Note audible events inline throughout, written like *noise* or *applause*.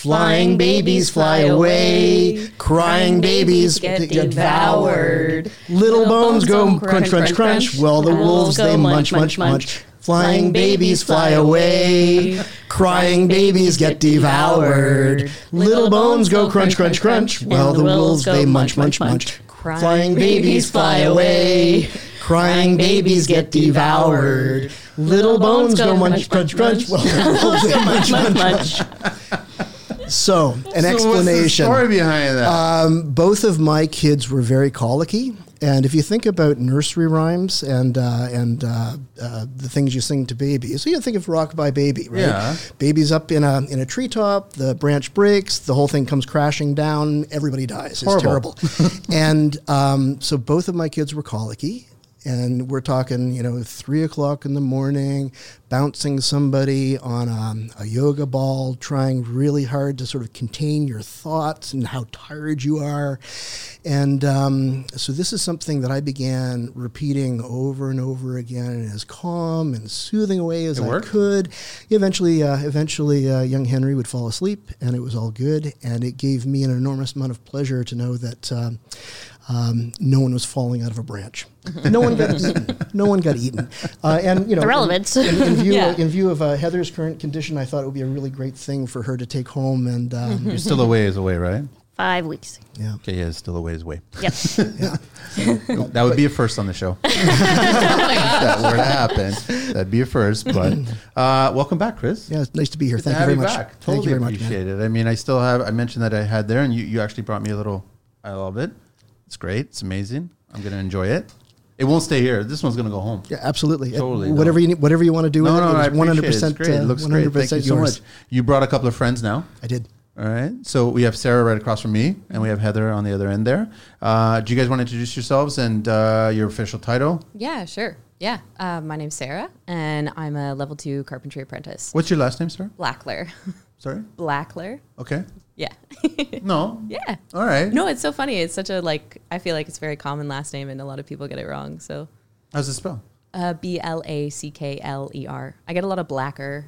Flying babies fly away, crying babies get devoured. Little bones go crunch, crunch, crunch. Well, the wolves they munch, munch, munch. Flying babies fly away, crying babies get devoured. Little bones go crunch, crunch, crunch. Well, the wolves they *laughs* munch, munch, munch. Flying babies fly away, crying babies get devoured. Little bones go munch, crunch, crunch. Well, the wolves they munch, munch, munch. So, an So explanation. story behind that? Um, both of my kids were very colicky, and if you think about nursery rhymes and uh, and uh, uh, the things you sing to babies, so you think of "Rockabye Baby," right? Yeah. Baby's up in a in a treetop, the branch breaks, the whole thing comes crashing down, everybody dies. It's Horrible. terrible. *laughs* and um, so both of my kids were colicky. And we're talking, you know, three o'clock in the morning, bouncing somebody on a, a yoga ball, trying really hard to sort of contain your thoughts and how tired you are. And um, so this is something that I began repeating over and over again in as calm and soothing a way as I could. Eventually, uh, eventually, uh, young Henry would fall asleep, and it was all good. And it gave me an enormous amount of pleasure to know that um, um, no one was falling out of a branch. *laughs* No one got eaten. No one got eaten. Uh, and you know, The relevance. In, in, in view, *laughs* Yeah. in view of uh, Heather's current condition, I thought it would be a really great thing for her to take home. And um, *laughs* You're still a ways away, right? Five weeks. yeah, Okay, yeah, still a ways away. Yep. yeah. That would be a first on the show. if that were to happen, that'd be a first. But uh, welcome back, Chris. Yeah, it's nice to be here. Good Thank to you have very you much. back. Thank Totally you very much. appreciate it. I mean, I still have. I mentioned that I had there, and you, you actually brought me a little. I love it. It's great. It's amazing. I'm gonna enjoy it. It won't stay here. This one's gonna go home. Yeah, absolutely. Totally, whatever no. you need, whatever you want to do No, with no, it, I it's appreciate one it. hundred It's percent. great. It looks great. Thank you so much. You brought a couple of friends now. I did. All right. So we have Sarah right across from me, and we have Heather on the other end there. Uh, do you guys want to introduce yourselves and uh, your official title? Yeah, sure. Yeah. Uh, my name's Sarah, and I'm a level two carpentry apprentice. What's your last name, sir? Blackler. *laughs* Sorry. Blackler. Okay. Yeah. No. *laughs* yeah. All right. No, it's so funny. It's such a like. I feel like it's a very common last name, and a lot of people get it wrong. So, How's it spelled? uh, B L A C K L E R. I get a lot of blacker.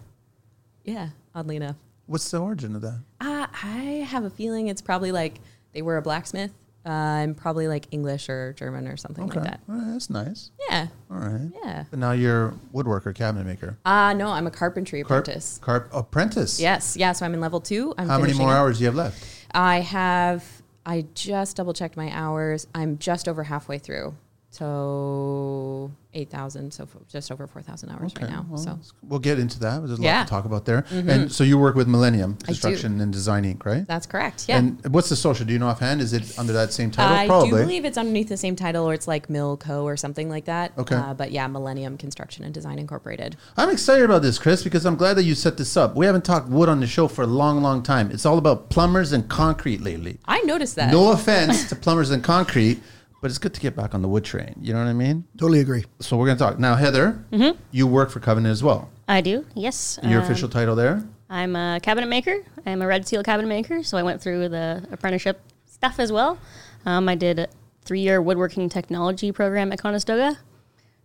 Yeah. Oddly enough, What's the origin of that? uh, I have a feeling it's probably like they were a blacksmith. Uh, and probably like English or German or something Okay. like that. All right, that's nice. Yeah. All right. Yeah. But now you're woodworker, cabinet maker. Uh, no, I'm a carpentry Carp- apprentice. Carp apprentice. Yes. Yeah. So I'm in level two. I'm How many more up. hours do you have left? I have. I just double checked my hours. I'm just over halfway through, so eight thousand. So f- just over four thousand hours right now. well, so we'll get into that. There's a lot Yeah. Mm-hmm. to talk about there. And so you work with Millennium. Construction and Design Inc., right? that's correct. Yeah. And what's the social? Do you know offhand? Is it under that same title? I Probably. do believe it's underneath the same title, or it's like Milco or something like that. Okay. Uh, but yeah, Millennium Construction and Design Incorporated. I'm excited about this, Chris, because I'm glad that you set this up. We haven't talked wood on the show for a long, long time. It's all about plumbers and concrete lately. I noticed that. No offense to plumbers and concrete, but it's good to get back on the wood train. You know what I mean? Totally agree. So we're going to talk. Now, Heather, you work for Covenant as well. I do. Yes. Your Um, official title there? I'm a cabinet maker. I'm a red seal cabinet maker. So I went through the apprenticeship stuff as well. Um, I did a three-year woodworking technology program at Conestoga.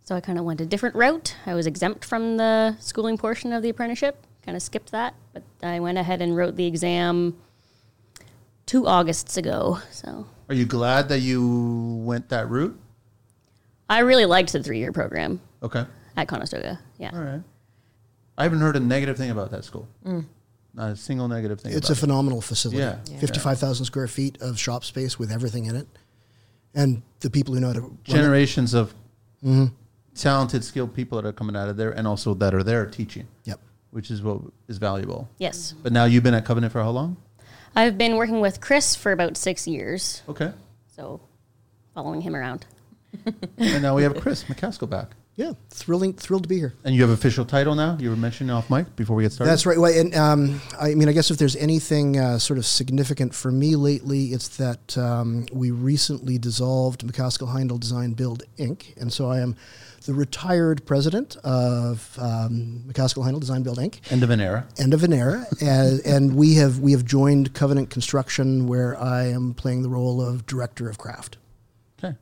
So I kind of went a different route. I was exempt from the schooling portion of the apprenticeship. Kind of skipped that, but I went ahead and wrote the exam two Augusts ago. So Are you glad that you went that route? I really liked the three-year program Okay. at Conestoga. Yeah. All right. I haven't heard a negative thing about that school. Mm. Not a single negative thing. It's a about phenomenal facility. Yeah. Yeah. 55,000 square feet of shop space with everything in it. And the people who know how to run it. it. generations of mm-hmm. talented, skilled people that are coming out of there, and also that are there teaching, Yep. which is what is valuable. Yes. But now you've been at Covenant for how long? I've been working with Chris for about six years. Okay. So following him around. *laughs* and now we have Chris McKaskell back. Yeah, thrilling, thrilled to be here. And you have official title now. You were mentioning off mic before we get started. That's right. Well, and um, I mean, I guess if there's anything uh, sort of significant for me lately, it's that um, we recently dissolved McKaskell Heindel Design Build Inc., and so I am the retired president of um, McKaskell Heindel Design Build Inc. End of an era. End of an era, *laughs* and, and we have we have joined Covenant Construction, where I am playing the role of director of craft. Okay.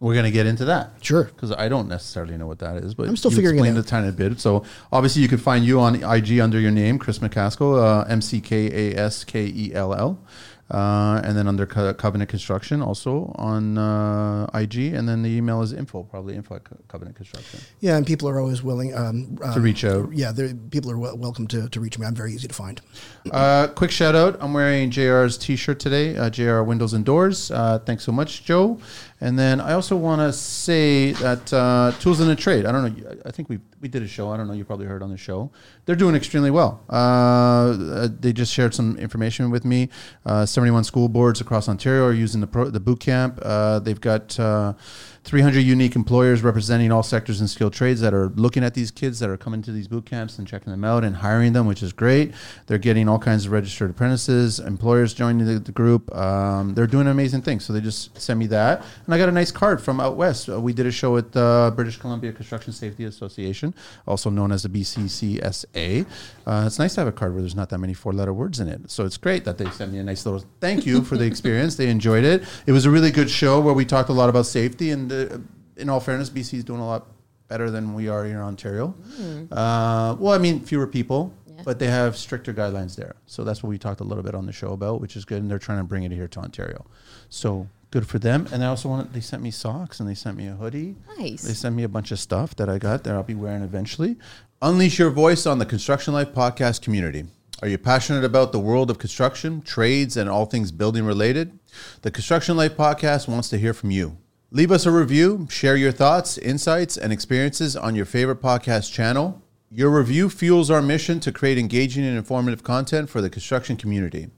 We're going to get into that. Sure. Because I don't necessarily know what that is, but I'm still figuring it explained out. a tiny bit. So obviously, you can find you on IG under your name, Chris McKaskell, uh, M C K A S K E L L. Uh, and then under Co- Covenant Construction, also on uh, IG, and then the email is info, probably info at Co- Covenant Construction Yeah, and people are always willing um, to um, reach out. Yeah, people are wel- welcome to, to reach me. I'm very easy to find. Uh, quick shout out. I'm wearing JR's t shirt today, uh, JR Windows and Doors. Uh, thanks so much, Joe. And then I also want to say that uh, Tools in the Trade, I don't know, I think we, we did a show. I don't know, you probably heard on the show. They're doing extremely well. Uh, uh, they just shared some information with me. Uh, 71 school boards across Ontario are using the, pro, the boot camp. Uh, they've got. Uh, 300 unique employers representing all sectors and skilled trades that are looking at these kids that are coming to these boot camps and checking them out and hiring them, which is great. They're getting all kinds of registered apprentices, employers joining the, the group. Um, they're doing amazing things. So they just sent me that. And I got a nice card from out west. Uh, we did a show at the British Columbia Construction Safety Association, also known as the BCCSA. Uh, it's nice to have a card where there's not that many four letter words in it. So it's great that they sent me a nice little thank you for the *laughs* experience. They enjoyed it. It was a really good show where we talked a lot about safety. And uh, in all fairness, BC is doing a lot better than we are here in Ontario. Uh, well, I mean, fewer people, Yeah. but they have stricter guidelines there. So that's what we talked a little bit on the show about, which is good. And they're trying to bring it here to Ontario. So good for them. And I also want they sent me socks and they sent me a hoodie. Nice. They sent me a bunch of stuff that I got that I'll be wearing eventually. Unleash your voice on the Construction Life podcast community. Are you passionate about the world of construction, trades, and all things building related? The Construction Life podcast wants to hear from you. Leave us a review, share your thoughts, insights, and experiences on your favorite podcast channel. Your review fuels our mission to create engaging and informative content for the construction community.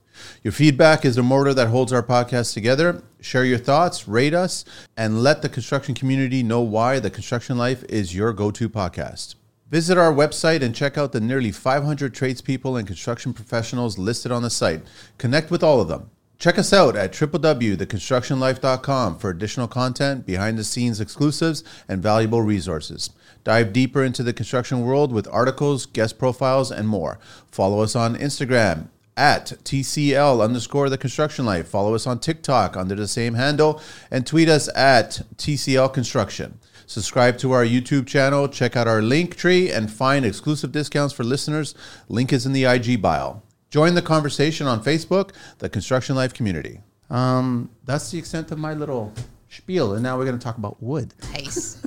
Your feedback is the mortar that holds our podcast together. Share your thoughts, rate us, and let the construction community know why the Construction Life is your go to podcast. Visit our website and check out the nearly 500 tradespeople and construction professionals listed on the site. Connect with all of them. Check us out at www.theconstructionlife.com for additional content, behind the scenes exclusives, and valuable resources. Dive deeper into the construction world with articles, guest profiles, and more. Follow us on Instagram at TCL underscore the construction life. Follow us on TikTok under the same handle and tweet us at TCL construction. Subscribe to our YouTube channel, check out our link tree, and find exclusive discounts for listeners. Link is in the IG bio. Join the conversation on Facebook, the Construction Life community. Um, that's the extent of my little spiel, and now we're going to talk about wood. Nice.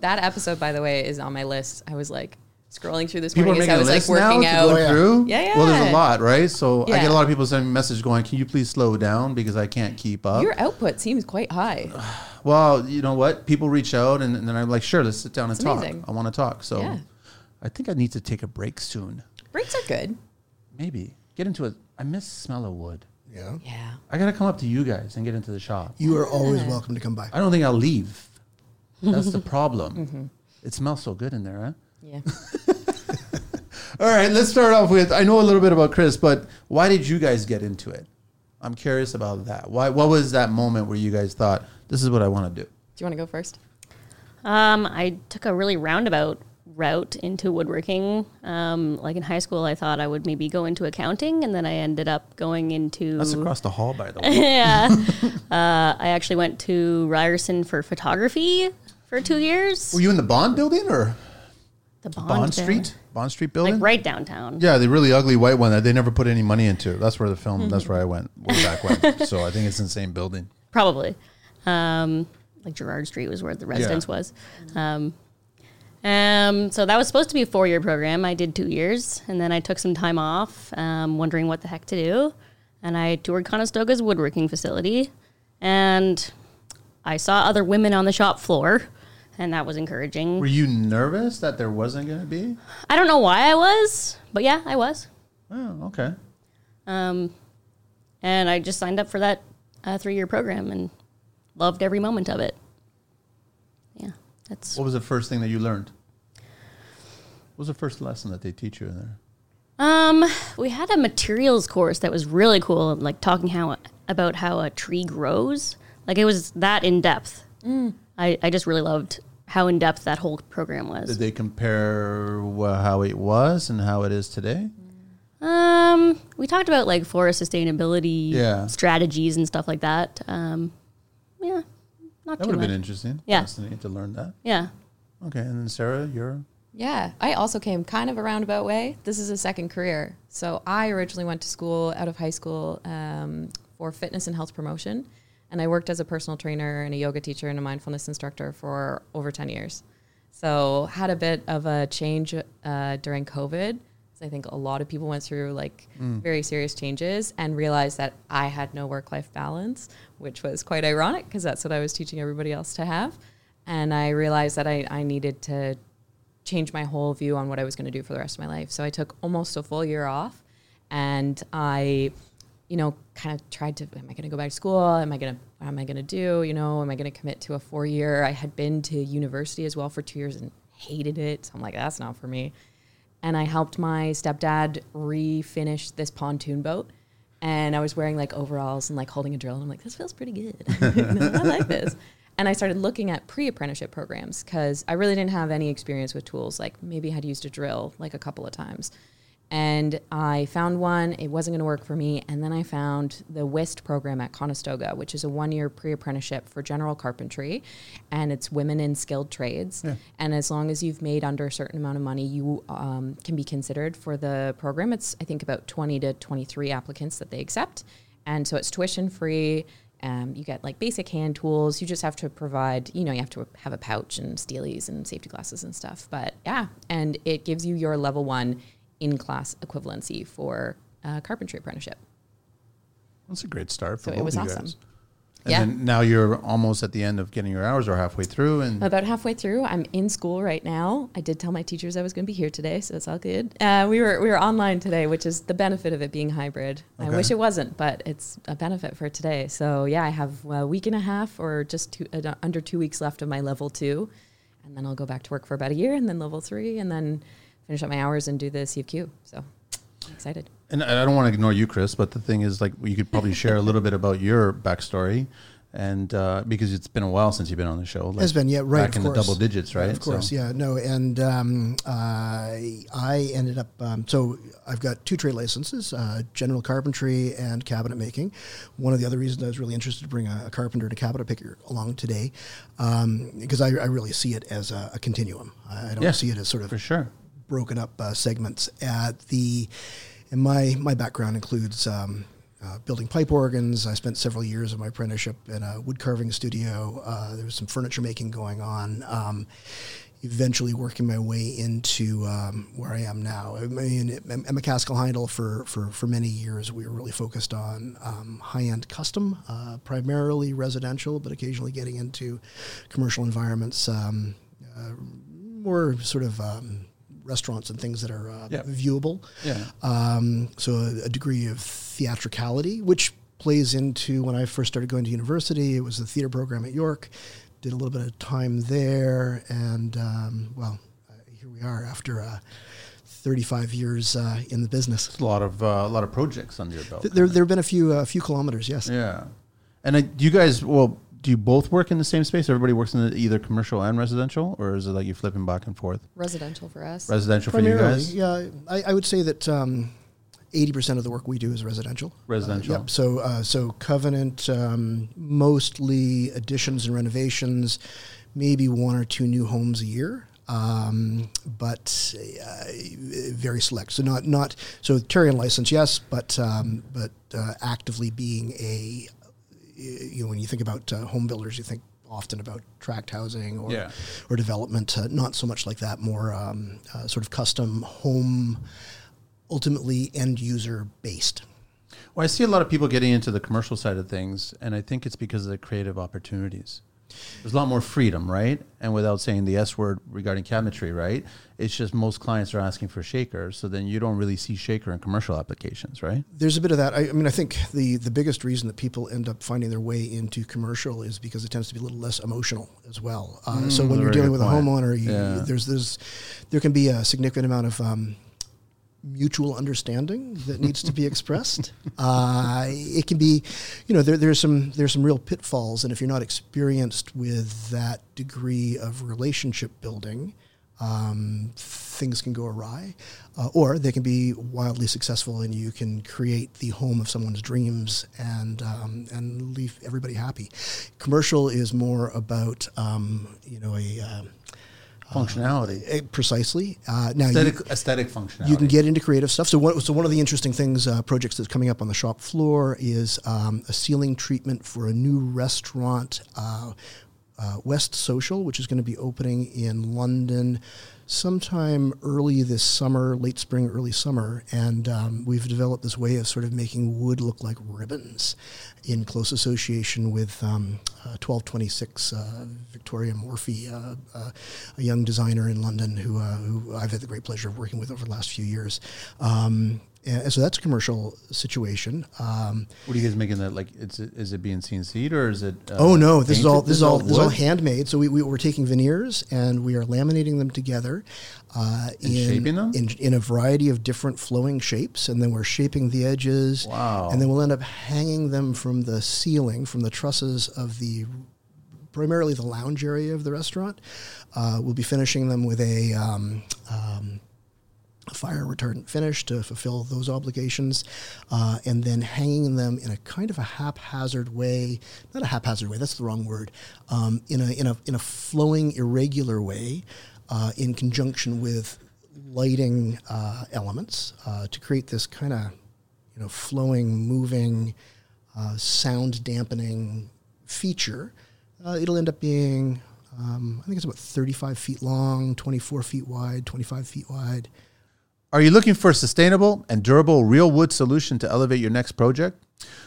that episode, by the way, is on my list. I was like scrolling through this People are morning making as I a was list like now working to out. go Oh, yeah. through. Yeah, Well, there's a lot, right? So I get a lot of people sending me messages going, "Can you please slow down because I can't keep up." Your output seems quite high. *sighs* Well, you know what? People reach out, and, and then I'm like, "Sure, let's sit down and It's talk. amazing. I want to talk." So Yeah. I think I need to take a break soon. Breaks are good. Maybe get into it. I miss smell of wood. Yeah. Yeah. I got to come up to you guys and get into the shop. You are always welcome to come by. I don't think I'll leave. That's the *laughs* problem. It smells so good in there, huh? Yeah. *laughs* All right, let's start off with. I know a little bit about Chris, but why did you guys get into it? I'm curious about that. Why? What was that moment where you guys thought this is what I want to do? Do you want to go first? Um, I took a really roundabout route into woodworking. Um, like in high school, I thought I would maybe go into accounting, and then I ended up going into. That's across the hall, by the *laughs* way. yeah. *laughs* uh, I actually went to Ryerson for photography for two years. Were you in the Bond building or the Bond, Bond. Street? Bond Street building? like right downtown. Yeah, the really ugly white one that they never put any money into. That's where the film. That's where I went way back when. *laughs* So I think it's in the same building. probably. Um, like Gerrard Street was where the residence was. Um, um, so that was supposed to be a four year program. I did two years, and then I took some time off, um, wondering what the heck to do. And I toured Conestoga's woodworking facility, and I saw other women on the shop floor, and that was encouraging. Were you nervous that there wasn't going to be? I don't know why I was, but yeah, I was. Oh, okay. Um, and I just signed up for that uh, three year program and loved every moment of it. Yeah, that's What was the first thing that you learned? What was the first lesson that they teach you in there? Um, we had a materials course that was really cool, like talking how about how a tree grows. Like it was that in depth. I, I just really loved how in depth that whole program was. Did they compare wha- how it was and how it is today? Um, we talked about like forest sustainability Yeah. strategies and stuff like that. Um, yeah, not That would have been interesting. Yeah. Fascinating to learn that. Yeah. Okay, and then Sarah, you're Yeah, I also came kind of a roundabout way. This is a second career. So I originally went to school out of high school um, for fitness and health promotion. And I worked as a personal trainer and a yoga teacher and a mindfulness instructor for over 10 years. So had a bit of a change uh, during COVID. I think a lot of people went through like very serious changes and realized that I had no work-life balance, which was quite ironic because that's what I was teaching everybody else to have. And I realized that I, I needed to change my whole view on what I was going to do for the rest of my life. So I took almost a full year off and I, you know, kind of tried to, am I going to go back to school? Am I going to, what am I going to do? You know, am I going to commit to a four year? I had been to university as well for two years and hated it. So I'm like, that's not for me. And I helped my stepdad refinish this pontoon boat. And I was wearing like overalls and like holding a drill. And I'm like, this feels pretty good. *laughs* *laughs* I like this. And I started looking at pre apprenticeship programs because I really didn't have any experience with tools. Like maybe I had used a drill like a couple of times. And I found one, it wasn't going to work for me. And then I found the WIST program at Conestoga, which is a one year pre apprenticeship for general carpentry. And it's women in skilled trades. And as long as you've made under a certain amount of money, you um, can be considered for the program. It's, I think, about 20 to 23 applicants that they accept. And so it's tuition free. Um, you get like basic hand tools. You just have to provide, you know, you have to have a pouch and steelies and safety glasses and stuff. But yeah, and it gives you your level one in class equivalency for uh, carpentry apprenticeship. that's a great start for So it both was of you awesome. guys. And Yeah. then now you're almost at the end of getting your hours or halfway through and About halfway through, I'm in school right now. I did tell my teachers I was going to be here today, so it's all good. Uh, we were we were online today, which is the benefit of it being hybrid. I wish it wasn't, but it's a benefit for today. So yeah, I have a week and a half, or just two, uh, under two weeks left of my level two, and then I'll go back to work for about a year, and then level three, and then finish up my hours and do the CFQ. So I'm excited. And I don't want to ignore you, Chris, but the thing is, like, you could probably share a little bit about your backstory, and uh, because it's been a while since you've been on the show, like, Has been, yeah, right, back of in the double digits, right? Of course, So- yeah, no, and um, I I ended up. Um, so I've got two trade licenses: uh, general carpentry and cabinet making. One of the other reasons I was really interested to bring a, a carpenter and a cabinet picker along today, um, because I, I really see it as a, a continuum. I I don't Yeah, see it as sort of for sure. Broken up uh, segments. At the, and my my background includes um, uh, building pipe organs. I spent several years of my apprenticeship in a wood carving studio. Uh, there was some furniture making going on. Um, eventually working my way into um, where I am now. I mean, at McKaskell Heindel for, for, for many years, we were really focused on um, high-end custom, uh, primarily residential, but occasionally getting into commercial environments, um, uh, more sort of um, restaurants and things that are uh, Yeah. viewable. Yeah. Um, so a, a degree of theatricality, which plays into when I first started going to university. It was the theater program at York. Did a little bit of time there, and um, well, uh, here we are after uh, 35 years uh, in the business. It's a lot of uh, a lot of projects under your belt. Th- There, there have been a few, a few kilometers. Yes. Yeah, and uh, you guys? Well, do you both work in the same space? Everybody works in the, either commercial and residential, or is it like you flipping back and forth? Residential for us. Residential for you guys. yeah. I, I would say that um, 80% of the work we do is residential. Residential. Uh, yep. So, uh, so Covenant, um, mostly additions and renovations, maybe one or two new homes a year. Um, but uh, very select. So not not so Tarion license, yes, but um, but uh, actively being a you know when you think about uh, home builders, you think often about tract housing or Yeah. or development. Uh, not so much like that. More um, uh, sort of custom home, ultimately end user based. Well, I see a lot of people getting into the commercial side of things, and I think it's because of the creative opportunities. There's a lot more freedom, right? And without saying the S word regarding cabinetry, right? It's just most clients are asking for shaker, so then you don't really see shaker in commercial applications, right? There's a bit of that. I, I mean, I think the the biggest reason that people end up finding their way into commercial is because it tends to be a little less emotional as well. Uh, so when Mm, you're dealing with a homeowner, you, Yeah. there's there's there can be a significant amount of um, mutual understanding that needs to be expressed. *laughs* Uh, it can be, you know, there, there's some there's some real pitfalls, and if you're not experienced with that degree of relationship building, um, things can go awry, uh, or they can be wildly successful, and you can create the home of someone's dreams and um, and leave everybody happy. Commercial is more about um, you know a uh, Functionality. eh, precisely. Uh, now you- aesthetic, aesthetic functionality. you can get into creative stuff. So one, so one of the interesting things, uh, projects that's coming up on the shop floor is um, a ceiling treatment for a new restaurant, uh, West Social, which is going to be opening in London sometime early this summer, late spring, early summer. And um, we've developed this way of sort of making wood look like ribbons in close association with um, uh, 1226 uh, Victoria Morphy, uh, uh, a young designer in London who, uh, who I've had the great pleasure of working with over the last few years. Um, and so that's a commercial situation. Um, What are you guys making that like? Is it being CNC'd or is it? Uh, oh no, this is all this is all this is all handmade. So we, we we're taking veneers and we are laminating them together, uh, in, shaping them? in in a variety of different flowing shapes, and then we're shaping the edges. Wow. And then we'll end up hanging them from the ceiling, from the trusses of the primarily the lounge area of the restaurant. Uh, we'll be finishing them with a. Um, um, a fire retardant finish to fulfill those obligations, uh, and then hanging them in a kind of a haphazard way, not a haphazard way, that's the wrong word, um, in, a, in, a, in a flowing, irregular way, uh, in conjunction with lighting uh, elements uh, to create this kind of you know, flowing, moving, uh, sound dampening feature. Uh, it'll end up being, um, I think it's about 35 feet long, 24 feet wide, 25 feet wide. Are you looking for a sustainable and durable real wood solution to elevate your next project?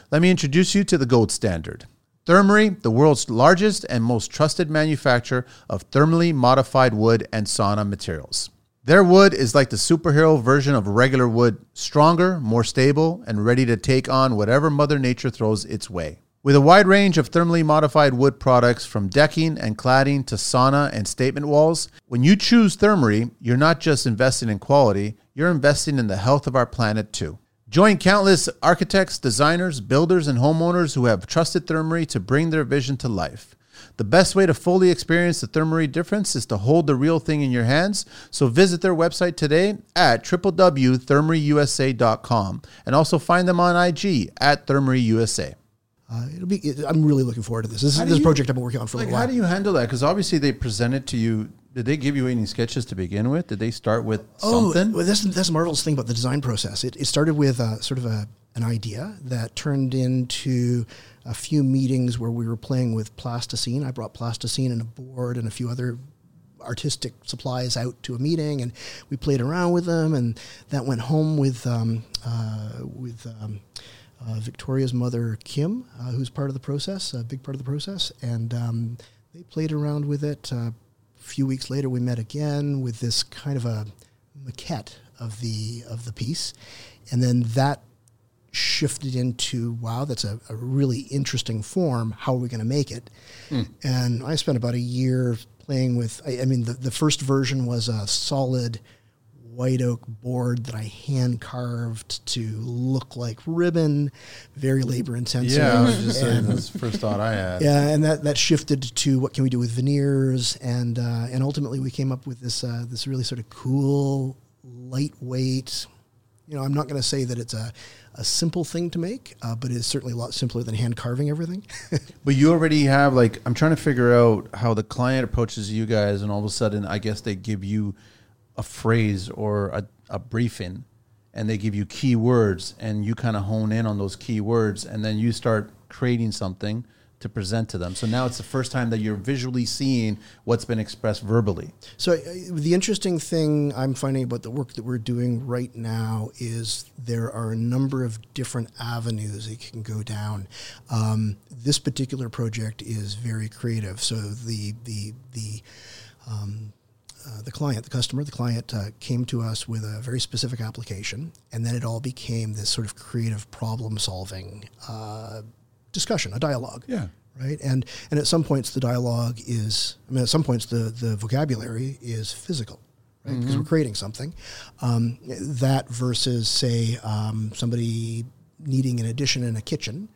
Let me introduce you to the gold standard. Thermory, the world's largest and most trusted manufacturer of thermally modified wood and sauna materials. Their wood is like the superhero version of regular wood, stronger, more stable, and ready to take on whatever Mother Nature throws its way. With a wide range of thermally modified wood products from decking and cladding to sauna and statement walls, when you choose Thermory, you're not just investing in quality, you're investing in the health of our planet too. Join countless architects, designers, builders, and homeowners who have trusted Thermory to bring their vision to life. The best way to fully experience the Thermory difference is to hold the real thing in your hands. So visit their website today at www.thermoryusa.com and also find them on IG at thermoryusa. Uh, it'll be. I'm really looking forward to this. This is this is a you- project I've been working on for a while. how do you handle that? Because obviously they present it to you. Did they give you any sketches to begin with? Did they start with something? Oh, well, that's that's the marvelous thing about the design process. It, it started with uh, sort of a an idea that turned into a few meetings where we were playing with plasticine. I brought plasticine and a board and a few other artistic supplies out to a meeting, and we played around with them, and that went home with um, uh, with. Um, uh, Victoria's mother, Kim, uh, who's part of the process, a big part of the process, and um, they played around with it. A few weeks later, we met again with this kind of a maquette of the of the piece, and then that shifted into wow, that's a, a really interesting form. How are we going to make it? Hmm. And I spent about a year playing with. I, I mean, the, the first version was a solid white oak board that I hand carved to look like ribbon, very labor intensive. yeah, I was just saying that's the first thought I had. yeah, and that, that shifted to what can we do with veneers, and uh, and ultimately we came up with this uh, this really sort of cool, lightweight. You know, I'm not going to say that it's a, a simple thing to make, uh, but it's certainly a lot simpler than hand carving everything. *laughs* But you already have like I'm trying to figure out how the client approaches you guys, and all of a sudden, I guess they give you a phrase or a, a briefing, and they give you key words, and you kind of hone in on those key words, and then you start creating something to present to them. So now it's the first time that you're visually seeing what's been expressed verbally. So uh, the interesting thing I'm finding about the work that we're doing right now is there are a number of different avenues it can go down. Um, this particular project is very creative. So the the the um, uh, the client, the customer, the client uh, came to us with a very specific application, and then it all became this sort of creative problem solving uh, discussion, a dialogue Yeah. right? And and at some points the dialogue is, I mean, at some points the the vocabulary is physical, right? Because we're creating something. Um, that versus say um, somebody needing an addition in a kitchen,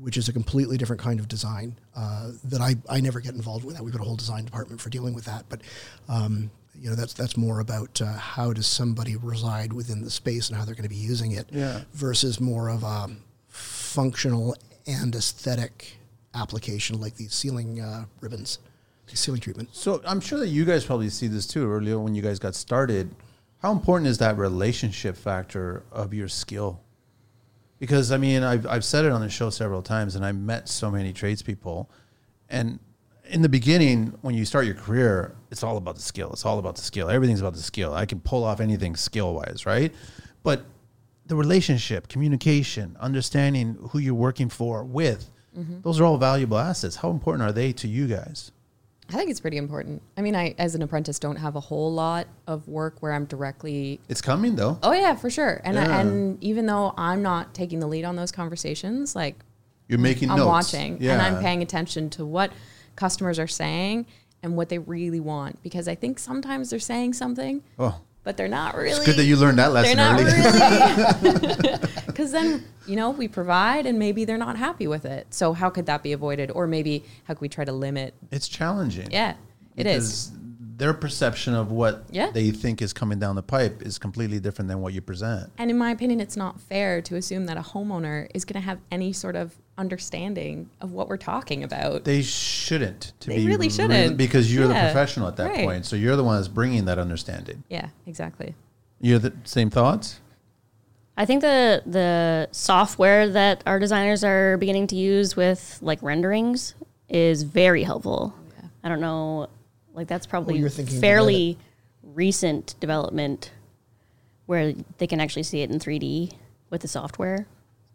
which is a completely different kind of design uh, that I I never get involved with. That we've got a whole design department for dealing with that, but. Um, you know that's that's more about uh, how does somebody reside within the space and how they're going to be using it Yeah. versus more of a functional and aesthetic application like these ceiling uh, ribbons ceiling treatment. So I'm sure that you guys probably see this too earlier when you guys got started. How important is that relationship factor of your skill? Because I mean, I've I've said it on the show several times, and I met so many tradespeople, and in the beginning, when you start your career, it's all about the skill. It's all about the skill. Everything's about the skill. I can pull off anything skill wise, right? But the relationship, communication, understanding who you're working for with, mm-hmm. those are all valuable assets. How important are they to you guys? I think it's pretty important. I mean, I as an apprentice don't have a whole lot of work where I'm directly. It's coming though. Oh yeah, for sure. And Yeah. I, and even though I'm not taking the lead on those conversations, like You're making I'm notes. watching yeah. and I'm paying attention to what customers are saying and what they really want because I think sometimes they're saying something, Oh, but they're not really. it's good that you learned that they're lesson not early. really *laughs* *laughs* because then you know we provide and maybe they're not happy with it. So how could that be avoided? Or maybe how could we try to limit? it's challenging. Yeah, it is. Because Their perception of what Yeah. they think is coming down the pipe is completely different than what you present. And in my opinion, it's not fair to assume that a homeowner is going to have any sort of understanding of what we're talking about. They shouldn't. To They be really shouldn't. because you're the professional at that right. point. So you're the one that's bringing that understanding. yeah, exactly. You have the same thoughts. I think the the software that our designers are beginning to use with like renderings is very helpful. Oh, yeah. I don't know, like that's probably you're thinking fairly recent development where they can actually see it in 3D with the software.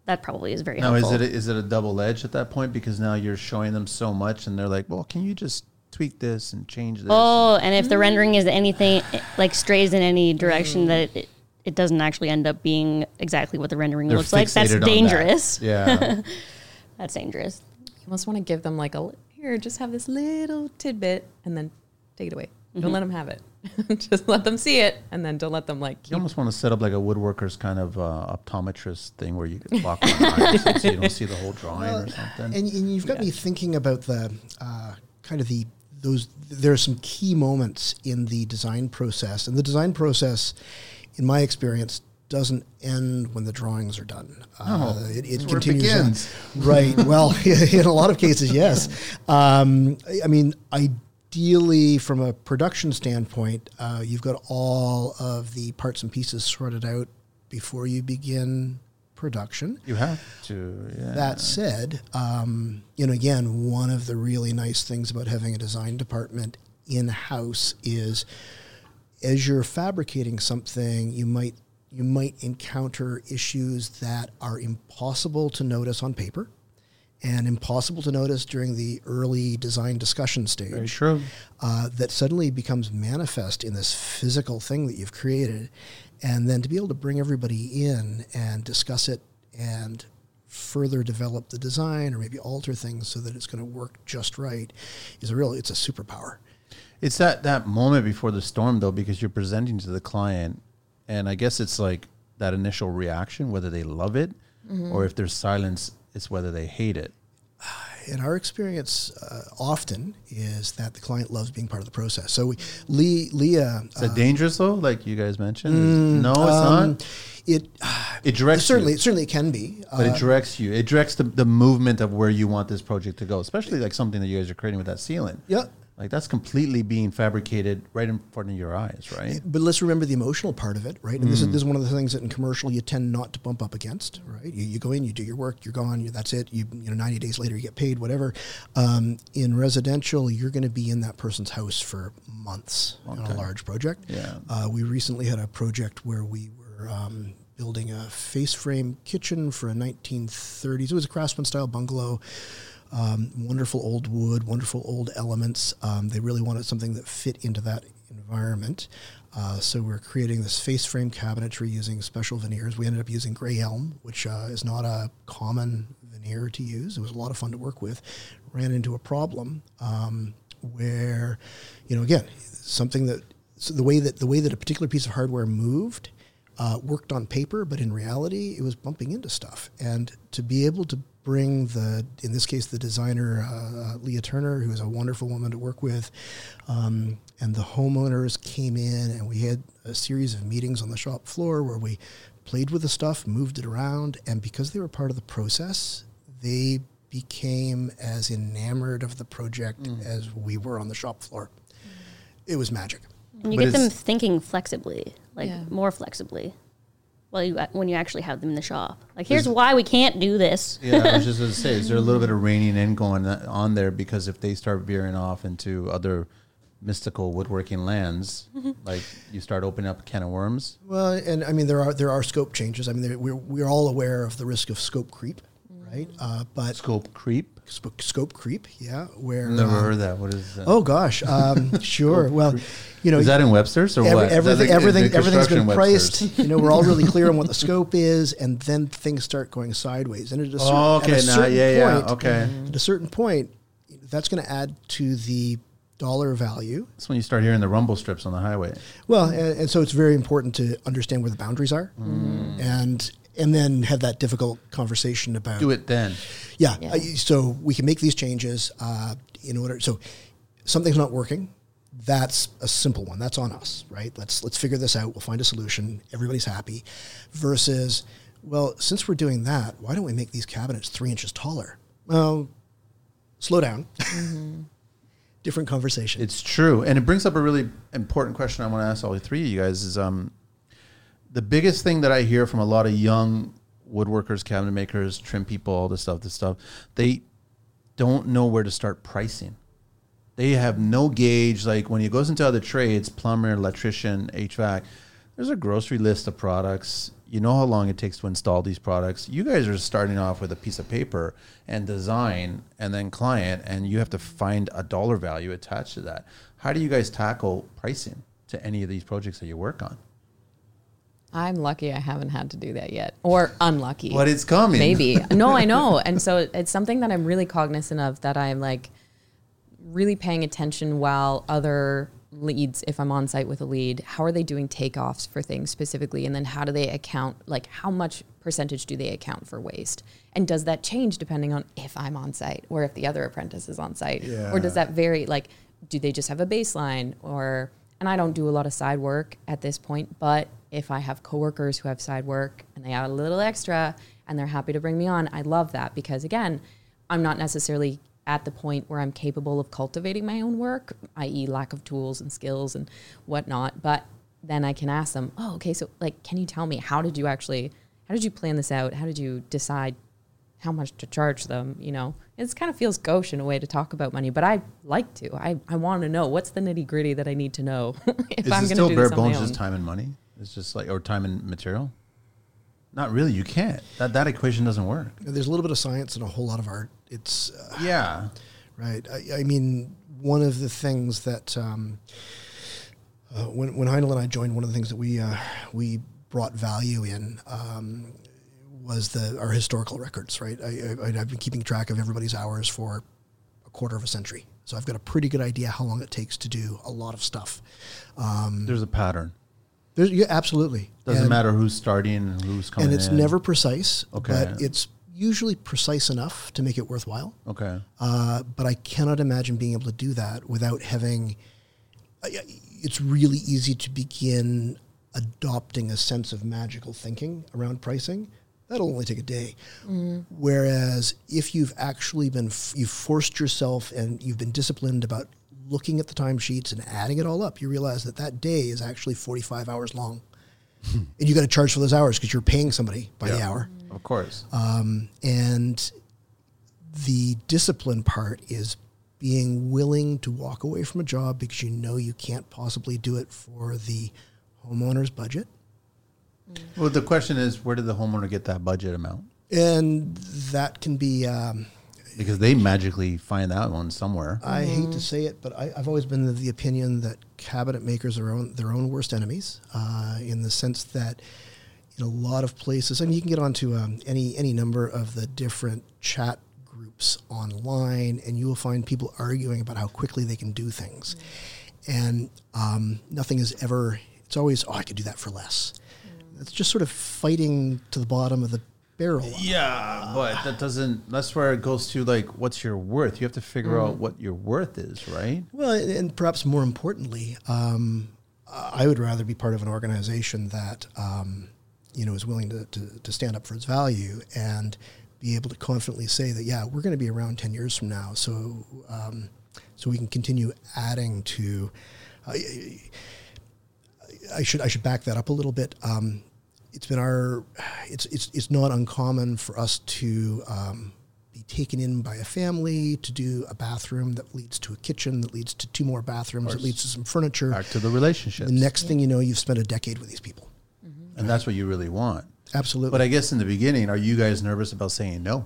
That probably is very Now, is helpful. it a, is it a double edge at that point because now you're showing them so much and they're like, well, can you just tweak this and change this? Oh, and if the rendering is anything like strays in any direction that it, it doesn't actually end up being exactly what the rendering They're looks like, that's fixated on that. dangerous. *laughs* Yeah. That's dangerous. You almost want to give them like a li- here, just have this little tidbit, and then take it away. Don't let them have it. *laughs* just let them see it, and then don't let them like. You Keep, almost want to set up like a woodworker's kind of uh, optometrist thing where you can block one eye so you don't see the whole drawing or something. And, and you've got me thinking about the uh, kind of the those. There are some key moments in the design process, and the design process, in my experience, doesn't end when the drawings are done. Uh, Oh, it, it that's where it continues. right. Well, *laughs* in a lot of cases, yes. Um, I- mean, I mean, ideally, from a production standpoint, uh, you've got all of the parts and pieces sorted out before you begin production. you have to. Yeah. That said, um, you know, again, one of the really nice things about having a design department in house is as you're fabricating something, you might you might encounter issues that are impossible to notice on paper and impossible to notice during the early design discussion stage Very true. uh, that suddenly becomes manifest in this physical thing that you've created. And then to be able to bring everybody in and discuss it and further develop the design or maybe alter things so that it's going to work just right is a real, it's a superpower. It's that that moment before the storm though, because you're presenting to the client, and I guess it's like that initial reaction, whether they love it or if there's silence, it's whether they hate it. in our experience, uh, often is that the client loves being part of the process. So we, Lee, Leah, Is that dangerous though? Like you guys mentioned? no, it's um, not. it It directs certainly you. certainly it can be. But Uh, it directs you. It directs the, the movement of where you want this project to go, especially like something that you guys are creating with that ceiling. yeah. Like that's completely being fabricated right in front of your eyes, right? But let's remember the emotional part of it, right? And this, is, this is one of the things that in commercial you tend not to bump up against, right? You, you go in, you do your work, you're gone, you, that's it. You, you know, 90 days later you get paid, whatever. Um, in residential, you're going to be in that person's house for months on a large project. Yeah. Uh, we recently had a project where we were um, building a face frame kitchen for a 1930s. It was a craftsman style bungalow. Um, wonderful old wood, wonderful old elements. Um, they really wanted something that fit into that environment. Uh, so we're creating this face frame cabinetry using special veneers. We ended up using gray elm, which uh, is not a common veneer to use. It was a lot of fun to work with. Ran into a problem um, where, you know, again, something that so the way that the way that a particular piece of hardware moved uh, worked on paper, but in reality, it was bumping into stuff. And to be able to bring the, in this case, the designer uh, Leah Turner, who is a wonderful woman to work with, um, and the homeowners came in, and we had a series of meetings on the shop floor where we played with the stuff, moved it around, and because they were part of the process, they became as enamored of the project mm. as we were on the shop floor. It was magic. And you but get them thinking flexibly, like yeah. more flexibly. Well, you, uh, when you actually have them in the shop, like here's why we can't do this. yeah, I was just *laughs* going to say, is there a little bit of reining in going uh, on there because if they start veering off into other mystical woodworking lands, mm-hmm. like you start opening up a can of worms. Well, and I mean there are there are scope changes. I mean we're we're all aware of the risk of scope creep right? Mm. Uh, but scope creep. Sp- scope creep, yeah. Where never uh, heard that. What is that? Oh gosh, um, *laughs* sure. well, you know, is that in Webster's or every, what? Everything, everything, everything's been priced. you know, we're all really clear on what the *laughs* scope is, and then things start going sideways. And at a certain, oh, okay, at a certain yeah, point, yeah, okay. At a certain point, that's going to add to the dollar value. That's when you start hearing the rumble strips on the highway. Well, and, and so it's very important to understand where the boundaries are, mm. and and then have that difficult conversation about do it then. Yeah, yeah. Uh, so we can make these changes uh, in order. So something's not working. That's a simple one. That's on us, right? Let's let's figure this out. We'll find a solution. Everybody's happy. Versus, well, since we're doing that, why don't we make these cabinets three inches taller? Well, slow down. Mm-hmm. *laughs* Different conversation. It's true, and it brings up a really important question I want to ask all three of you guys. Is um, the biggest thing that I hear from a lot of young woodworkers, cabinet makers, trim people, all this stuff, this stuff, they don't know where to start pricing. They have no gauge. Like when it goes into other trades, plumber, electrician, HVAC, there's a grocery list of products. You know how long it takes to install these products. You guys are starting off with a piece of paper and design and then client, and you have to find a dollar value attached to that. How do you guys tackle pricing to any of these projects that you work on? I'm lucky I haven't had to do that yet, or unlucky. But it's coming. Maybe. *laughs* No, I know. And so it's something that I'm really cognizant of that I'm like really paying attention while other leads, if I'm on site with a lead, how are they doing takeoffs for things specifically? And then how do they account, like, how much percentage do they account for waste? And does that change depending on if I'm on site or if the other apprentice is on site? Yeah. Or does that vary? Like, do they just have a baseline? Or, and I don't do a lot of side work at this point, but if I have coworkers who have side work and they add a little extra and they're happy to bring me on, I love that because again, I'm not necessarily at the point where I'm capable of cultivating my own work, i.e., lack of tools and skills and whatnot. But then I can ask them, oh, okay, so like, can you tell me how did you actually, how did you plan this out? How did you decide how much to charge them? You know, it kind of feels gauche in a way to talk about money, but I like to. I, I want to know what's the nitty gritty that I need to know *laughs* if Is I'm going to do still bare bones just time and money? It's just like or time and material. Not really. You can't. That that equation doesn't work. There's a little bit of science and a whole lot of art. It's uh, yeah, right. I, I, mean, one of the things that um, uh, when when Heindel and I joined, one of the things that we uh, we brought value in um, was the our historical records. Right. I, I, I've been keeping track of everybody's hours for a quarter of a century. So I've got a pretty good idea how long it takes to do a lot of stuff. Um, There's a pattern. There's, yeah, absolutely. Doesn't and, matter who's starting and who's coming. And it's in. never precise, okay. but it's usually precise enough to make it worthwhile. Okay. Uh, but I cannot imagine being able to do that without having. Uh, it's really easy to begin adopting a sense of magical thinking around pricing. That'll only take a day. Mm. Whereas if you've actually been, f- you've forced yourself and you've been disciplined about looking at the timesheets and adding it all up, you realize that that day is actually 45 hours long. and you got to charge for those hours because you're paying somebody by yeah, the hour. Of course. Um, and the discipline part is being willing to walk away from a job because you know you can't possibly do it for the homeowner's budget. Well, the question is, where did the homeowner get that budget amount? And that can be um, because they magically find that one somewhere. I mm-hmm. hate to say it, but I, have always been of the opinion that cabinet makers are own, their own worst enemies, uh, in the sense that in a lot of places, I mean, you can get onto um, any any number of the different chat groups online, and you will find people arguing about how quickly they can do things, mm-hmm. and um, nothing is ever. It's always, oh, I could do that for less. it's just sort of fighting to the bottom of the barrel. Yeah, but that doesn't. That's where it goes to like, what's your worth? You have to figure out what your worth is, right? Well, and perhaps more importantly, um, I would rather be part of an organization that um, you know is willing to, to, to stand up for its value and be able to confidently say that yeah, we're going to be around ten years from now, so um, so we can continue adding to. Uh, I should I should back that up a little bit. Um, it's been our it's it's it's not uncommon for us to um, be taken in by a family to do a bathroom that leads to a kitchen that leads to two more bathrooms that leads to some furniture. Back to the relationship The next thing you know, you've spent a decade with these people. and that's what you really want. Absolutely. But I guess in the beginning, are you guys nervous about saying no?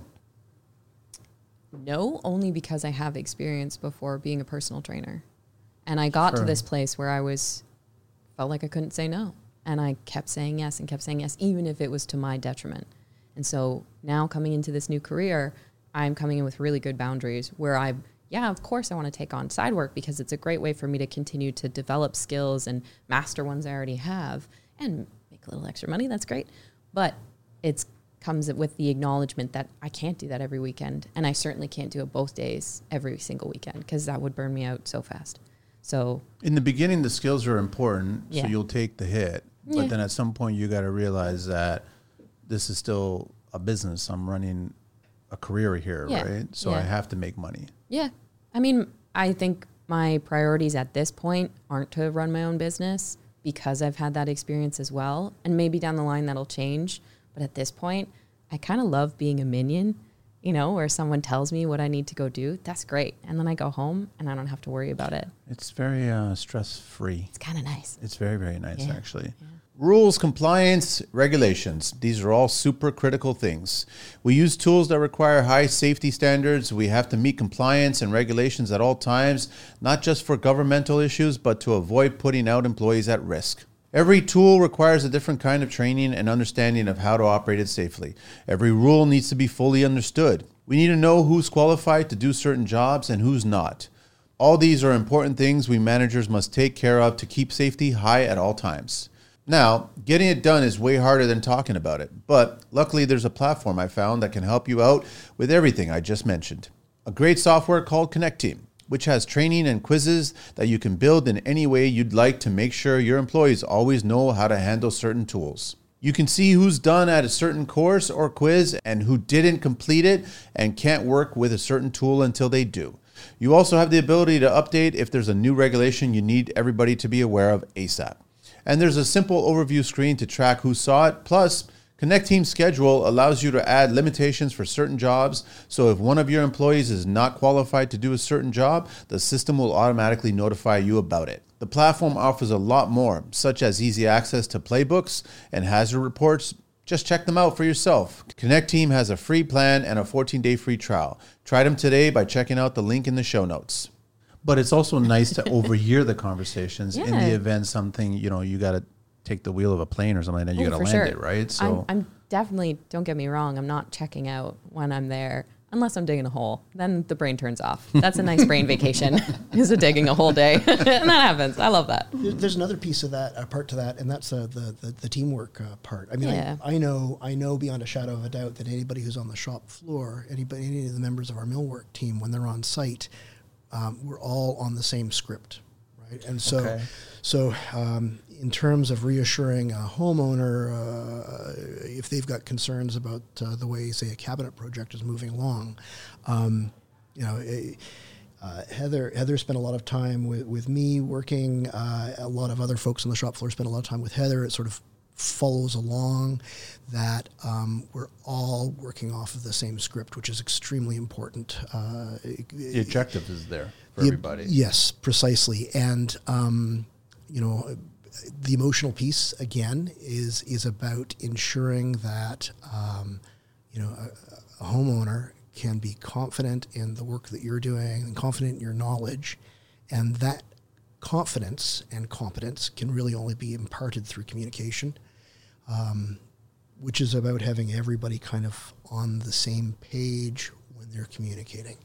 No, only because I have experience before being a personal trainer. And I got Sure. to this place where I was felt like I couldn't say no. And I kept saying yes and kept saying yes, even if it was to my detriment. And so now coming into this new career, I'm coming in with really good boundaries where I, yeah, of course I want to take on side work because it's a great way for me to continue to develop skills and master ones I already have and make a little extra money. That's great. But it comes with the acknowledgement that I can't do that every weekend. And I certainly can't do it both days every single weekend because that would burn me out so fast. So In the beginning, the skills are important, so Yeah. you'll take the hit. Yeah. But then at some point, you got to realize that this is still a business. I'm running a career here, Yeah. right? So I have to make money. Yeah. I mean, I think my priorities at this point aren't to run my own business because I've had that experience as well. And maybe down the line that'll change. But at this point, I kind of love being a minion, you know, where someone tells me what I need to go do. That's great. And then I go home and I don't have to worry about it. It's very uh, stress free. It's kind of nice. It's very, very nice, Yeah. actually. Rules, compliance, regulations. These are all super critical things. We use tools that require high safety standards. We have to meet compliance and regulations at all times, not just for governmental issues, but to avoid putting out employees at risk. Every tool requires a different kind of training and understanding of how to operate it safely. Every rule needs to be fully understood. We need to know who's qualified to do certain jobs and who's not. All these are important things we managers must take care of to keep safety high at all times. Now, getting it done is way harder than talking about it, but luckily there's a platform I found that can help you out with everything I just mentioned. A great software called Connecteam, which has training and quizzes that you can build in any way you'd like to make sure your employees always know how to handle certain tools. You can see who's done at a certain course or quiz and who didn't complete it and can't work with a certain tool until they do. You also have the ability to update if there's a new regulation you need everybody to be aware of ASAP. And there's a simple overview screen to track who saw it. Plus, Connecteam Schedule allows you to add limitations for certain jobs. So if one of your employees is not qualified to do a certain job, the system will automatically notify you about it. The platform offers a lot more, such as easy access to playbooks and hazard reports. Just check them out for yourself. Connecteam has a free plan and a 14 day free trial. Try them today by checking out the link in the show notes. But it's also nice to overhear the conversations in the event something, you know, you got to take the wheel of a plane or something and you Oh, got to land sure. it, right? So I'm, I'm definitely, don't get me wrong, I'm not checking out when I'm there unless I'm digging a hole. Then the brain turns off. That's a nice brain *laughs* vacation, *laughs* is a digging a whole day. *laughs* and that happens. I love that. There's another piece of that, a part to that, and that's uh, the, the the teamwork uh, part. I mean, Yeah. I, I know I know beyond a shadow of a doubt that anybody who's on the shop floor, anybody, any of the members of our millwork team, when they're on site, um, we're all on the same script, right? And so, Okay. so um, in terms of reassuring a homeowner, uh, if they've got concerns about uh, the way, say, a cabinet project is moving along, um, you know. eh, uh, Heather Heather spent a lot of time with, with me working. Uh, a lot of other folks on the shop floor spent a lot of time with Heather. It sort of follows along that um, we're all working off of the same script, which is extremely important. Uh, the objective is there for everybody. Yes, precisely. And um, you know, the emotional piece again is is about ensuring that um, you know a, a homeowner can be confident in the work that you're doing and confident in your knowledge, and that confidence and competence can really only be imparted through communication um, which is about having everybody kind of on the same page when they're communicating,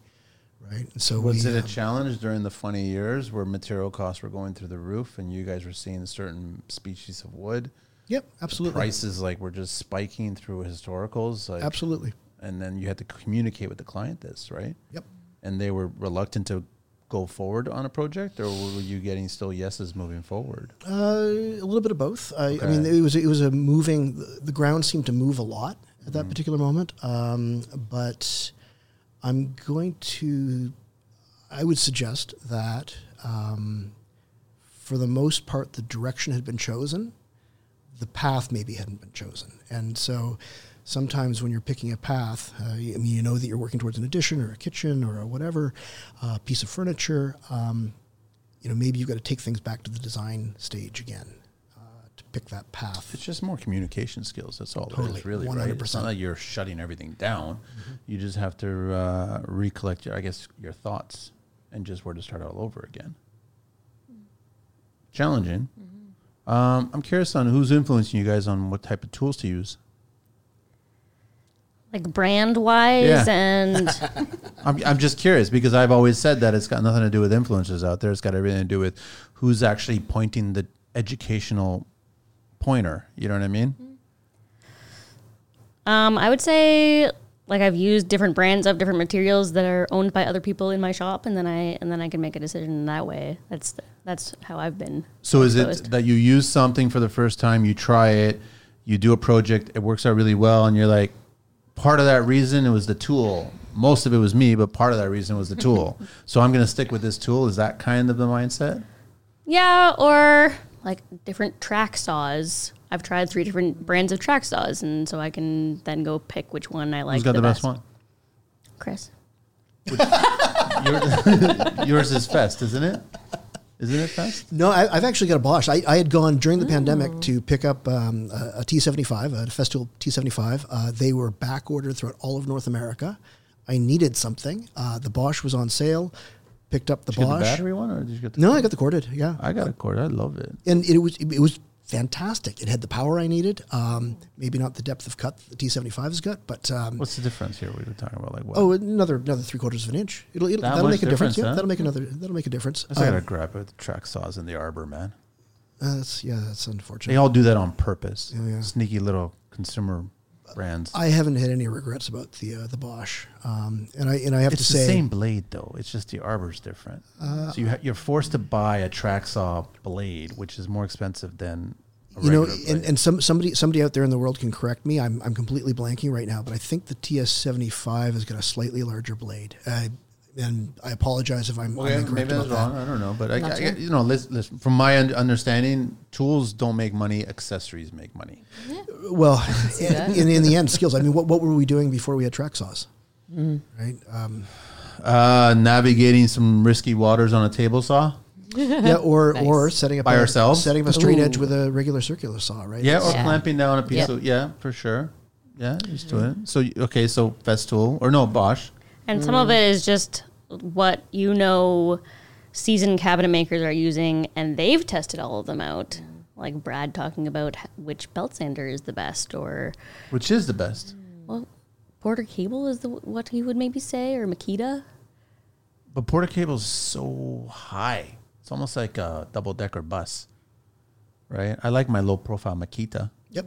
right? And so Was we, it a um, challenge during the funny years where material costs were going through the roof and you guys were seeing certain species of wood Yep, absolutely. prices like were just spiking through historicals. Like, Absolutely. And then you had to communicate with the client this, right? Yep. And they were reluctant to go forward on a project, or were you getting still yeses moving forward? Uh, a little bit of both. I, I mean, it was it was a moving. The, the ground seemed to move a lot at that particular moment. Um, but I'm going to. I would suggest that um, for the most part, the direction had been chosen. The path maybe hadn't been chosen, and so sometimes when you're picking a path, uh, I mean, you know that you're working towards an addition or a kitchen or a whatever uh, piece of furniture. Um, you know, maybe you've got to take things back to the design stage again pick that path. It's just more communication skills. That's all Totally, is, really. Right? It's 100%. not like you're shutting everything down. You just have to uh, recollect, your, I guess, your thoughts and just where to start all over again. Challenging. Um, I'm curious on who's influencing you guys on what type of tools to use. Like brand wise Yeah. and *laughs* *laughs* I'm, I'm just curious because I've always said that it's got nothing to do with influencers out there. It's got everything to do with who's actually pointing the educational pointer. You know what I mean? um, I would say like I've used different brands of different materials that are owned by other people in my shop, and then I and then I can make a decision that way. That's that's how I've been. So is it that you use something for the first time, you try it, you do a project, it works out really well, and you're like, part of that reason it was the tool. Most of it was me, but part of that reason was the tool. *laughs* so I'm going to stick with this tool. Is that kind of the mindset? Yeah, or like different track saws. I've tried three different brands of track saws, and so I can then go pick which one I like. Who's got the, best, one? Chris. *laughs* Yours, *laughs* yours is Fest, isn't it? Isn't it Fest? No, I, I've actually got a Bosch. I, I had gone during the pandemic to pick up um, a, a T75, a Festool T75. Uh, they were back ordered throughout all of North America. I needed something. Uh, the Bosch was on sale. Picked up the Did you get Bosch. the battery one, or did you get the? No, I got the corded. Yeah, I got a cord. I love it. and it was it was fantastic. It had the power I needed. Um, maybe not the depth of cut the T75 has got, but um, What's the difference here? We were talking about like what? oh, another another three quarters of an inch. It'll, it'll That that'll much make a difference. difference, Yeah, huh? that'll make another. That'll make a difference. I gotta Um, grab it. The track saws in the arbor, man. uh, that's yeah, that's unfortunate. They unfortunate. all do that on purpose. Yeah, yeah. Sneaky little consumer brands. I haven't had any regrets about the uh, the Bosch, um, and I and I have it's to the say, same blade though. It's just the arbor's different. so you ha- you're forced to buy a track saw blade, which is more expensive than a you know, regular and, and some somebody somebody out there in the world can correct me. I'm I'm completely blanking right now, but I think the TS75 has got a slightly larger blade. Uh, and I apologize if I'm, Okay, I'm incorrect maybe I was wrong. that. I don't know, but I, Not I- you know, listen, listen, from my understanding, tools don't make money; accessories make money. Well, in, that. in, in the end, skills. I mean, what, what were we doing before we had track saws? Mm. Right? Um, Uh, navigating some risky waters on a table saw. *laughs* yeah, or Nice. or setting up By a, ourselves? setting up a straight edge with a regular circular saw, right? Yeah, or Yeah. clamping down a piece Yep. of yeah, for sure. Yeah, used to it. So okay, so Festool or no Bosch. And some of mm. it is just what you know seasoned cabinet makers are using, and they've tested all of them out. Like Brad talking about which belt sander is the best, or Which is the best? well, Porter Cable is the what he would maybe say, or Makita. But Porter Cable is so high. It's almost like a double decker bus. Right? I like my low profile Makita Yep.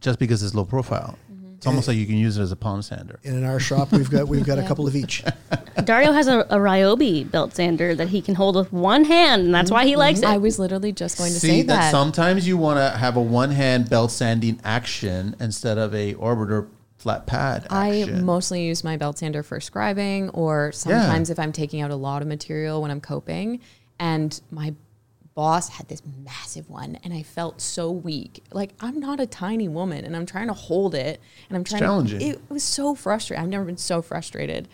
just because it's low profile. It's almost like you can use it as a palm sander. And in our shop, we've got we've got a couple of each. *laughs* Dario has a, a Ryobi belt sander that he can hold with one hand, and that's why he likes mm-hmm. it. I was literally just going to See say that. that. sometimes you want to have a one hand belt sanding action instead of a orbiter flat pad I mostly use my belt sander for scribing, or sometimes if I'm taking out a lot of material when I'm coping. And my boss had this massive one, and I felt so weak. Like I'm not a tiny woman, and I'm trying to hold it, and I'm trying. challenging. To, it was so frustrating. I've never been so frustrated.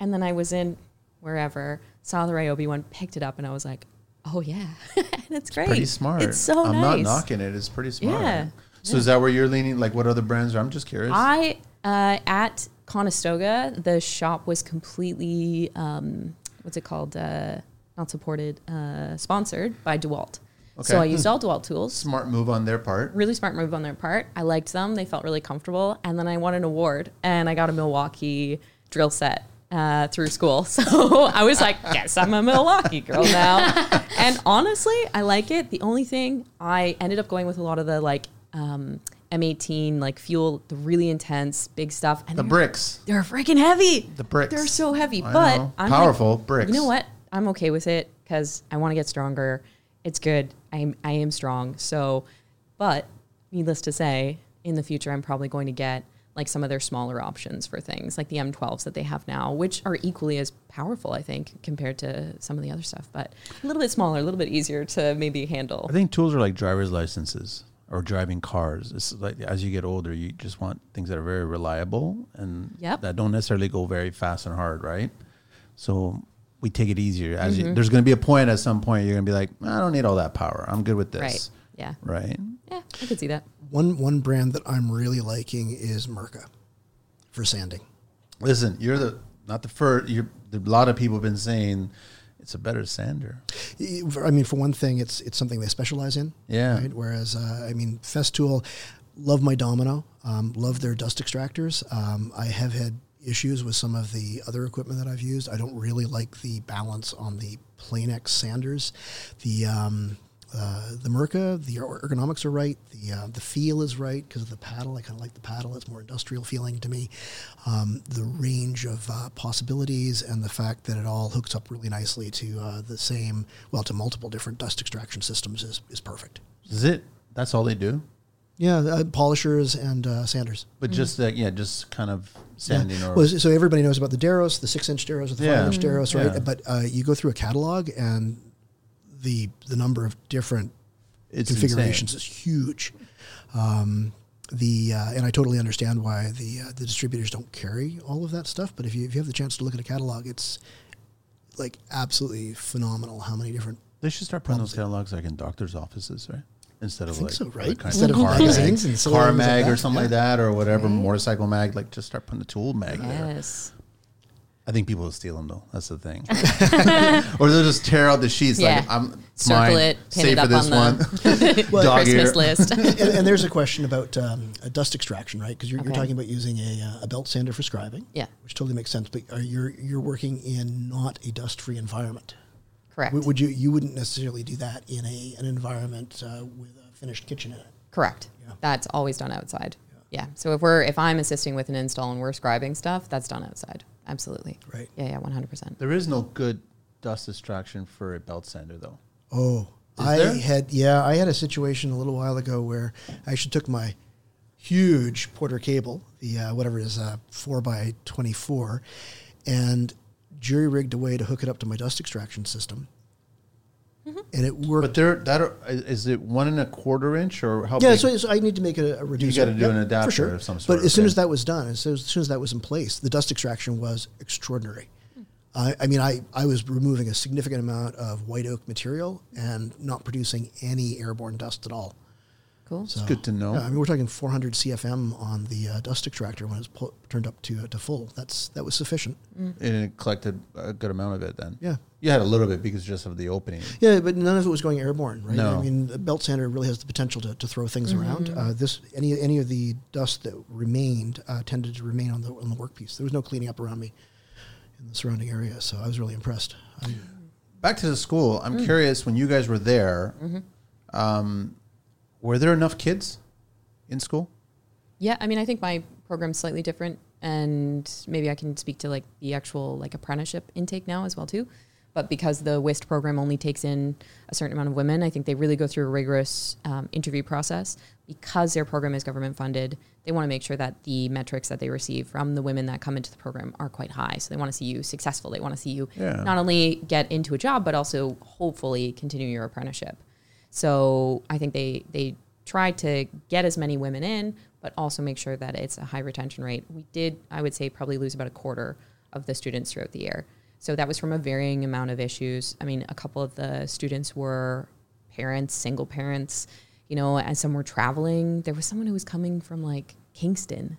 And then I was in wherever, saw the Ryobi one, picked it up, and I was like, "Oh yeah, *laughs* and it's great. It's pretty smart. It's so I'm nice. not knocking it. It's pretty smart. Yeah. So is that where you're leaning? Like what other brands are? I'm just curious. I uh, at Conestoga, the shop was completely um, what's it called? Uh, not supported, uh, sponsored by Dewalt. So I used all Dewalt tools. Smart move on their part. Really smart move on their part. I liked them. They felt really comfortable. And then I won an award, and I got a Milwaukee drill set uh, through school. *laughs* So I was like, yes, I'm a Milwaukee girl now. *laughs* and honestly, I like it. The only thing I ended up going with a lot of the like um, M18 like fuel, the really intense big stuff. And The they're- bricks. They're freaking heavy. The bricks. They're so heavy, I but know. I'm Powerful like, bricks. You know what? I'm okay with it because I want to get stronger. It's good. I'm I am strong. So, but needless to say, in the future, I'm probably going to get like some of their smaller options for things like the M12s that they have now, which are equally as powerful, I think, compared to some of the other stuff, but a little bit smaller, a little bit easier to maybe handle. I think tools are like driver's licenses or driving cars. It's like as you get older, you just want things that are very reliable and Yep. that don't necessarily go very fast and hard, right? So we take it easier. As Mm-hmm. you, there's going to be a point at some point you're going to be like, I don't need all that power. I'm good with this. Right. Yeah. Right. Yeah, I could see that. One one brand that I'm really liking is Mirka for sanding. Listen, you're the not the first. You're a lot of people have been saying it's a better sander. I mean, for one thing, it's it's something they specialize in. Yeah. Right? Whereas, uh, I mean, Festool, love my Domino, um, love their dust extractors. Um, I have had issues with some of the other equipment that I've used. I don't really like the balance on the Planex sanders. The um, uh, the Mirka, the ergonomics are right. The uh, the feel is right because of the paddle. I kind of like the paddle. It's more industrial feeling to me. Um, the range of uh, possibilities and the fact that it all hooks up really nicely to uh, the same, well, to multiple different dust extraction systems is, is perfect. Is it? That's all they do. Yeah, uh, polishers and uh, sanders. But just uh, yeah, just kind of sanding or Well, so everybody knows about the Deros, the six-inch Deros, or the Yeah. five-inch Deros, right? Yeah. But uh, you go through a catalog, and the the number of different it's configurations insane. is huge. Um, the uh, and I totally understand why the uh, the distributors don't carry all of that stuff. But if you if you have the chance to look at a catalog, it's like absolutely phenomenal how many different. They should start putting those catalogs like in doctors' offices, right? Instead of think like so, right? like kind Instead of car magazines mag, and silly car things like or that. something like that, or whatever motorcycle mag. Like just start putting the tool mag there. Yes. I think people will steal them though. That's the thing. *laughs* *laughs* or they'll just tear out the sheets. Yeah. Like I'm Circle mine, it, pin save it for up this on one. *laughs* Dog Christmas ear. list. and, and there's a question about um, a dust extraction, right? Because you're, you're talking about using a, uh, a belt sander for scribing, Yeah. which totally makes sense. But are you're you're working in not a dust-free environment. Correct. Would, would you you wouldn't necessarily do that in a an environment uh, with a finished kitchen in it? Correct. Yeah. That's always done outside. Yeah. So if we're if I'm assisting with an install and we're scribing stuff, that's done outside. Absolutely. Right. Yeah. Yeah. One hundred percent. There is no good dust extraction for a belt sander though. Oh, Is I there? had yeah, I had a situation a little while ago where I actually took my huge Porter cable, the uh, whatever it is, uh, four by twenty four, and jury rigged a way to hook it up to my dust extraction system, Mm-hmm. and it worked. But there, that are, is it one and a quarter inch or how yeah, big? so, so I need to make a, a reducer. gotta do an adapter sure. of some sort, But as soon okay. as that was done, as soon as soon as that was in place, the dust extraction was extraordinary. I, I mean, I, I was removing a significant amount of white oak material and not producing any airborne dust at all. Cool. So, good to know. Yeah, I mean, we're talking 400 CFM on the uh, dust extractor when it's pu- turned up to uh, to full. That's that was sufficient. and it collected a good amount of it then. Yeah. You had a little bit because just of the opening. Yeah, but none of it was going airborne, right? No. I mean, the belt sander really has the potential to, to throw things around. Uh, this any any of the dust that remained uh, tended to remain on the on the workpiece. There was no cleaning up around me in the surrounding area, so I was really impressed. I, Back to the school. Mm. I'm curious when you guys were there, Mm-hmm. um, were there enough kids in school? Yeah, I mean, I think my program's slightly different, and maybe I can speak to like the actual like apprenticeship intake now as well too. But because the WIST program only takes in a certain amount of women, I think they really go through a rigorous um, interview process. Because their program is government funded, they want to make sure that the metrics that they receive from the women that come into the program are quite high. So they want to see you successful. They want to see you Yeah. not only get into a job, but also hopefully continue your apprenticeship. So I think they they try to get as many women in, but also make sure that it's a high retention rate. We did, I would say, probably lose about a quarter of the students throughout the year. So that was from a varying amount of issues. I mean, a couple of the students were parents, single parents, you know, and some were traveling. There was someone who was coming from like Kingston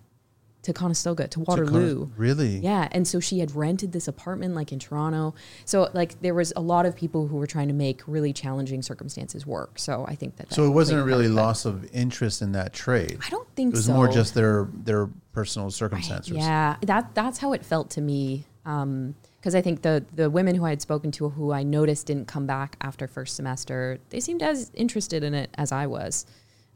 to Conestoga to Waterloo. really? Yeah, and so she had rented this apartment like in Toronto. So like there was a lot of people who were trying to make really challenging circumstances work. So I think that, that So it wasn't played a part really loss of interest in that trade. I don't think It was so. more just their their personal circumstances. Yeah, that that's how it felt to me. Um, because I think the the women who I had spoken to, who I noticed didn't come back after first semester, they seemed as interested in it as I was.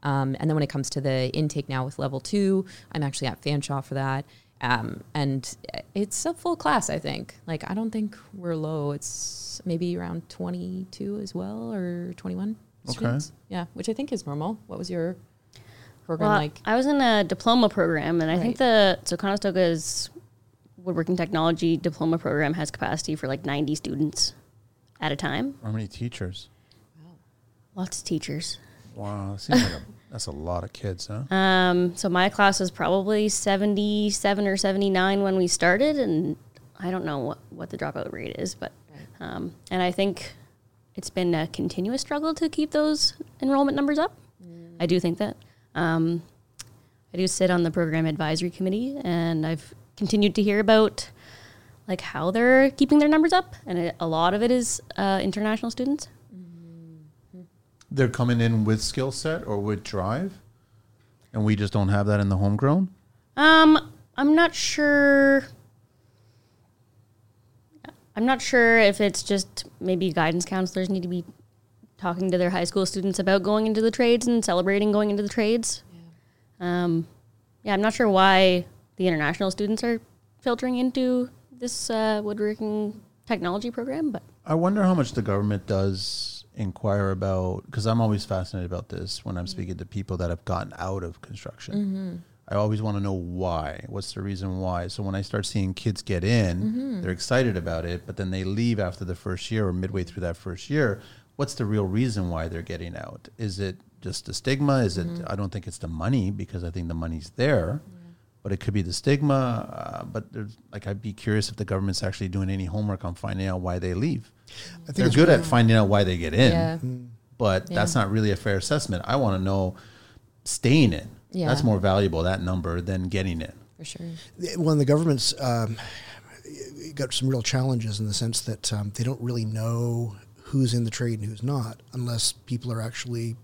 Um, and then when it comes to the intake now with level two, I'm actually at Fanshawe for that. Um, and it's a full class, I think. Like, I don't think we're low. It's maybe around 22 as well or 21 Okay. students. Yeah, which I think is normal. What was your program Well, like? I was in a diploma program, and I think the so Conestoga's woodworking technology diploma program has capacity for like 90 students at a time. How many teachers? Lots of teachers. Wow, that seems like a, that's a lot of kids, huh? Um, so my class was probably 77 or 79 when we started, and I don't know what, what the dropout rate is, but um, and I think it's been a continuous struggle to keep those enrollment numbers up. I do think that. Um, I do sit on the program advisory committee, and I've continued to hear about like how they're keeping their numbers up, and it, a lot of it is uh, international students. They're coming in with skill set or with drive, and we just don't have that in the homegrown. Um, I'm not sure. I'm not sure if it's just maybe guidance counselors need to be talking to their high school students about going into the trades and celebrating going into the trades. Yeah. Um, yeah, I'm not sure why the international students are filtering into this uh, woodworking technology program, but I wonder how much the government does inquire about because I'm always fascinated about this when I'm mm-hmm. speaking to people that have gotten out of construction. Mm-hmm. I always want to know why. What's the reason why? So when I start seeing kids get in, mm-hmm. they're excited about it, but then they leave after the first year or midway through that first year. What's the real reason why they're getting out? Is it just the stigma? Is it? I don't think it's the money because I think the money's there, but it could be the stigma. Uh, but there's like I'd be curious if the government's actually doing any homework on finding out why they leave. I think They're it's good at finding out why they get in, Yeah. but that's not really a fair assessment. I want to know staying in. Yeah. That's more valuable that number than getting in. For sure. when the government's um, got some real challenges in the sense that um, they don't really know who's in the trade and who's not unless people are actually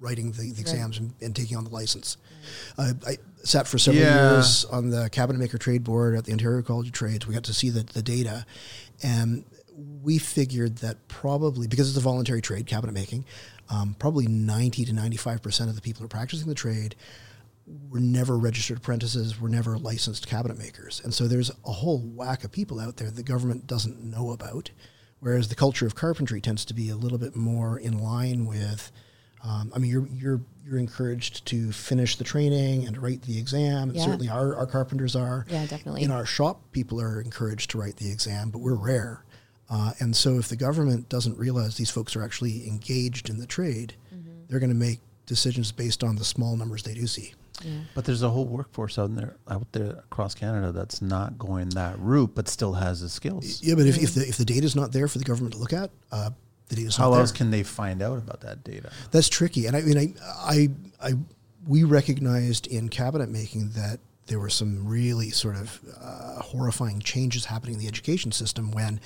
writing the, the exams and, and taking on the license. Uh, I sat for several Yeah. years on the cabinet maker trade board at the Ontario College of Trades. We got to see the, the data, and we figured that probably because it's a voluntary trade, cabinet making, um, probably 90 to 95 percent of the people who are practicing the trade were never registered apprentices, were never licensed cabinet makers. And so there's a whole whack of people out there the government doesn't know about. Whereas the culture of carpentry tends to be a little bit more in line with, um, I mean, you're, you're, you're encouraged to finish the training and write the exam. And Yeah. certainly our, our carpenters are. Yeah, definitely. In our shop, people are encouraged to write the exam, but we're rare. Uh, and so if the government doesn't realize these folks are actually engaged in the trade, they're going to make decisions based on the small numbers they do see. But there's a whole workforce out there, out there across Canada that's not going that route, but still has the skills. Yeah, but if, if the if the data is not there for the government to look at, uh, the data's How not else there. can they find out about that data? That's tricky, and I mean, I, I, I, we recognized in cabinet making that there were some really sort of uh, horrifying changes happening in the education system when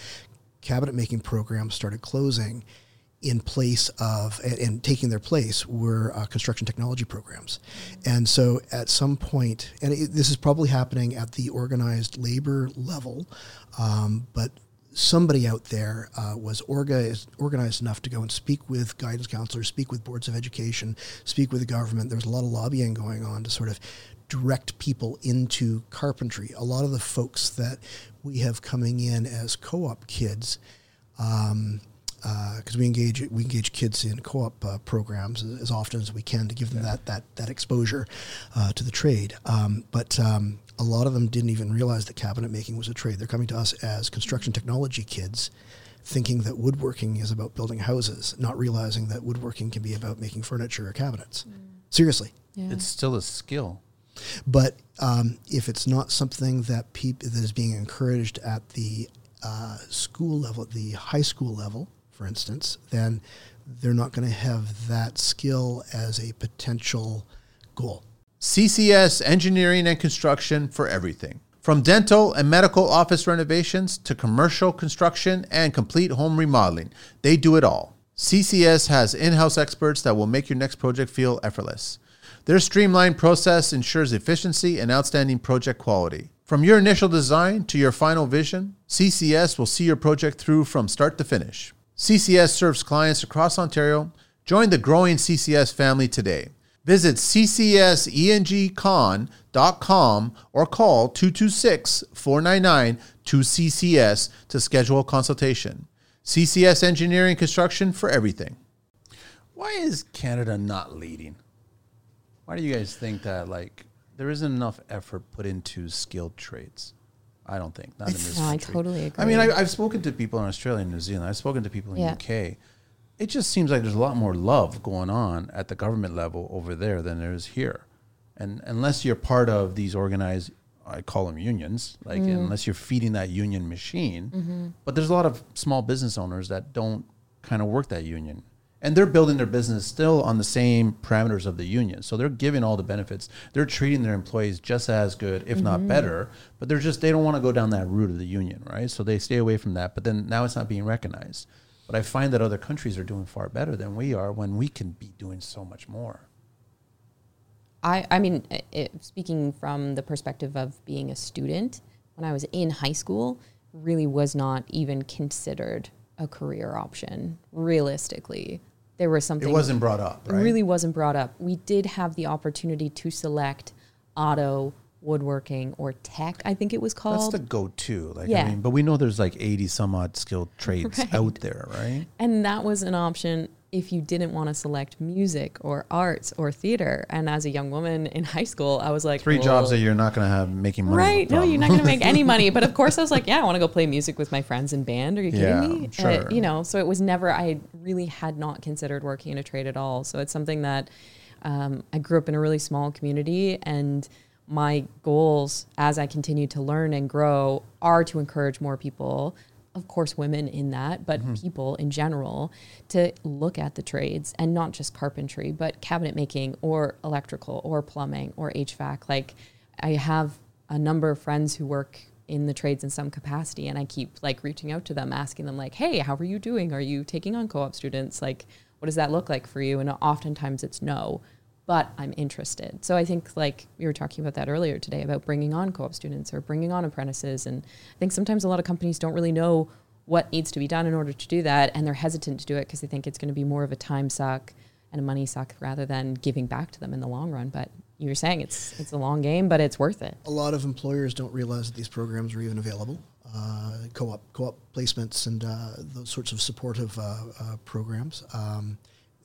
cabinet making programs started closing in place of and, and taking their place were uh, construction technology programs and so at some point and it, this is probably happening at the organized labor level um, but somebody out there uh, was organized, organized enough to go and speak with guidance counselors, speak with boards of education, speak with the government. There was a lot of lobbying going on to sort of direct people into carpentry. A lot of the folks that we have coming in as co-op kids, because we engage we engage kids in co-op uh, programs as, as often as we can to give them that that that exposure uh, to the trade. Um, but um, a lot of them didn't even realize that cabinet making was a trade. They're coming to us as construction technology kids, thinking that woodworking is about building houses, not realizing that woodworking can be about making furniture or cabinets. Seriously. Yeah. It's still a skill. But um, if it's not something that peop- that is being encouraged at the uh, school level, the high school level, for instance, then they're not going to have that skill as a potential goal. CCS Engineering and Construction for everything. From dental and medical office renovations to commercial construction and complete home remodeling, they do it all. CCS has in house experts that will make your next project feel effortless. Their streamlined process ensures efficiency and outstanding project quality. From your initial design to your final vision, CCS will see your project through from start to finish. CCS serves clients across Ontario. Join the growing CCS family today. Visit ccsengcon.com or call 226 499 2CCS to schedule a consultation. CCS Engineering Construction for everything. Why is Canada not leading? Why do you guys think that like there isn't enough effort put into skilled trades? I don't think not in this No, I totally agree. I mean, I, I've spoken to people in Australia and New Zealand. I've spoken to people in Yeah. UK. It just seems like there's a lot more love going on at the government level over there than there is here. And unless you're part of these organized, I call them unions, like Mm. unless you're feeding that union machine. Mm-hmm. But there's a lot of small business owners that don't kind of work that union. And they're building their business still on the same parameters of the union. So they're giving all the benefits. They're treating their employees just as good, if Mm-hmm. not better. But they're just, they don't want to go down that route of the union, right? So they stay away from that. But then now it's not being recognized. But I find that other countries are doing far better than we are when we can be doing so much more. I, I mean, it, speaking from the perspective of being a student, when I was in high school, really was not even considered a career option. Realistically, there was something. It wasn't brought up, It really wasn't brought up. We did have the opportunity to select auto, woodworking, or tech. I think it was called. That's the go-to. Like, I Yeah. mean, but we know there's like 80 some odd skilled trades *laughs* Right. out there, right? And that was an option if you didn't want to select music or arts or theater. And as a young woman in high school, I was like, Three jobs that you're not going to have making money. Right. No, you're not going to make any money. *laughs* But of course, I was like, yeah, I want to go play music with my friends in band. Are you kidding Yeah, me? Uh, sure. you know, so it was never, I really had not considered working in a trade at all. So it's something that um, I grew up in a really small community and my goals as I continue to learn and grow are to encourage more people, of course, women in that, but Mm-hmm. people in general, to look at the trades and not just carpentry, but cabinet making or electrical or plumbing or HVAC. Like, I have a number of friends who work in the trades in some capacity, and I keep like reaching out to them, asking them, like, hey, how are you doing? Are you taking on co op students? Like, what does that look like for you? And oftentimes it's no but I'm interested. So I think like we were talking about that earlier today about bringing on co-op students or bringing on apprentices and I think sometimes a lot of companies don't really know what needs to be done in order to do that and they're hesitant to do it because they think it's going to be more of a time suck and a money suck rather than giving back to them in the long run, but you were saying it's it's a long game, but it's worth it. A lot of employers don't realize that these programs are even available. Uh, co-op, co-op placements, and uh, those sorts of supportive uh, uh, programs, um,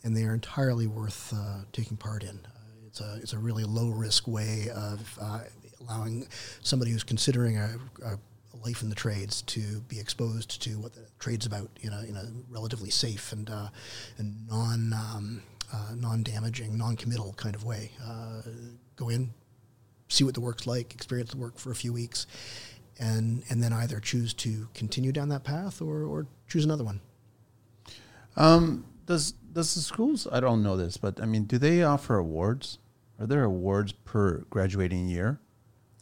and they are entirely worth uh, taking part in. Uh, it's a it's a really low risk way of uh, allowing somebody who's considering a, a life in the trades to be exposed to what the trade's about in a, in a relatively safe and uh, and non um, uh, non damaging, non committal kind of way. Go in, see what the work's like, experience the work for a few weeks, and and then either choose to continue down that path or, or choose another one. Um, does does the schools? I don't know this, but I mean, do they offer awards? Are there awards per graduating year?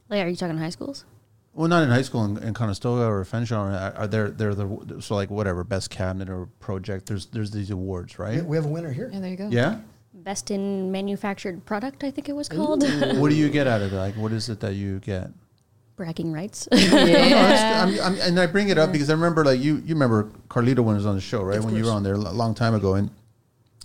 Like, are you talking high schools? Well, not in high school in, in Conestoga or Fanshawe. Are, are there? They're the so like whatever best cabinet or project. There's there's these awards, right? We have a winner here. Yeah, there you go. Yeah. Best in manufactured product, I think it was called. what do you get out of it? Like, what is it that you get? Bragging rights. No, *laughs* no, *laughs* I'm, I'm, and I bring it up because I remember, like you, you remember Carlito when he was on the show, right? Of when you were on there a long time ago, and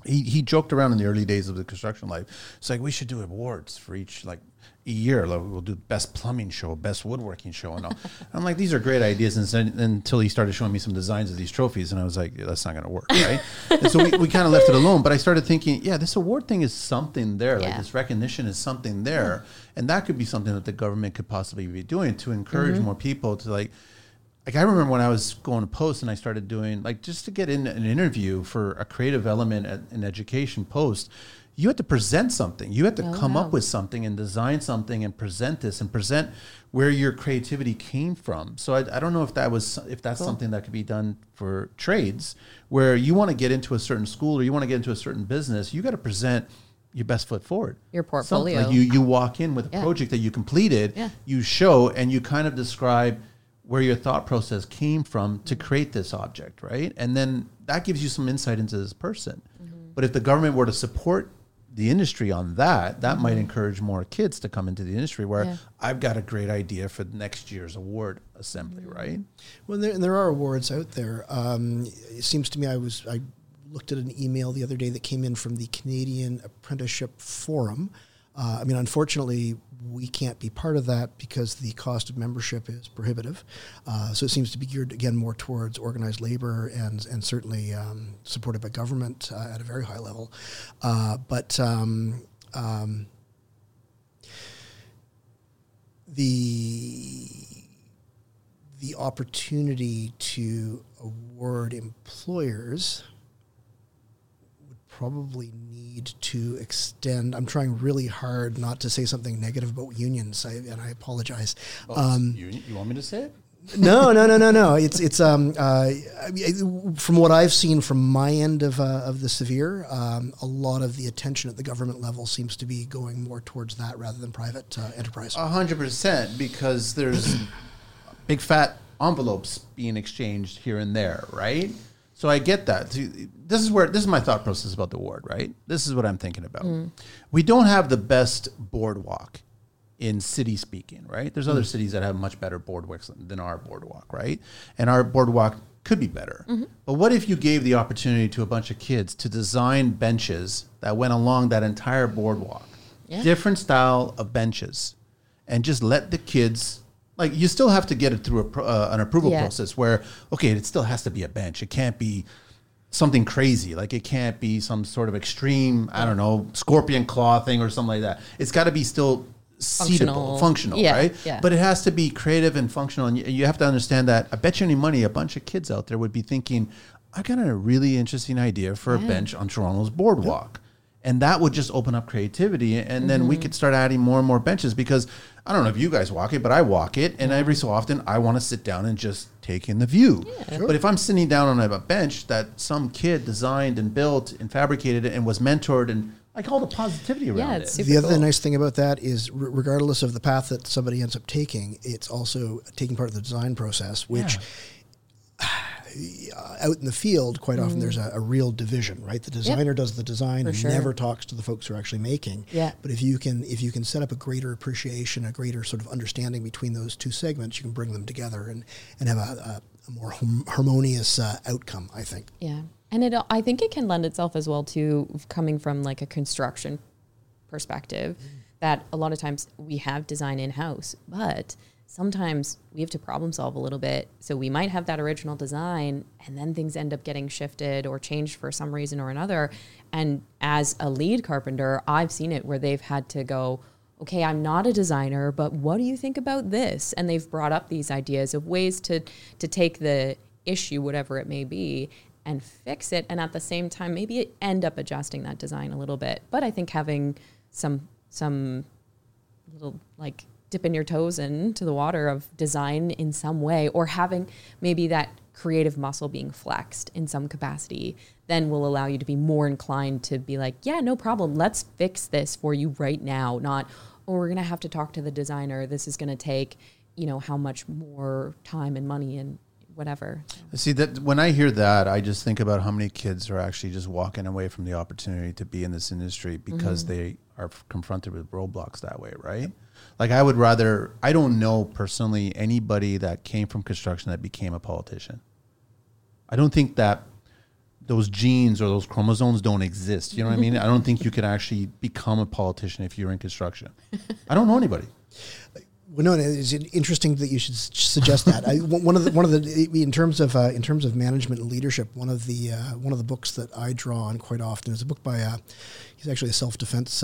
he he joked around in the early days of the construction life. It's like we should do awards for each like a year. Like we'll do best plumbing show, best woodworking show, and all. *laughs* I'm like, these are great ideas, and then, until he started showing me some designs of these trophies, and I was like, yeah, that's not going to work, right? *laughs* and so we, we kind of left it alone. But I started thinking, yeah, this award thing is something there. Like this recognition is something there, mm-hmm. and that could be something that the government could possibly be doing to encourage mm-hmm. more people to like like I remember when I was going to post and I started doing like just to get in an interview for a creative element at an education post, you had to present something. You had to Oh, come wow. up with something and design something and present this and present where your creativity came from. So I, I don't know if that was if that's something that could be done for trades where you want to get into a certain school or you want to get into a certain business, you got to present your best foot forward. Your Something portfolio. Like you you walk in with a Yeah. project that you completed, Yeah. you show and you kind of describe where your thought process came from to create this object, right? And then that gives you some insight into this person. Mm-hmm. But if the government were to support the industry on that, that might encourage more kids to come into the industry where Mm-hmm. Yeah. I've got a great idea for next year's award assembly, Mm-hmm. right? Well, there, and there are awards out there. Um, it seems to me I was I looked at an email the other day that came in from the Canadian Apprenticeship Forum. Uh, I mean, unfortunately, we can't be part of that because the cost of membership is prohibitive. Uh, so it seems to be geared again more towards organized labor and and certainly um, supported by government uh, at a very high level. Uh, but um, um, the the opportunity to award employers probably need to extend. I'm trying really hard not to say something negative about unions, I, and I apologize. Um, you, you want me to say it? *laughs* no, no, no, no, no. It's it's um uh, from what I've seen from my end of uh, of the severe, um, a lot of the attention at the government level seems to be going more towards that rather than private uh, enterprise. A hundred percent, because there's *coughs* big fat envelopes being exchanged here and there, right? So I get that. This is where this is my thought process about the award, right? This is what I'm thinking about. We don't have the best boardwalk in city speaking, right? There's other cities that have much better boardwalks than our boardwalk, right? And our boardwalk could be better. But what if you gave the opportunity to a bunch of kids to design benches that went along that entire boardwalk, Yeah. different style of benches, and just let the kids like you still have to get it through a, uh, an approval Yeah. process where okay, it still has to be a bench. It can't be something crazy. Like it can't be some sort of extreme, I don't know, scorpion claw thing or something like that. It's got to be still Functional. seatable, functional, Yeah, right? yeah. But it has to be creative and functional. And you, you have to understand that I bet you any money, a bunch of kids out there would be thinking, I got a really interesting idea for a bench on Toronto's boardwalk. And that would just open up creativity. And then we Mm-hmm. could start adding more and more benches because I don't know if you guys walk it, but I walk it. And every so often I want to sit down and just take in the view. But if I'm sitting down on a bench that some kid designed and built and fabricated and was mentored and like all the positivity around Yeah, it. it's super the other cool. nice thing about that is, r- regardless of the path that somebody ends up taking, it's also taking part of the design process, which uh, out in the field, quite often there's a, a real division, right? The designer does the design For and sure. never talks to the folks who are actually making. Yeah. But if you can, if you can set up a greater appreciation, a greater sort of understanding between those two segments, you can bring them together and and have a, a, a more hom- harmonious uh, outcome. I think. Yeah. And it, I think it can lend itself as well to coming from like a construction perspective that a lot of times we have design in house, but sometimes we have to problem solve a little bit. So we might have that original design and then things end up getting shifted or changed for some reason or another. And as a lead carpenter, I've seen it where they've had to go, okay, I'm not a designer, but what do you think about this? And they've brought up these ideas of ways to to take the issue, whatever it may be, and fix it. And at the same time, maybe end up adjusting that design a little bit. But I think having some some little like dipping your toes into the water of design in some way or having maybe that creative muscle being flexed in some capacity then will allow you to be more inclined to be like yeah no problem. Let's fix this for you right now. Not oh we're going to have to talk to the designer. This is going to take you know how much more time and money and whatever. See that when I hear that, I just think about how many kids are actually just walking away from the opportunity to be in this industry because mm-hmm. they are confronted with roadblocks that way, right? Like I would rather I don't know personally anybody that came from construction that became a politician. I don't think that those genes or those chromosomes don't exist. You know what I mean? I don't think you could actually become a politician if you're in construction. I don't know anybody. Well, no, it's interesting that you should suggest that. I, one of the one of the in terms of uh, in terms of management and leadership, one of the uh, one of the books that I draw on quite often is a book by uh, he's actually a self defense.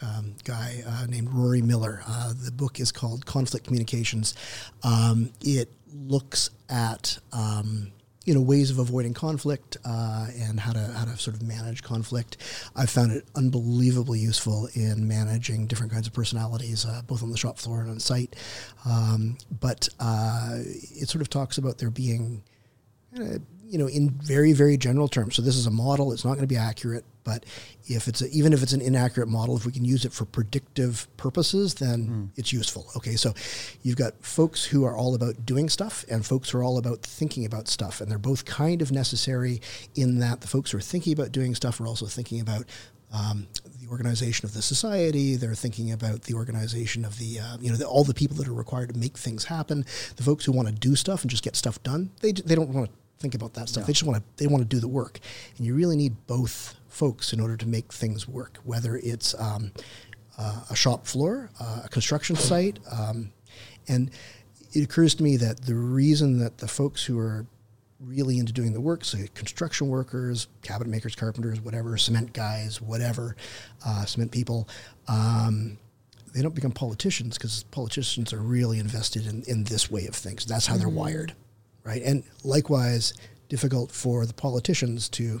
Um, guy uh, named Rory Miller. Uh, the book is called Conflict Communications. Um, it looks at um, you know ways of avoiding conflict uh, and how to how to sort of manage conflict. I found it unbelievably useful in managing different kinds of personalities, uh, both on the shop floor and on site. Um, but uh, it sort of talks about there being uh, you know, in very, very general terms. So this is a model. It's not going to be accurate, but if it's a, even if it's an inaccurate model, if we can use it for predictive purposes, then it's useful. Okay, so you've got folks who are all about doing stuff, and folks who are all about thinking about stuff, and they're both kind of necessary in that the folks who are thinking about doing stuff are also thinking about um, the organization of the society. They're thinking about the organization of the, uh, you know, the, all the people that are required to make things happen. The folks who want to do stuff and just get stuff done, they, they don't want to think about that stuff. They just want to they want to do the work, and you really need both folks in order to make things work. Whether it's um, uh, a shop floor, uh, a construction site, um, and it occurs to me that the reason that the folks who are really into doing the work, so construction workers, cabinet makers, carpenters, whatever, cement guys, whatever, uh, cement people, um, they don't become politicians because politicians are really invested in, in this way of things. That's how they're wired, right? And likewise, difficult for the politicians to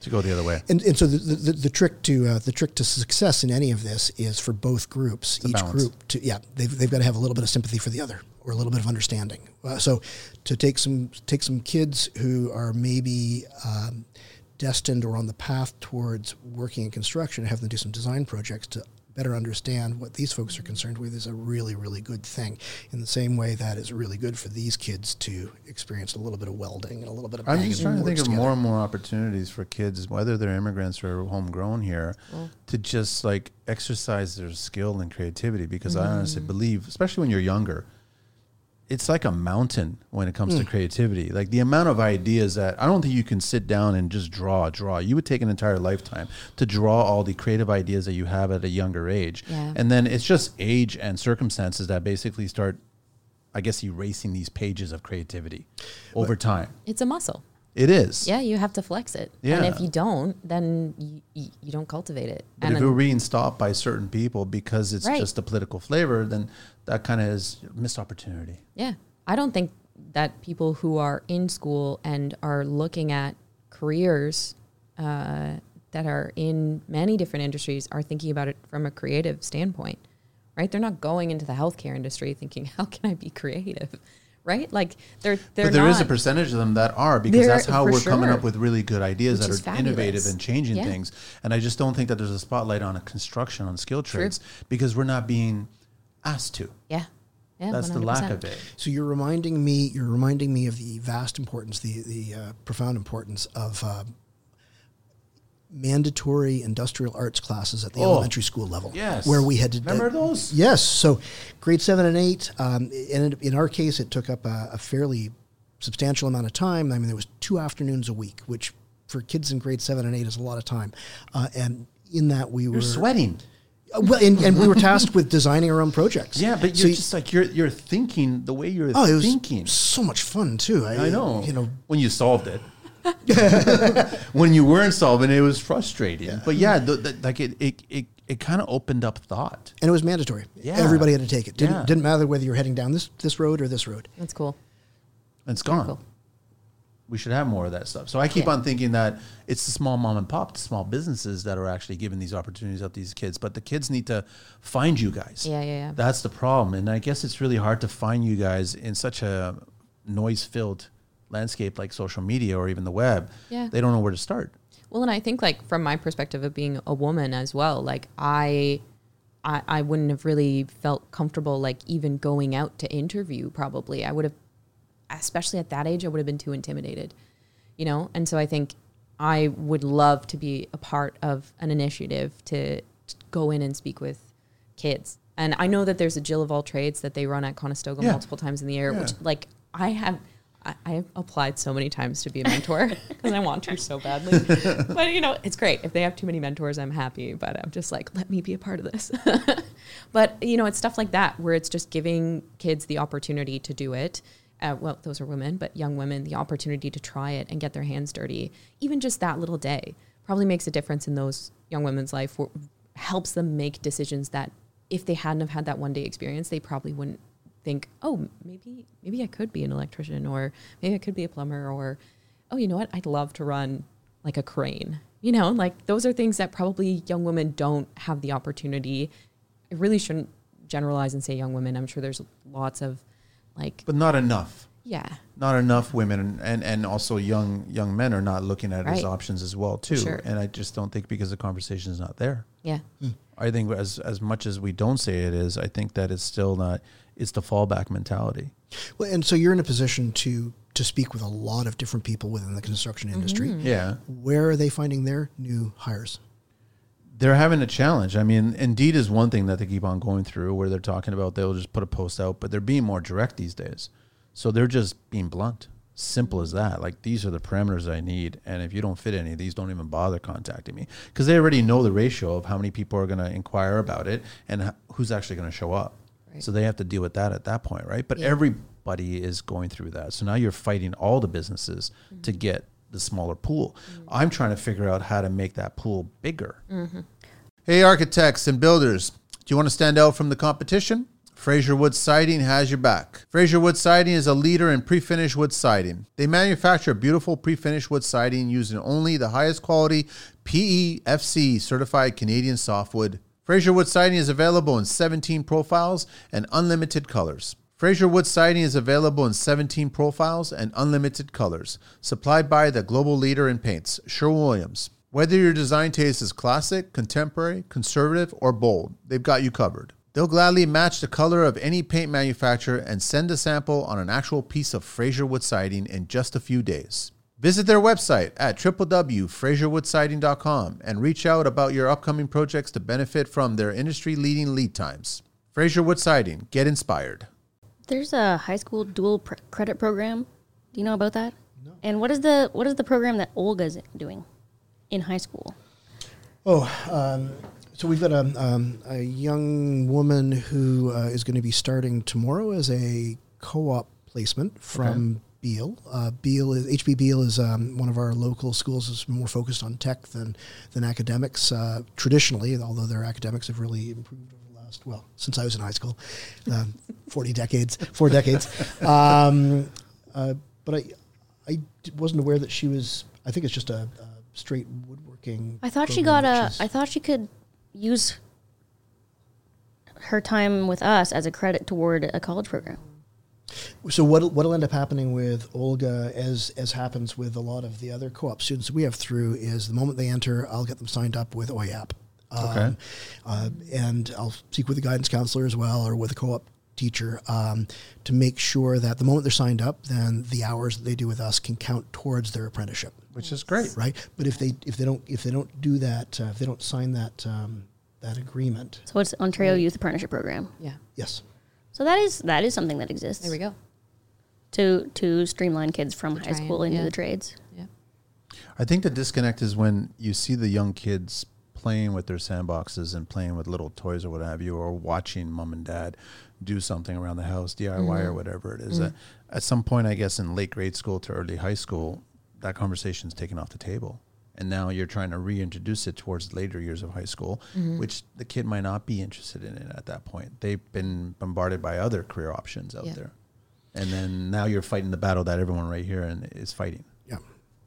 To go the other way. and, and so the, the, the trick to uh, the trick to success in any of this is for both groups, each balance. group to yeah they've, they've got to have a little bit of sympathy for the other or a little bit of understanding. Uh, so to take some take some kids who are maybe um, destined or on the path towards working in construction and have them do some design projects to better understand what these folks are concerned with is a really really good thing. In the same way that is really good for these kids to experience a little bit of welding and a little bit of I'm just trying to think works of more and more opportunities for kids, whether they're immigrants or homegrown here, mm. to just like exercise their skill and creativity. Because I honestly mm. believe, especially when you're younger, it's like a mountain when it comes to hmm. creativity. Like the amount of ideas that I don't think you can sit down and just draw, draw. You would take an entire lifetime to draw all the creative ideas that you have at a younger age. Yeah. And then it's just age and circumstances that basically start, I guess, erasing these pages of creativity over time. It's a muscle. It is. Yeah, you have to flex it. Yeah. And if you don't, then you, you, don't cultivate it. But and if we're being stopped by certain people because it's Right. just a political flavor, then that kind of is missed opportunity. Yeah. I don't think that people who are in school and are looking at careers uh, that are in many different industries are thinking about it from a creative standpoint, right? They're not going into the healthcare industry thinking, how can I be creative? Right? Like they're, they're but there not, is a percentage of them that are because that's how we're coming up with really good ideas Which that is are innovative and changing Yeah. things. And I just don't think that there's a spotlight on a construction on skill trades because we're not being asked to. Yeah. Yeah. That's the lack of it. So you're reminding me. You're reminding me of the vast importance, the the uh, profound importance of uh, mandatory industrial arts classes at the Oh, elementary school level. yes. where we had to Remember those? Yes. So grade seven and eight. Um, and in our case, it took up a, a fairly substantial amount of time. I mean, there was two afternoons a week, which for kids in grade seven and eight is a lot of time. Uh, and in that, we were You're sweating. Uh, Well, and, and we were tasked with designing our own projects. Yeah, but you're you- just like you're you're thinking the way you're Oh, it was thinking. so much fun too. I know. You know, when you solved it. *laughs* when you weren't solving it, it was frustrating. But yeah, the, the, like it, it, it, it kind of opened up thought. and it was mandatory. Yeah. Everybody had to take it. Didn't, Yeah. didn't matter whether you were heading down this this road or this road. That's cool. And it's gone. Cool. We should have more of that stuff. So I keep Yeah. on thinking that it's the small mom and pop, the small businesses that are actually giving these opportunities out to these kids. But the kids need to find you guys. Yeah, yeah, yeah. That's the problem. And I guess it's really hard to find you guys in such a noise filled landscape like social media or even the web. Yeah. They don't know where to start. Well, and I think like from my perspective of being a woman as well, like I, I, I wouldn't have really felt comfortable like even going out to interview. Probably, I would have, especially at that age, I would have been too intimidated, you know. And so I think I would love to be a part of an initiative to, to go in and speak with kids. And I know that there's a Jill of all trades that they run at Conestoga Yeah. multiple times in the year, which like I have. I- applied so many times to be a mentor *laughs* because I want to so badly. But you know, it's great. If they have too many mentors, I'm happy. But I'm just like, let me be a part of this. *laughs* but you know, it's stuff like that where it's just giving kids the opportunity to do it. Uh, well, those are women, but young women, the opportunity to try it and get their hands dirty. Even just that little day probably makes a difference in those young women's life. Helps them make decisions that if they hadn't have had that one day experience, they probably wouldn't think, oh, maybe maybe I could be an electrician or maybe I could be a plumber or oh, you know what? I'd love to run like a crane. You know, like those are things that probably young women don't have the opportunity. I really shouldn't generalize and say young women. I'm sure there's lots of like But not enough. yeah, Not enough women and, and also young young men are not looking at it as options as well too. Sure. And I just don't think because the conversation is not there. yeah. I think as as much as we don't say it is, I think that it's still not. It's the fallback mentality. Well, and so you're in a position to to speak with a lot of different people within the construction industry. Mm-hmm. Yeah, Where are they finding their new hires? they're having a challenge. I mean, Indeed is one thing that they keep on going through, where they're talking about they'll just put a post out, but they're being more direct these days. So they're just being blunt. Simple as that. Like these are the parameters I need, and if you don't fit any of these, don't even bother contacting me because they already know the ratio of how many people are going to inquire about it and who's actually going to show up. Right. So they have to deal with that at that point, right? But everybody is going through that. So now you're fighting all the businesses to mm-hmm. get the smaller pool. Mm-hmm. I'm trying to figure out how to make that pool bigger. Mm-hmm. Hey, architects and builders, do you want to stand out from the competition? Fraser Wood Siding has your back. Fraser Wood Siding is a leader in pre-finished wood siding. They manufacture beautiful pre-finished wood siding using only the highest quality PEFC certified Canadian softwood. Fraser Wood Siding is available in 17 profiles and unlimited colors. Fraser Wood Siding is available in 17 profiles and unlimited colors, supplied by the global leader in paints, Sherwin-Williams. Whether your design taste is classic, contemporary, conservative, or bold, they've got you covered. They'll gladly match the color of any paint manufacturer and send a sample on an actual piece of Fraser Wood siding in just a few days. Visit their website at www.fraserwoodsiding.com and reach out about your upcoming projects to benefit from their industry leading lead times. Fraser Wood Siding, get inspired. There's a high school dual pr- credit program. Do you know about that? No. And what is the what is the program that Olga's doing in high school? Oh, um, so we've got a, um, a young woman who uh, is going to be starting tomorrow as a co-op placement from Beal. Uh, Beal is HB Beal is um, one of our local schools. is more focused on tech than than academics uh, traditionally. Although their academics have really improved over the last well since I was in high school, um, *laughs* forty decades, four decades. Um, uh, but I I wasn't aware that she was. I think it's just a, a straight woodworking. I thought she got a. I thought she could use her time with us as a credit toward a college program. So what what'll end up happening with Olga, as as happens with a lot of the other co-op students we have through, is the moment they enter, I'll get them signed up with OYAP, um, Okay. uh, and I'll speak with the guidance counselor as well, or with a co-op teacher, um, to make sure that the moment they're signed up, then the hours that they do with us can count towards their apprenticeship, Which is great. right? But if they if they don't if they don't do that, uh, if they don't sign that um, that agreement, So it's Ontario Youth Apprenticeship Program. Yeah. yes, So that is that is something that exists. There we go. To to streamline kids from To high try school into yeah. the trades. Yeah. I think the disconnect is when you see the young kids playing with their sandboxes and playing with little toys or what have you, or watching mom and dad do something around the house, DIY or whatever it is. Uh, At some point, I guess in late grade school to early high school, that conversation's taken off the table. And now you're trying to reintroduce it towards later years of high school, which the kid might not be interested in it at that point. They've been bombarded by other career options out Yeah. there. And then now you're fighting the battle that everyone right here and is fighting. yeah.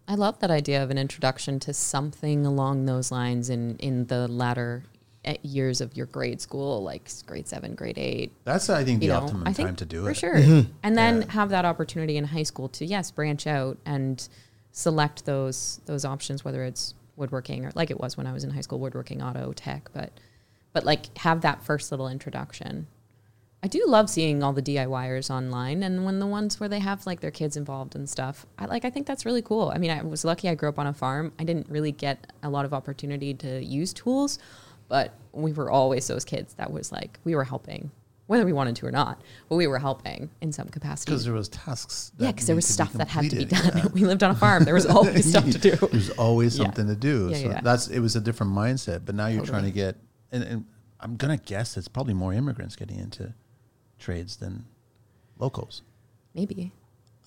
I love that idea of an introduction to something along those lines in in the latter eh, years of your grade school, like grade seven, grade eight. That's, I think, the know, optimum I think time to do for it. For sure, Mm-hmm. and then Yeah. have that opportunity in high school to yes, branch out and select those those options, whether it's woodworking or like it was when I was in high school, woodworking, auto, tech, but but like have that first little introduction. I do love seeing all the DIYers online and when the ones where they have like their kids involved and stuff. I like I think that's really cool. I mean, I was lucky I grew up on a farm. I didn't really get a lot of opportunity to use tools, but we were always those kids that was like we were helping whether we wanted to or not, but we were helping in some capacity. Because there was tasks. Yeah, because there was stuff that had to be completed. done. *laughs* we lived on a farm. There was always *laughs* stuff to do. There's always Yeah. something to do. Yeah, so yeah. that's it was a different mindset. But now you're trying to get and, and I'm gonna guess it's probably more immigrants getting into trades than locals. Maybe.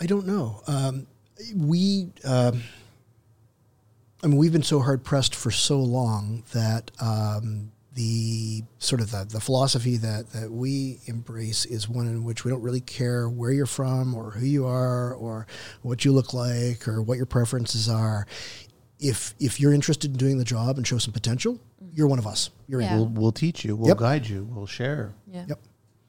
I don't know. Um, we, um, I mean, we've been so hard pressed for so long that um, the sort of the, the philosophy that, that we embrace is one in which we don't really care where you're from or who you are or what you look like or what your preferences are. If if you're interested in doing the job and show some potential, you're one of us. You're Yeah. in. We'll we'll teach you. We'll Yep. guide you. We'll share. Yeah. Yep.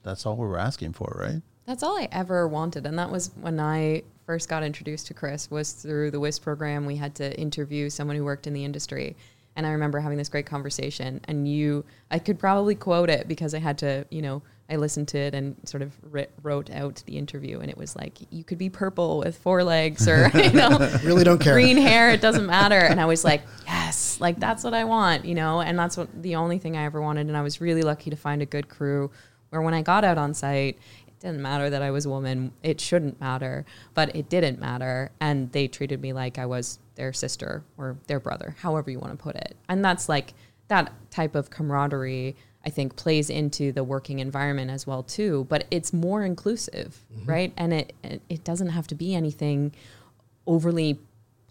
That's all we're asking for, right? That's all I ever wanted, and that was when I first got introduced to Chris. Was through the WIS program. We had to interview someone who worked in the industry, and I remember having this great conversation. And you, I could probably quote it because I had to, you know, I listened to it and sort of wrote out the interview, and it was like you could be purple with four legs, or *laughs* you know, *laughs* Really don't care. green hair, it doesn't *laughs* matter. And I was like, yes, like that's what I want, you know, and that's what the only thing I ever wanted. And I was really lucky to find a good crew where when I got out on site, didn't matter that I was a woman. It shouldn't matter, but it didn't matter. And they treated me like I was their sister or their brother, however you want to put it. And that's like that type of camaraderie. I think plays into the working environment as well too, but it's more inclusive, mm-hmm. right? And it it it doesn't have to be anything overly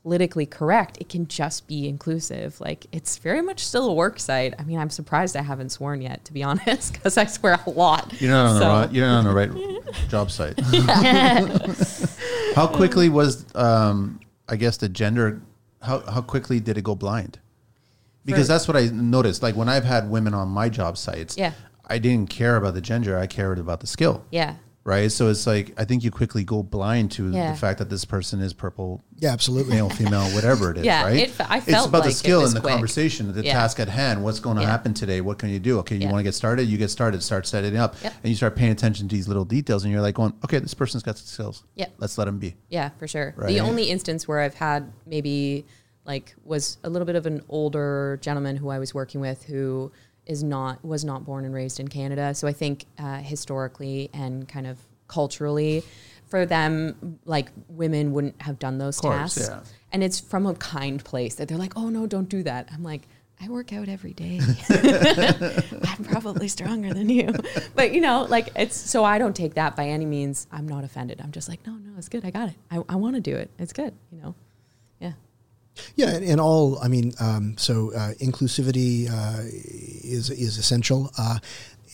politically correct. It can just be inclusive. Like it's very much still a work site. I mean, I'm surprised I haven't sworn yet, to be *laughs* honest, because I swear a lot. You're not on So- the right. You're not on the right *laughs* job site. *laughs* how quickly was, um, I guess, the gender? How how quickly did it go blind? Because For- that's what I noticed. Like when I've had women on my job sites, Yeah. I didn't care about the gender. I cared about the skill. Yeah. Right. So it's like I think you quickly go blind to Yeah. the fact that this person is purple, Yeah, absolutely. male, female, whatever it is. Yeah, right. it fe- I it's about like the skill was and the quick. conversation, the Yeah. task at hand. What's going to Yeah. happen today? What can you do? Okay, you Yeah. want to get started. You get started. Start setting up, Yep. and you start paying attention to these little details, and you're like going, okay, this person's got skills. Yeah, Let's let him be. Yeah, for sure. Right. The only instance where I've had maybe like was a little bit of an older gentleman who I was working with who is not was not born and raised in Canada. So I think uh, historically and kind of culturally, for them, like women wouldn't have done those course, tasks. yeah. And it's from a kind place that they're like, oh no, don't do that. I'm like. I work out every day. *laughs* I'm probably stronger than you. But you know, like it's so I don't take that by any means. I'm not offended. I'm just like, no, no, it's good. I got it. I, I want to do it. It's good. You know? Yeah. Yeah, and, and all I mean, um, so uh, inclusivity uh, is is essential. Uh,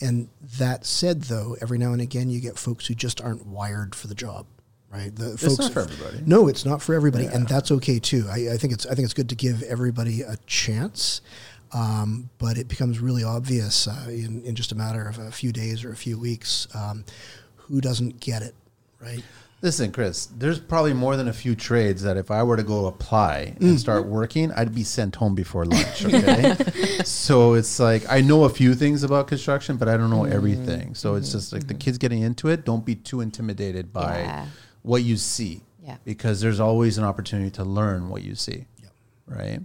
and that said, though, every now and again you get folks who just aren't wired for the job, right? The It's folks, not for everybody. No, it's not for everybody, and that's okay too. I, I think it's I think it's good to give everybody a chance. Um, but it becomes really obvious uh, in, in just a matter of a few days or a few weeks um, who doesn't get it, right? Listen, Chris, there's probably more than a few trades that if I were to go apply Mm. and start working, I'd be sent home before lunch. *laughs* Okay. so it's like, I know a few things about construction, but I don't know everything. So it's just like the kids getting into it, don't be too intimidated by Mm-hmm. Yeah. what you see. Yeah. Because there's always an opportunity to learn what you see. Yep. Right.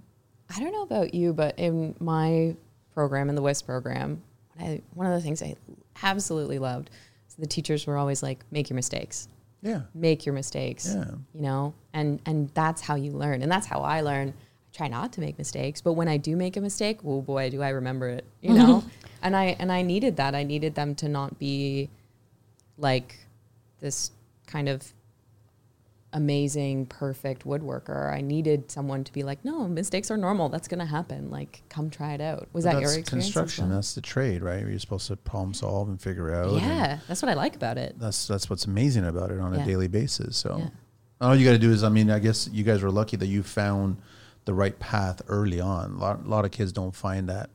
I don't know about you, but in my program, in the WISP program, I, one of the things I absolutely loved is the teachers were always like, make your mistakes. Yeah. make your mistakes Yeah. you know? And and that's how you learn. And that's how i learn. I try not to make mistakes but when i do make a mistake oh boy do i remember it you *laughs* know? And i and i needed that. I needed them to not be like this kind of amazing perfect woodworker i needed someone to be like no mistakes are normal that's going to happen like come try it out was that your experience construction. well? That's the trade, right? Where you're supposed to problem solve and figure out. yeah that's what i like about it that's that's what's amazing about it on a daily basis. So Yeah. all you got to do is, I mean, I guess you guys were lucky that you found the right path early on. A lot, a lot of kids don't find that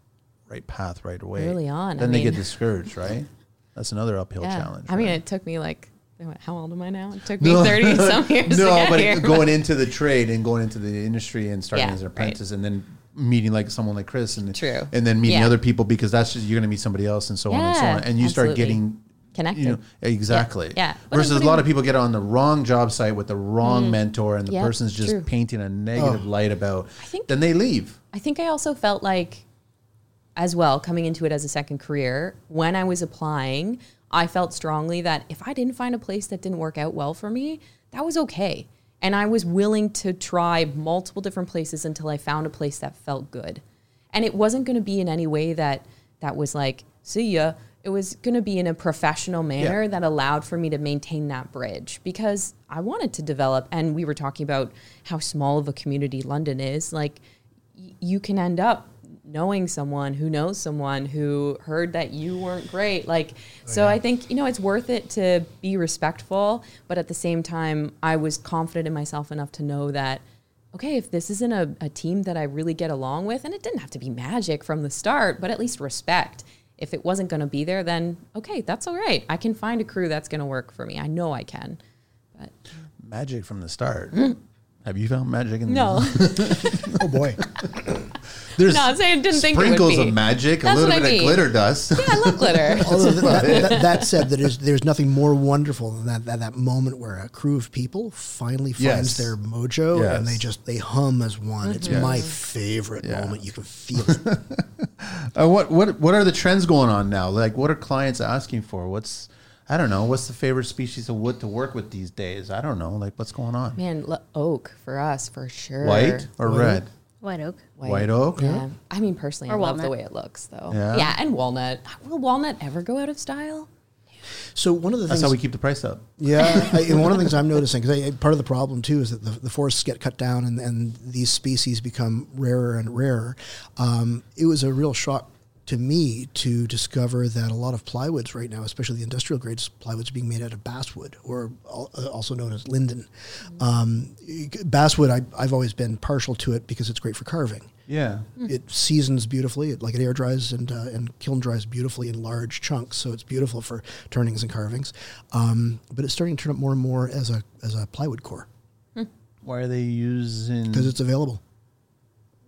right path right away. Early on, I then they get discouraged, right? *laughs* That's another uphill yeah. challenge. i mean it took me like how old am i now it took me 30 *laughs* some years to no, get but here. *laughs* going into the trade and going into the industry and starting Yeah, as an right. apprentice and then meeting like someone like Chris and True. and then meeting Yeah. other people because that's just you're going to meet somebody else and so on and so Yeah, on and you start absolutely. getting Connected. You know, exactly. Yeah. What Versus if- a lot of people get on the wrong job site with the wrong mentor and the Mm. Yep, person's just true. painting a negative Oh. light about. I think- then they leave. I think I also felt like, as well, coming into it as a second career, when I was applying, I felt strongly that if I didn't find a place that didn't work out well for me, that was okay. And I was willing to try multiple different places until I found a place that felt good. And it wasn't going to be in any way that that was like, see ya. It was going to be in a professional manner Yeah. that allowed for me to maintain that bridge because I wanted to develop. And we were talking about how small of a community London is. Like, you can end up knowing someone who knows someone who heard that you weren't great. Like oh, so i think you know it's worth it to be respectful but at the same time i was confident in myself enough to know that okay if this isn't a, a team that i really get along with and it didn't have to be magic from the start but at least respect if it wasn't going to be there then okay that's all right. I can find a crew that's going to work for me. I know i can but Magic from the start. Mm. Have you found magic in no. *laughs* Oh boy. *laughs* There's No, I'm saying I didn't think sprinkles of magic, That's a little what I bit of glitter dust. Yeah, i love glitter *laughs* Although that, that, that said, that is, there's nothing more wonderful than that, that that moment where a crew of people finally finds Yes. their mojo and they just they hum as one. It's Yes. my favorite Yeah. moment. You can feel it. *laughs* Uh, what what what are the trends going on now? Like, what are clients asking for? What's I don't know. What's the favorite species of wood to work with these days? I don't know. Like, what's going on? Man, l- oak for us for sure. White or White red? White oak. White oak? Yeah. I mean, personally, Or I love the way it looks, though. Yeah? Yeah. and walnut. Will walnut ever go out of style? So one of the things That's things how we keep the price up. Yeah, *laughs* I, and one of the things I'm noticing because part of the problem too is that the, the forests get cut down and, and these species become rarer and rarer. Um, it was a real shock to me to discover that a lot of plywoods right now, especially the industrial grades plywoods, being made out of basswood or uh, also known as linden. Um, basswood, I, I've always been partial to it because it's great for carving. Yeah. It seasons beautifully. It, like it air dries and uh, and kiln dries beautifully in large chunks, so it's beautiful for turnings and carvings. Um, but it's starting to turn up more and more as a as a plywood core Why are they using? because it's available.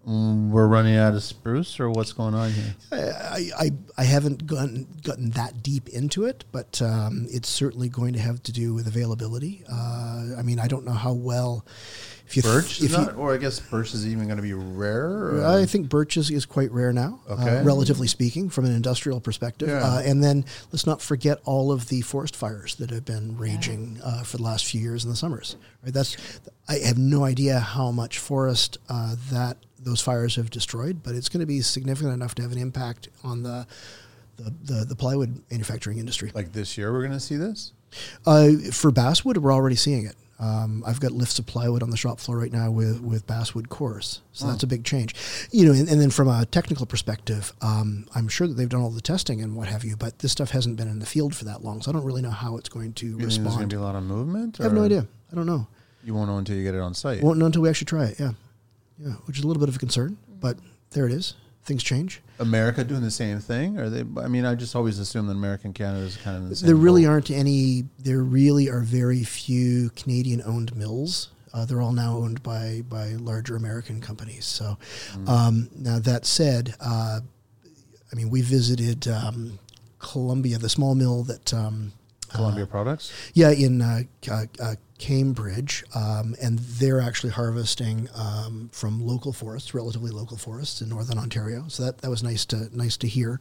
Mm, we're running out of spruce, or what's going on here? I, I, I haven't gotten gotten that deep into it, but um, it's certainly going to have to do with availability. Uh, I mean, I don't know how well if you Birch if is you- or I guess birch is even going to be rare. Or? I think birch is, is quite rare now, Okay. uh, relatively speaking, from an industrial perspective. Yeah. Uh, and then let's not forget all of the forest fires that have been raging uh, for the last few years in the summers. Right? That's I have no idea how much forest uh, that those fires have destroyed, but it's going to be significant enough to have an impact on the the, the, the plywood manufacturing industry. like this year, we're going to see this. Uh, for basswood, we're already seeing it. Um, I've got lifts of plywood on the shop floor right now with, with basswood cores, so that's a big change. You know, and, and then from a technical perspective, um, I'm sure that they've done all the testing and what have you, but this stuff hasn't been in the field for that long, so I don't really know how it's going to You think there's going to be a lot of movement? I have no idea. I don't know. You won't know until you get it on site. Won't know until we actually try it. Yeah, yeah, which is a little bit of a concern, but there it is. Things change. America doing the same thing? Are they? I mean, I just always assume that America and Canada is kind of the same. There really aren't any. There really are very few Canadian-owned mills. Uh, they're all now owned by by larger American companies. So, um, now that said, uh, I mean, we visited um, Columbia, the small mill that. Um, Columbia products. yeah, in uh, uh, uh, Cambridge, um, and they're actually harvesting um, from local forests, relatively local forests in northern Ontario. So that, that was nice to nice to hear,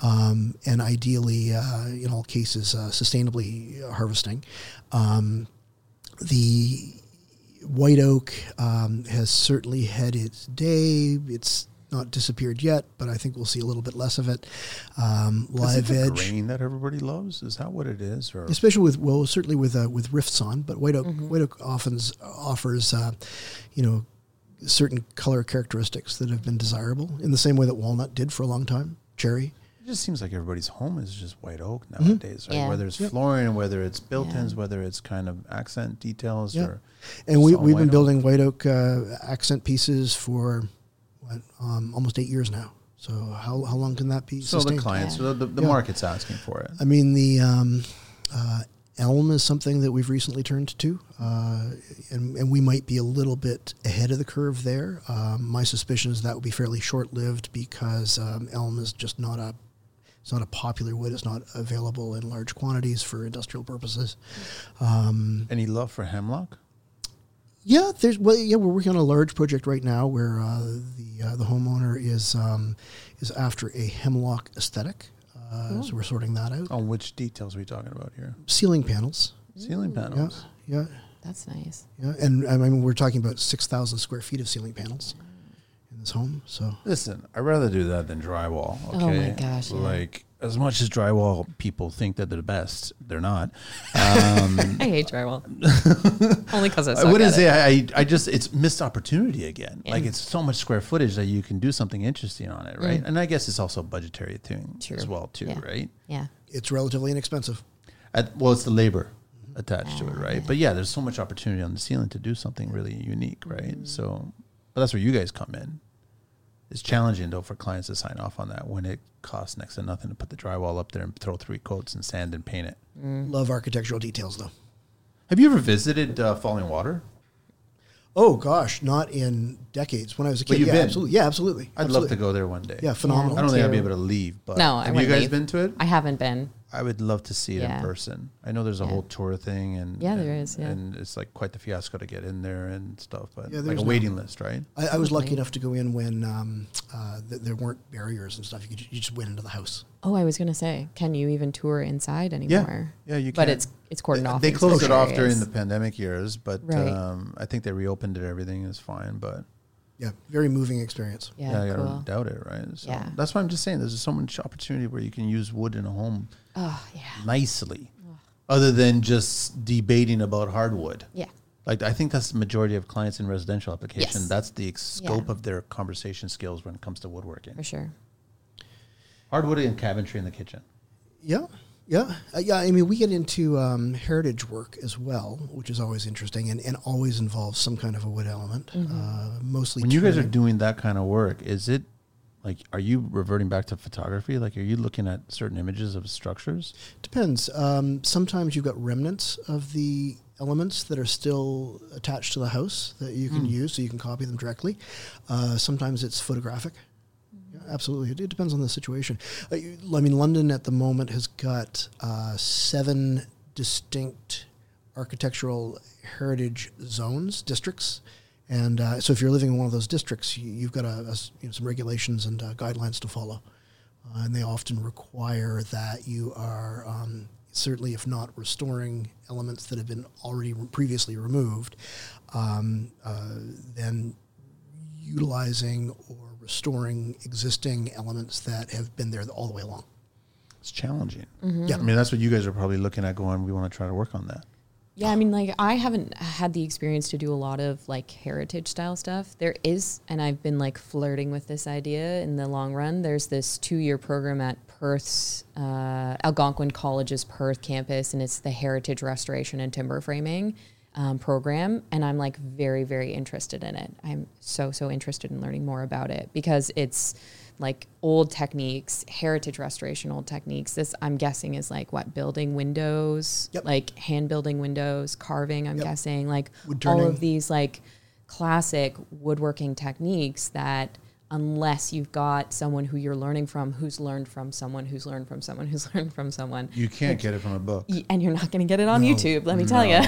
um, and ideally, uh, in all cases, uh, sustainably harvesting. Um, the white oak um, has certainly had its day. It's not disappeared yet, but I think we'll see a little bit less of it. Um, Is it live the edge grain that everybody loves? Is that what it is? Or especially with well, certainly with uh, with rift sawn. But white oak, white oak often offers, uh, you know, certain color characteristics that have been desirable in the same way that walnut did for a long time. Cherry, it just seems like everybody's home is just white oak nowadays, right? Yeah. Whether it's Yep. flooring, whether it's built-ins, Yeah. whether it's kind of accent details, Yeah. or and we we've been oak. building white oak uh, accent pieces for what um, almost eight years now. So how how long can that be? so the sustained? clients, Yeah. the, the, the Yeah. market's asking for it. I mean, the um, uh, elm is something that we've recently turned to, uh, and, and we might be a little bit ahead of the curve there. Um, my suspicion is that would be fairly short lived because um, elm is just not a it's not a popular wood. It's not available in large quantities for industrial purposes. Um, Any love for hemlock? Yeah, there's well, yeah, we're working on a large project right now where uh, the uh, the homeowner is um, is after a hemlock aesthetic. Uh, So we're sorting that out. On which details are we talking about here? Ceiling panels. Ceiling panels. yeah, That's nice. yeah, and I mean we're talking about six thousand square feet of ceiling panels in this home. So Listen, I'd rather do that than drywall. Okay? Oh my gosh, yeah. Like as much as drywall people think that they're the best, they're not. *laughs* Um, I hate drywall. *laughs* Only because I I suck wouldn't say it. I, I. I just it's missed opportunity again. Like it's so much square footage that you can do something interesting on it, mm. right? And I guess it's also a budgetary thing True. as well, too, Yeah. right? Yeah. it's relatively inexpensive. At, well, it's the labor attached to it, ah, right? But yeah, there's so much opportunity on the ceiling to do something really unique, right? Mm. So, but that's where you guys come in. It's challenging though for clients to sign off on that when it costs next to nothing to put the drywall up there and throw three coats and sand and paint it. Love architectural details though. Have you ever visited uh, Fallingwater? Oh gosh, not in decades. When I was a But kid, you've yeah, been. absolutely, yeah, absolutely. I'd absolutely. love to go there one day. Yeah, phenomenal. I don't think I'd be able to leave, but No, I have you guys leave. been to it? I haven't been. I would love to see it Yeah. in person. I know there's a Yeah. whole tour thing, and Yeah, there and- is, yeah. and it's like quite the fiasco to get in there and stuff. But Yeah, like there's a no- waiting list, right? I, I was lucky Totally. enough to go in when um, uh, th- there weren't barriers and stuff. You could you just went into the house. Oh, I was gonna say, can you even tour inside anymore? Yeah, yeah, you Can. But it's it's cordoned They- off. They closed it certain off during the pandemic years, but Right. um, I think they reopened it. Everything is fine, but Yeah, very moving experience. Yeah, I cool. don't doubt it, right? So Yeah. that's why I'm just saying. There's so much opportunity where you can use wood in a home Oh yeah, nicely, other than just debating about hardwood. yeah, Like I think that's the majority of clients in residential application. Yes. That's the ex- scope Yeah. of their conversation skills when it comes to woodworking. for sure. Hardwood and cabinetry in the kitchen. Yeah, yeah, uh, yeah. I mean, we get into um, heritage work as well, which is always interesting and, and always involves some kind of a wood element. Uh, mostly When you guys are doing that kind of work, is it like are you reverting back to photography? Like are you looking at certain images of structures? Depends. Um, sometimes you've got remnants of the elements that are still attached to the house that you can use, so you can copy them directly. Uh, sometimes it's photographic. Absolutely, it, it depends on the situation. Uh, I mean, London at the moment has got uh, seven distinct architectural heritage zones, districts. And uh, so, if you're living in one of those districts, you, you've got a, a you know, some regulations and uh, guidelines to follow. Uh, and they often require that you are um, certainly, if not restoring elements that have been already re- previously removed, um, uh, then utilizing or restoring existing elements that have been there all the way along. It's challenging. Yeah. I mean, that's what you guys are probably looking at going, we want to try to work on that. Yeah, I mean, like I haven't had the experience to do a lot of like heritage style stuff. There is, and I've been like flirting with this idea in the long run. There's this two year program at Perth's uh, Algonquin College's Perth campus, and it's the Heritage Restoration and Timber Framing um, program. And I'm like very, very interested in it. I'm so, so interested in learning more about it because it's like old techniques, heritage restoration, old techniques. This I'm guessing is like what building windows, Yep. like hand building windows, carving. I'm Yep. guessing like all of these like classic woodworking techniques that unless you've got someone who you're learning from who's learned from someone who's learned from someone who's *laughs* learned from someone You can't get it from a book. and you're not going to get it on No. YouTube, let me tell you.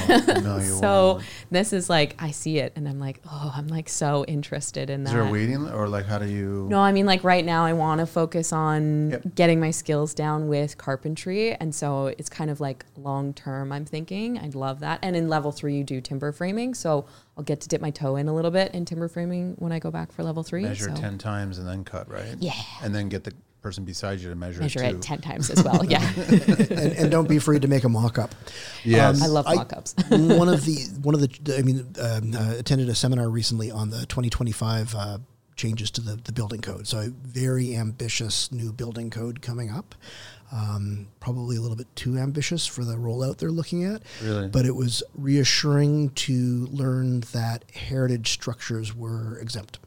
no, you *laughs* so won't. this is like I see it and I'm like, "Oh, I'm like so interested in Is that." there a waiting or like how do you No, I mean like right now I want to focus on Yep. getting my skills down with carpentry and so it's kind of like long term I'm thinking. I'd love that. And in level 3 you do timber framing, so I'll get to dip my toe in a little bit in timber framing when I go back for level 3. measure so 10 times and then cut, right? Yeah. And then get the person beside you to measure, measure it too. it 10 times as well. Yeah. *laughs* and, and don't be afraid to make a mock-up. Yes. I love I- mock-ups. *laughs* one of the one of the I mean um, uh, attended a seminar recently on the 2025 uh, changes to the, the building code. So a very ambitious new building code coming up. Um, probably a little bit too ambitious for the rollout they're looking at. Really? But it was reassuring to learn that heritage structures were exempt.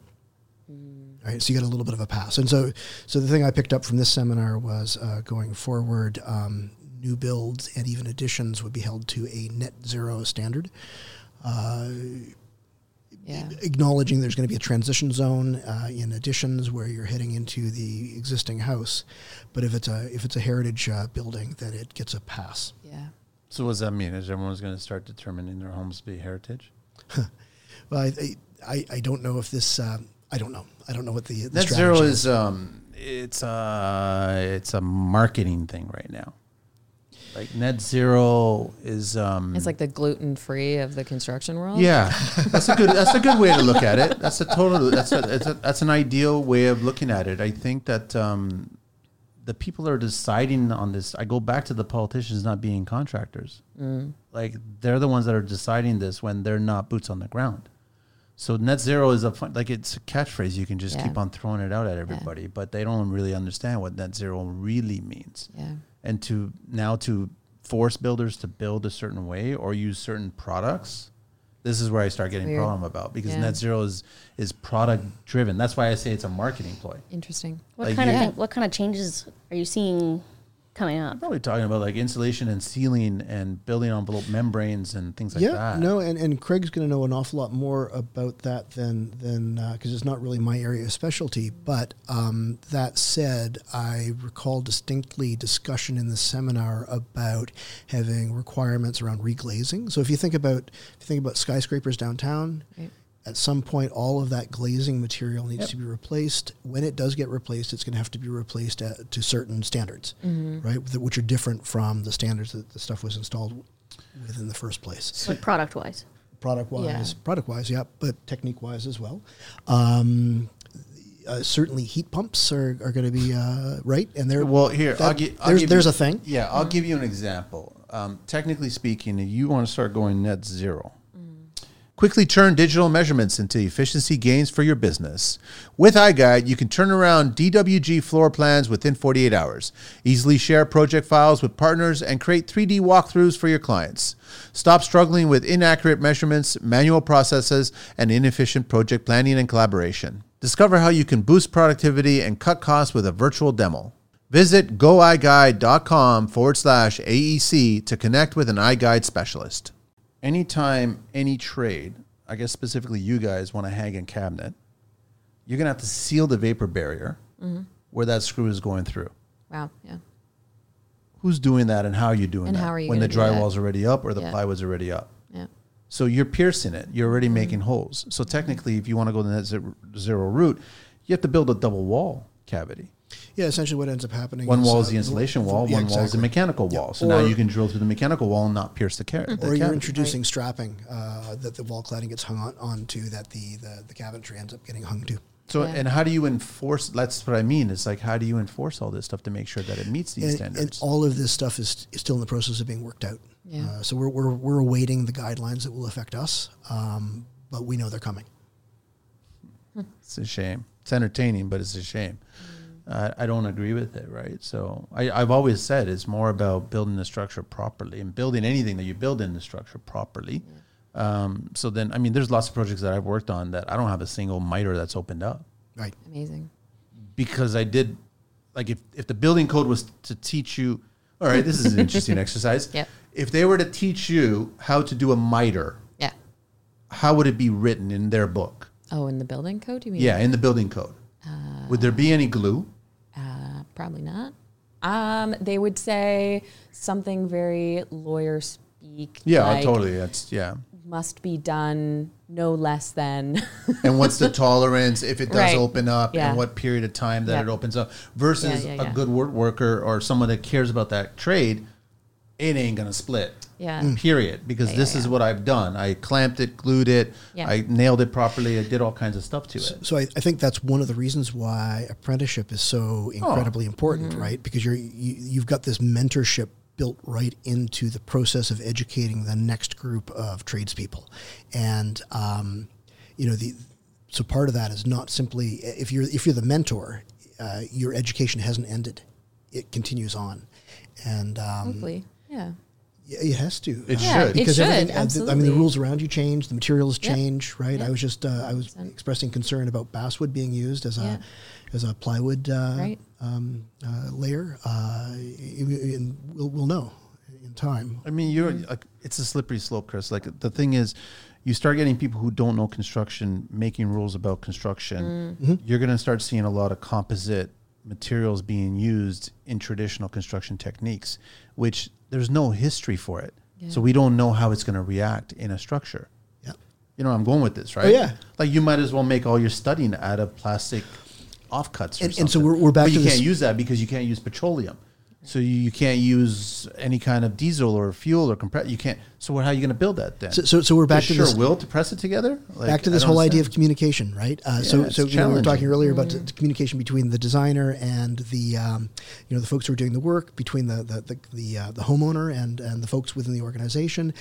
Right, so you got a little bit of a pass, and so so the thing I picked up from this seminar was uh, going forward, um, new builds and even additions would be held to a net zero standard, uh, yeah. acknowledging there's going to be a transition zone uh, in additions where you're heading into the existing house, but if it's a if it's a heritage uh, building, then it gets a pass. Yeah. so what does that mean? Is everyone's going to start determining their homes to be heritage? *laughs* Well, I I, I don't know if this uh, I don't know I don't know what the, the Net zero strategy is um, it's a it's a marketing thing right now. Like net zero is um, It's like the gluten free of the construction world. yeah, that's a good that's a good way to look at it. That's a total that's a, it's a that's an ideal way of looking at it. I think that um, the people are deciding on this. I go back to the politicians not being contractors. Like they're the ones that are deciding this when they're not boots on the ground. So net zero is a fun, like it's a catchphrase. You can just Yeah. keep on throwing it out at everybody, but they don't really understand what net zero really means. Yeah. And to now to force builders to build a certain way or use certain products, this is where I start getting Weird. problem about because Yeah. net zero is is product driven. That's why I say it's a marketing ploy. Interesting. What Like kind of you- thing, what kind of changes are you seeing coming up. Probably talking about like insulation and sealing and building envelope membranes and things like yeah, that. no, and, and Craig's going to know an awful lot more about that than than because it's not really my area of specialty. But um, that said, I recall distinctly discussion in the seminar about having requirements around reglazing. So if you think about if you think about skyscrapers downtown. Right. At some point, all of that glazing material needs Yep. to be replaced. When it does get replaced, it's going to have to be replaced at, to certain standards, right? Th- Which are different from the standards that the stuff was installed with in the first place Like product wise. product wise, Yeah. product wise, yeah, but technique wise as well. Um, uh, certainly, heat pumps are, are going to be uh, right, and they're Well, here, I'll that- gi- I'll there's give there's you- a thing. Yeah, I'll give you an example. Um, technically speaking, if you want to start going net zero, quickly turn digital measurements into efficiency gains for your business. With iGuide, you can turn around DWG floor plans within 48 hours, easily share project files with partners, and create 3D walkthroughs for your clients. Stop struggling with inaccurate measurements, manual processes, and inefficient project planning and collaboration. Discover how you can boost productivity and cut costs with a virtual demo. Visit goiguide.com forward slash AEC to connect with an iGuide specialist. Anytime any trade, I guess specifically you guys want to hang a cabinet, you're going to have to seal the vapor barrier where that screw is going through. Wow. Yeah. Who's doing that and how are you doing And that? how are you when the gonna drywall's already up or the Yeah. plywood's already up? Yeah. So you're piercing it. You're Mm-hmm. already making holes. So technically, if you want to go the net zero route, you have to build a double wall cavity. Yeah, essentially, what ends up happening. One is, wall uh, is the insulation wall. yeah, one wall is the exactly. mechanical Yeah. wall. So now you can drill through the mechanical wall and not pierce the carrot. Or you're introducing strapping uh, that the wall cladding gets hung on onto that the, the the cabinetry ends up getting hung to. So, Yeah. and how do you enforce? That's what I mean. It's like, how do you enforce all this stuff to make sure that it meets these And, standards? and all of this stuff is, is still in the process of being worked out. Yeah. Uh, so we're, we're we're awaiting the guidelines that will affect us, um, but we know they're coming. It's a shame. It's entertaining, but it's a shame. Uh, I don't agree with it, right? So I, I've always said it's more about building the structure properly and building anything that you build in the structure properly. Um, so then, I mean, there's lots of projects that I've worked on that I don't have a single miter that's opened up Right. Amazing. because I did, like, if, if the building code was to teach you, all right, this is an interesting *laughs* exercise. Yep. If they were to teach you how to do a miter, Yeah. how would it be written in their book? Oh, in the building code, you mean? Yeah, in the building code. would there be any glue? Probably not. Um, they would say something very lawyer speak. Yeah, like, totally. That's yeah. Must be done no less than. *laughs* And what's the tolerance if it does Right. open up, Yeah. and what period of time that Yeah. it opens up? Versus Yeah, yeah, a good work worker or someone that cares about that trade, it ain't gonna split. Yeah. Mm. Period. Because Yeah, this yeah, is yeah. what I've done. I clamped it, glued it, Yeah. I nailed it properly. I did all kinds of stuff to it. So I, I think that's one of the reasons why apprenticeship is so incredibly important, right? Because you're you, you've got this mentorship built right into the process of educating the next group of tradespeople, and um, you know the so part of that is not simply if you're if you're the mentor, uh, your education hasn't ended; it continues on, and um, Hopefully. Yeah. yeah, it has to. It Uh, should. It because should, everything- I mean, the rules around you change, the materials Yep. change, right? I was just uh, I was 100%. expressing concern about basswood being used as a as a plywood uh, Right. um, uh, layer, uh, and we'll, we'll know in time. I mean, you're Mm-hmm. like it's a slippery slope, Chris. Like the thing is, you start getting people who don't know construction making rules about construction. Mm. You're going to start seeing a lot of composite materials being used in traditional construction techniques, which there's no history for it. So we don't know how it's going to react in a structure. Yeah. You know, where I'm going with this, right? Oh, yeah. Like you might as well make all your studying out of plastic offcuts. And- and so we're- we're back But to you this- can't use that because you can't use petroleum. So you, you can't use any kind of diesel or fuel or compress. You can't. So how are you going to build that then? So, so, so we're back There's to sure this. will to press it together. Like, back to this whole idea of communication, right? Uh, so, Yeah, it's so you know, we were talking earlier about the, the communication between the designer and the, um, you know, the folks who are doing the work, between the the the the, uh, the homeowner and and the folks within the organization.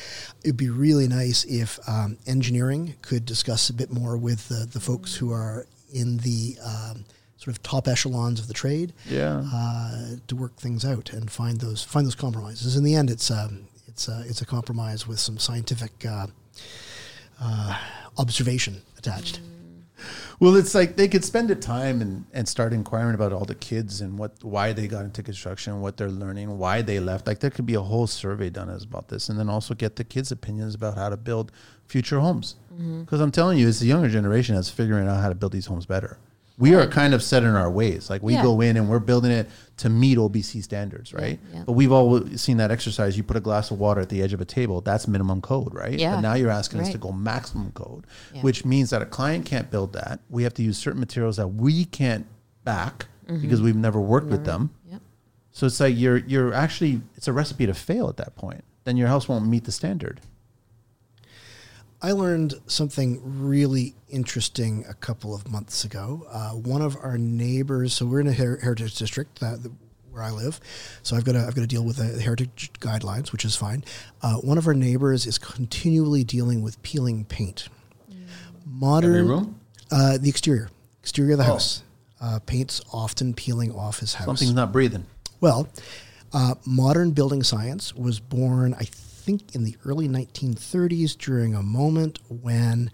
It'd be really nice if um, engineering could discuss a bit more with the, the folks who are in the um, sort of top echelons of the trade Yeah. uh, to work things out and find those find those compromises. In the end, it's um, it's uh, it's a compromise with some scientific uh, uh, observation attached. Well, it's like they could spend the time and, and start inquiring about all the kids and what why they got into construction, what they're learning, why they left. Like there could be a whole survey done as about this, and then also get the kids' opinions about how to build future homes. Because I'm telling you, it's the younger generation that's figuring out how to build these homes better. We are kind of set in our ways. Like we Yeah. go in and we're building it to meet OBC standards, right? yeah. But we've all seen that exercise. You put a glass of water at the edge of a table. That's minimum code, right? Yeah. But now you're asking us to go maximum code, Yeah. which means that a client can't build that. We have to use certain materials that we can't back mm-hmm. because we've never worked with them. Yep. So it's like you're you're actually it's a recipe to fail at that point. Then your house won't meet the standard. I learned something really interesting a couple of months ago. Uh, one of our neighbors, so we're in a her- heritage district that, where I live, so I've got to I've got to deal with the heritage guidelines, which is fine. Uh, one of our neighbors is continually dealing with peeling paint. Modern Every room? Uh, the exterior, exterior of the house. Uh, paint's often peeling off his house. Something's not breathing. Well, uh, modern building science was born, I think, in the early 1930s during a moment when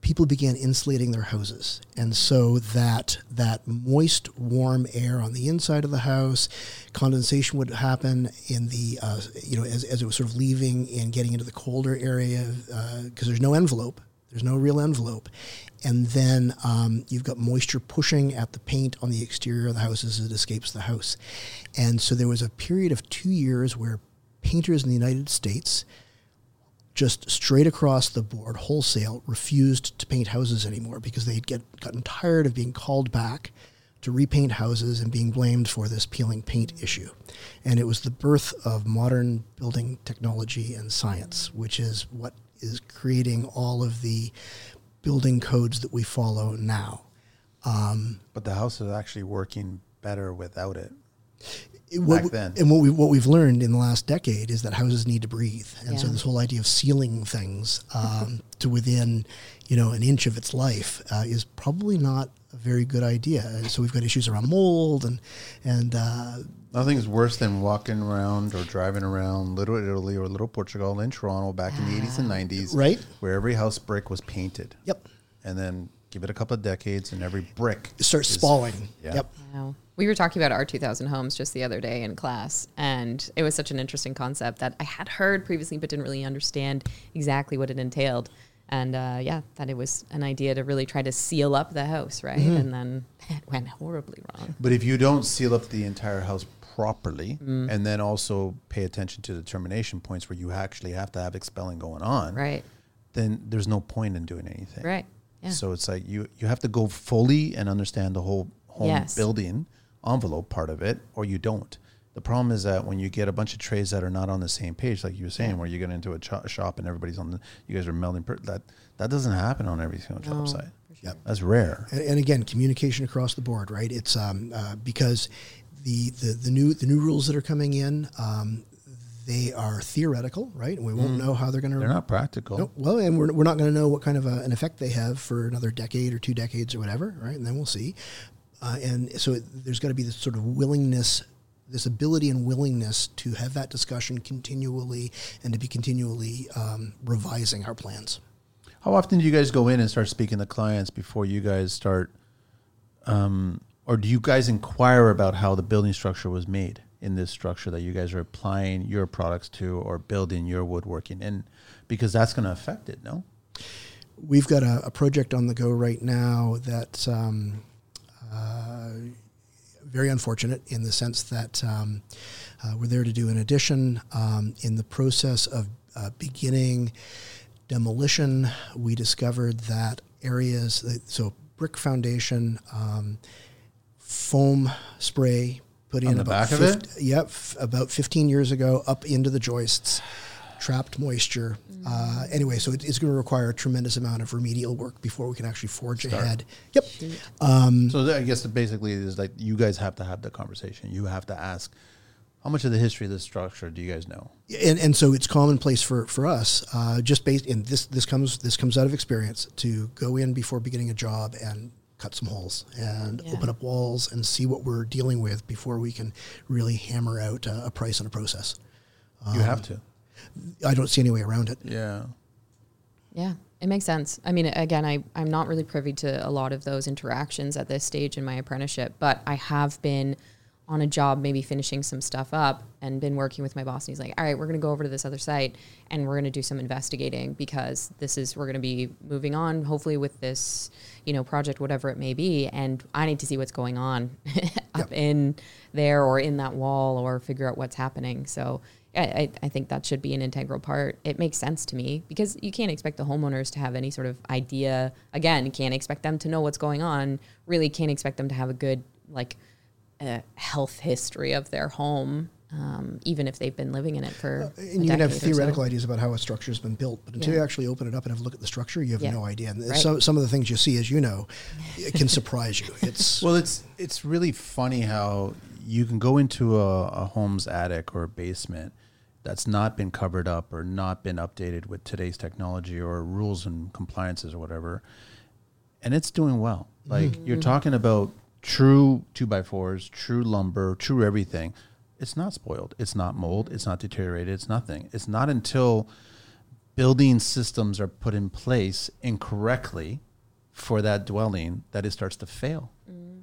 people began insulating their houses, and so that that moist, warm air on the inside of the house, condensation would happen in the uh, you know as, as it was sort of leaving and getting into the colder area because there's no envelope. There's no real envelope. And then um, you've got moisture pushing at the paint on the exterior of the house as it escapes the house. And so there was a period of two years where painters in the United States just straight across the board, wholesale, refused to paint houses anymore because they'd get gotten tired of being called back to repaint houses and being blamed for this peeling paint issue. And it was the birth of modern building technology and science, which is what is creating all of the building codes that we follow now. Um, but the house is actually working better without it. It- what Back then. And what, we, what we've learned in the last decade is that houses need to breathe. And so this whole idea of sealing things um, *laughs* to within, you know, an inch of its life uh, is probably not a very good idea. And so we've got issues around mold and, and uh, Nothing's worse than walking around or driving around Little Italy or Little Portugal in Toronto back in the 80s and 90s. Right. Where every house brick was painted. Yep. And then give it a couple of decades and every brick starts spalling. Yeah. Yep. Wow. We were talking about R-2000 homes just the other day in class, and it was such an interesting concept that I had heard previously but didn't really understand exactly what it entailed. And uh, yeah, that it was an idea to really try to seal up the house, right? And then *laughs* it went horribly wrong. But if you don't seal up the entire house properly Mm. and then also pay attention to the termination points where you actually have to have expelling going on, Right. then there's no point in doing anything. Right. Yeah. So it's like you you have to go fully and understand the whole home Yes. building envelope part of it, or you don't. The problem is that when you get a bunch of trades that are not on the same page, like you were saying, where you get into a cho- shop and everybody's on the, you guys are melding. Per- that that doesn't happen on every single job site. Yep. That's rare. And, and again, communication across the board, right? It's um, uh, because the, the the new the new rules that are coming in, um, they are theoretical, right? And we won't know how they're going to. They're not practical. No, well, and we're, we're not going to know what kind of a, an effect they have for another decade or two decades or whatever, right? And then we'll see. Uh, and so it, there's got to be this sort of willingness, this ability and willingness to have that discussion continually and to be continually um, revising our plans. How often do you guys go in and start speaking to clients before you guys start, um, or do you guys inquire about how the building structure was made in this structure that you guys are applying your products to or building your woodworking in? Because that's going to affect it, no? We've got a, a project on the go right now that um, very unfortunate in the sense that um, uh, we're there to do an addition. Um, in the process of uh, beginning demolition, we discovered that areas, that, so brick foundation, um, foam spray put On in the about back of it? 50 Yep, about 15 years ago, up into the joists, trapped moisture. Uh, anyway, so it, it's going to require a tremendous amount of remedial work before we can actually forge ahead. Yep. So that, I guess it basically is like you guys have to have the conversation. You have to ask, how much of the history of this structure do you guys know? and and so it's commonplace for for us uh, just based in this this comes this comes out of experience to go in before beginning a job and cut some holes and Yeah. open up walls and see what we're dealing with before we can really hammer out a, a price and a process. you have to. I don't see any way around it. Yeah. Yeah. It makes sense. I mean, again, I, I'm not really privy to a lot of those interactions at this stage in my apprenticeship, but I have been on a job, maybe finishing some stuff up and been working with my boss. And he's like, all right, we're going to go over to this other site and we're going to do some investigating because this is, we're going to be moving on, hopefully with this, you know, project, whatever it may be. And I need to see what's going on *laughs* up in there or in that wall or figure out what's happening. So I, I think that should be an integral part. It makes sense to me because you can't expect the homeowners to have any sort of idea. Again, can't expect them to know what's going on. Really can't expect them to have a good, like, a health history of their home, um, even if they've been living in it for. Uh, and you can have theoretical so. ideas about how a structure has been built, but until yeah. you actually open it up and have a look at the structure, you have yeah. no idea. And right. some some of the things you see, as you know, it can surprise you. *laughs* It's well, it's it's really funny how you can go into a, a home's attic or basement that's not been covered up or not been updated with today's technology or rules and compliances or whatever, and it's doing well. Like mm-hmm. you're talking about true two by fours, true lumber, true everything. It's not spoiled. It's not mold. It's not deteriorated. It's nothing. It's not until building systems are put in place incorrectly for that dwelling that it starts to fail. Mm.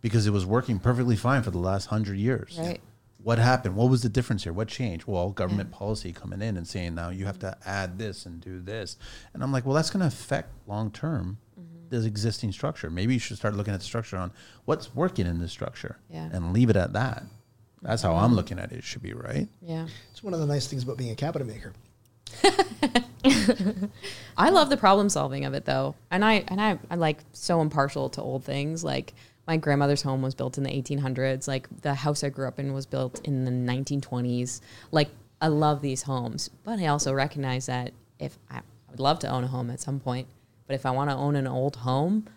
Because it was working perfectly fine for the last hundred years. Right. What happened? What was the difference here? What changed? Well, government yeah. policy coming in and saying now you have to add this and do this. And I'm like, well, that's going to affect long term mm-hmm. this existing structure. Maybe you should start looking at the structure on what's working in this structure yeah. and leave it at that. That's how I'm mm-hmm. looking at it. It should be right. Yeah. It's one of the nice things about being a cabinet maker. *laughs* I love the problem solving of it though. And I and I I'm like so impartial to old things. Like my grandmother's home was built in the 1800s. Like the house I grew up in was built in the 1920s. Like I love these homes, but I also recognize that if I, I would love to own a home at some point, but if I want to own an old home,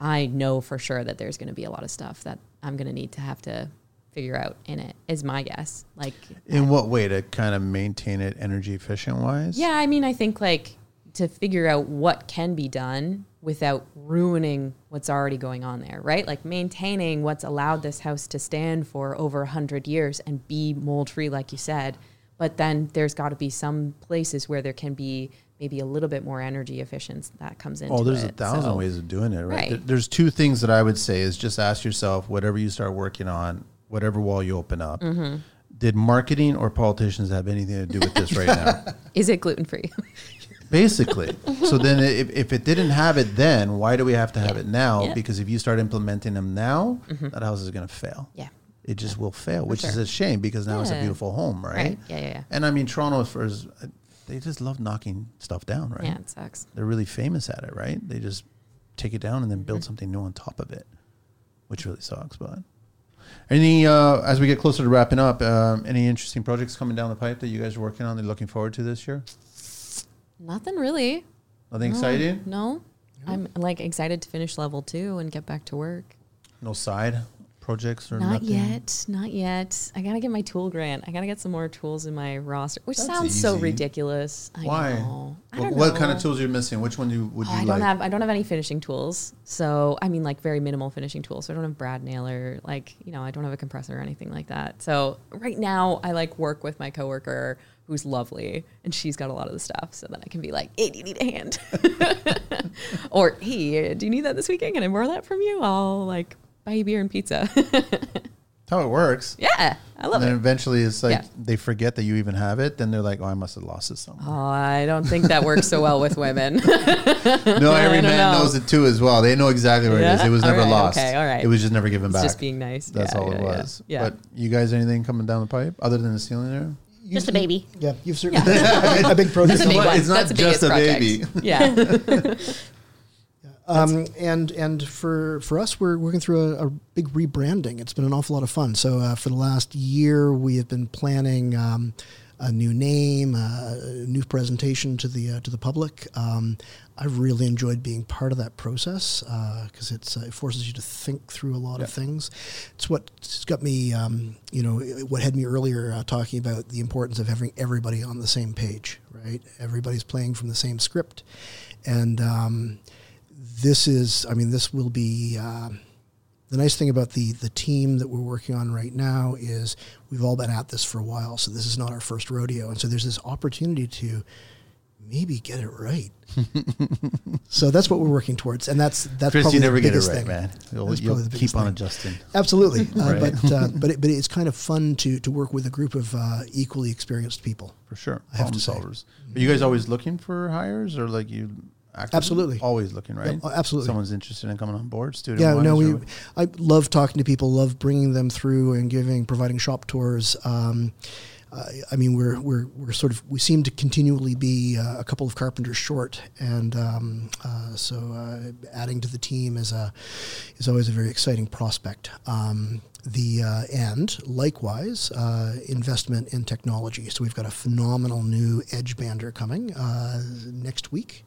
I know for sure that there's going to be a lot of stuff that I'm going to need to have to figure out in it is my guess like in what way to kind of maintain it energy efficient wise yeah i mean i think like to figure out what can be done without ruining what's already going on there right like maintaining what's allowed this house to stand for over 100 years and be mold free like you said but then there's got to be some places where there can be maybe a little bit more energy efficient that comes into Oh, there's it. a thousand so, ways of doing it, right? right? There's two things that I would say is just ask yourself whatever you start working on, whatever wall you open up. Mm-hmm. Did marketing or politicians have anything to do with this right now? *laughs* Is it gluten free? Basically. *laughs* so then if, if it didn't have it then, why do we have to have yeah. it now? Yeah. Because if you start implementing them now, mm-hmm. that house is going to fail. Yeah. It just will fail, which sure. is a shame because now it's a beautiful home, right? right? Yeah, yeah, yeah. And I mean, Toronto, for they just love knocking stuff down, right? Yeah, it sucks. They're really famous at it, right? They just take it down and then build mm-hmm. something new on top of it, which really sucks. But any, uh, as we get closer to wrapping up, um, any interesting projects coming down the pipe that you guys are working on? That looking forward to this year? Nothing really. Nothing no, exciting. No, I'm like excited to finish level two and get back to work. No side projects or not nothing? yet not yet i gotta get my tool grant i gotta get some more tools in my roster which That's sounds easy. so ridiculous I why know. I what, what kind of tools are you missing which one do you, would oh, you i like? don't have i don't have any finishing tools so i mean like very minimal finishing tools so i don't have brad nailer like you know i don't have a compressor or anything like that so right now i like work with my coworker who's lovely and she's got a lot of the stuff so then i can be like hey do you need a hand *laughs* or hey do you need that this weekend can i borrow that from you i'll like buy you beer and pizza. *laughs* how it works. Yeah, I love it. and then it. eventually it's like yeah. they forget that you even have it. Then they're like, oh, I must have lost it somewhere. Oh, I don't think that works so well with women. *laughs* no, every man know. knows it too as well. They know exactly where yeah? it is. It was never right, lost. Okay, all right. It was just never given it's back. Just being nice. That's yeah, all it was. Yeah. But you guys, anything coming down the pipe other than the ceiling there? Just a baby. Yeah, you've certainly a big project. It's, a big it's not just a baby. *laughs* Yeah. Um, and and for for us, we're working through a, a big rebranding. It's been an awful lot of fun. So uh, for the last year, we have been planning um, a new name, uh, a new presentation to the uh, to the public. Um, I've really enjoyed being part of that process because uh, uh, it forces you to think through a lot of things. It's what's got me, um, you know, what had me earlier uh, talking about the importance of having everybody on the same page. Right, everybody's playing from the same script, and um, this is, I mean, this will be. The nice thing about the the team that we're working on right now is we've all been at this for a while, so this is not our first rodeo, and so there's this opportunity to maybe get it right. *laughs* so that's what we're working towards, and that's that's Chris, probably you never the get it biggest right, thing. man. You'll, you'll keep on thing. adjusting. Absolutely, *laughs* uh, Right. but uh, but it, but it's kind of fun to to work with a group of uh, equally experienced people. For sure. I have Problem to say. solvers. Are you guys always looking for hires or like you Absolutely. Always looking, right? Absolutely. Someone's interested in coming on board, student Yeah, no, we. I love talking to people. Love bringing them through and giving, providing shop tours. Um, uh, I mean, we're we're we're sort of we seem to continually be uh, a couple of carpenters short, and um, uh, so uh, adding to the team is a is always a very exciting prospect. Um, the uh, and likewise uh, investment in technology. So we've got a phenomenal new edge bander coming uh, next week.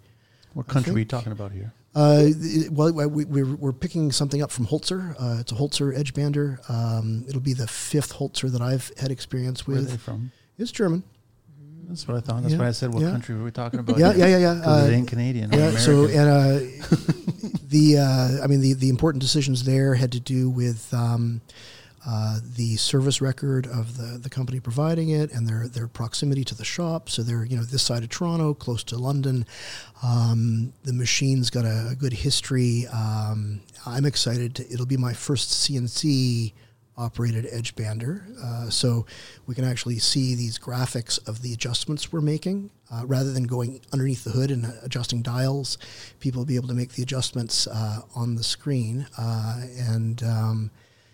What country are we talking about here? Uh, th- well, we, we're, we're picking something up from Holz-Her. Uh, it's a Holz-Her edge bander. Um, it'll be the fifth Holz-Her that I've had experience with. Where are they from? It's German. That's what I thought. That's Yeah, why I said, what yeah. country were we talking about? Yeah, yeah, yeah, yeah. 'Cause it Uh, ain't Canadian. Yeah. So, and uh, *laughs* the uh, I mean the the important decisions there had to do with. Um, uh, the service record of the, the company providing it and their, their proximity to the shop. So they're, you know, this side of Toronto, close to London. Um, the machine's got a, a good history. Um, I'm excited. To, it'll be my first CNC operated edge bander. Uh, so we can actually see these graphics of the adjustments we're making. Uh, rather than going underneath the hood and adjusting dials, people will be able to make the adjustments uh, on the screen. Uh, and um,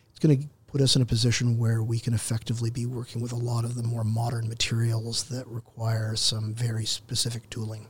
it's going to put us in a position where we can effectively be working with a lot of the more modern materials that require some very specific tooling.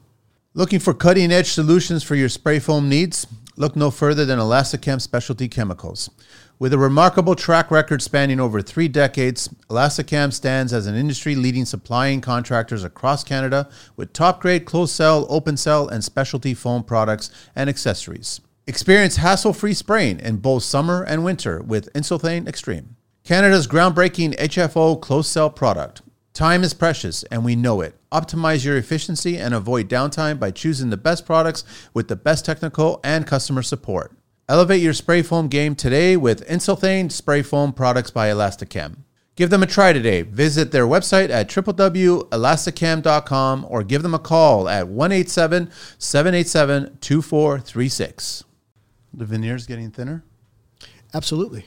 Looking for cutting edge solutions for your spray foam needs? Look no further than Elastochem Specialty Chemicals. With a remarkable track record spanning over three decades, Elastochem stands as an industry leading supplying contractors across Canada with top grade closed cell, open cell, and specialty foam products and accessories. Experience hassle free spraying in both summer and winter with Insulthane Extreme. Canada's groundbreaking HFO closed cell product. Time is precious, and we know it. Optimize your efficiency and avoid downtime by choosing the best products with the best technical and customer support. Elevate your spray foam game today with Insulthane Spray Foam products by Elastochem. Give them a try today. Visit their website at www.elastochem.com or give them a call at 187 787 2436. The veneer's getting thinner? Absolutely.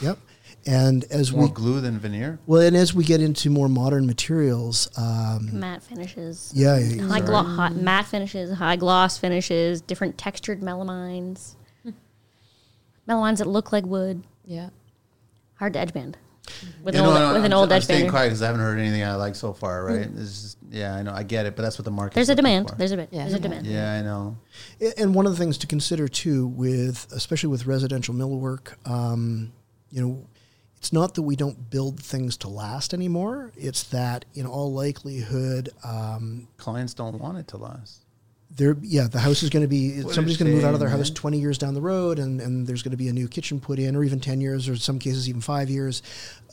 Yep. And as More we glue than veneer? well, and as we get into more modern materials, um, Matte finishes. yeah, yeah, High glo- hot matte finishes, high gloss finishes, different textured melamines. *laughs* melamines that look like wood. Yeah. Hard to edge band. With You an know, old, no, with I'm, an old I'm edge staying quiet because I haven't heard anything I like so far, right? It's just, yeah, I know. I get it, but that's what the market There's a demand. There's a bit. Yeah. There's a demand. Yeah, I know. And one of the things to consider too, with especially with residential millwork, um, you know, it's not that we don't build things to last anymore. It's that in all likelihood, um, Clients don't want it to last. there, yeah, the house is going to be What somebody's going to move out of their house man. twenty years down the road, and and there's going to be a new kitchen put in, or even ten years, or in some cases even five years.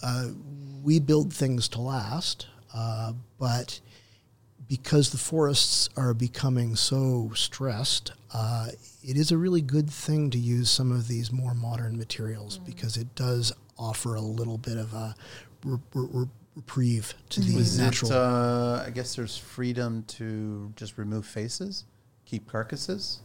Uh, we build things to last, uh, but because the forests are becoming so stressed, uh, it is a really good thing to use some of these more modern materials because it does offer a little bit of a re- re- re- reprieve to the Was natural. it, uh, I guess there's freedom to just remove faces, keep carcasses.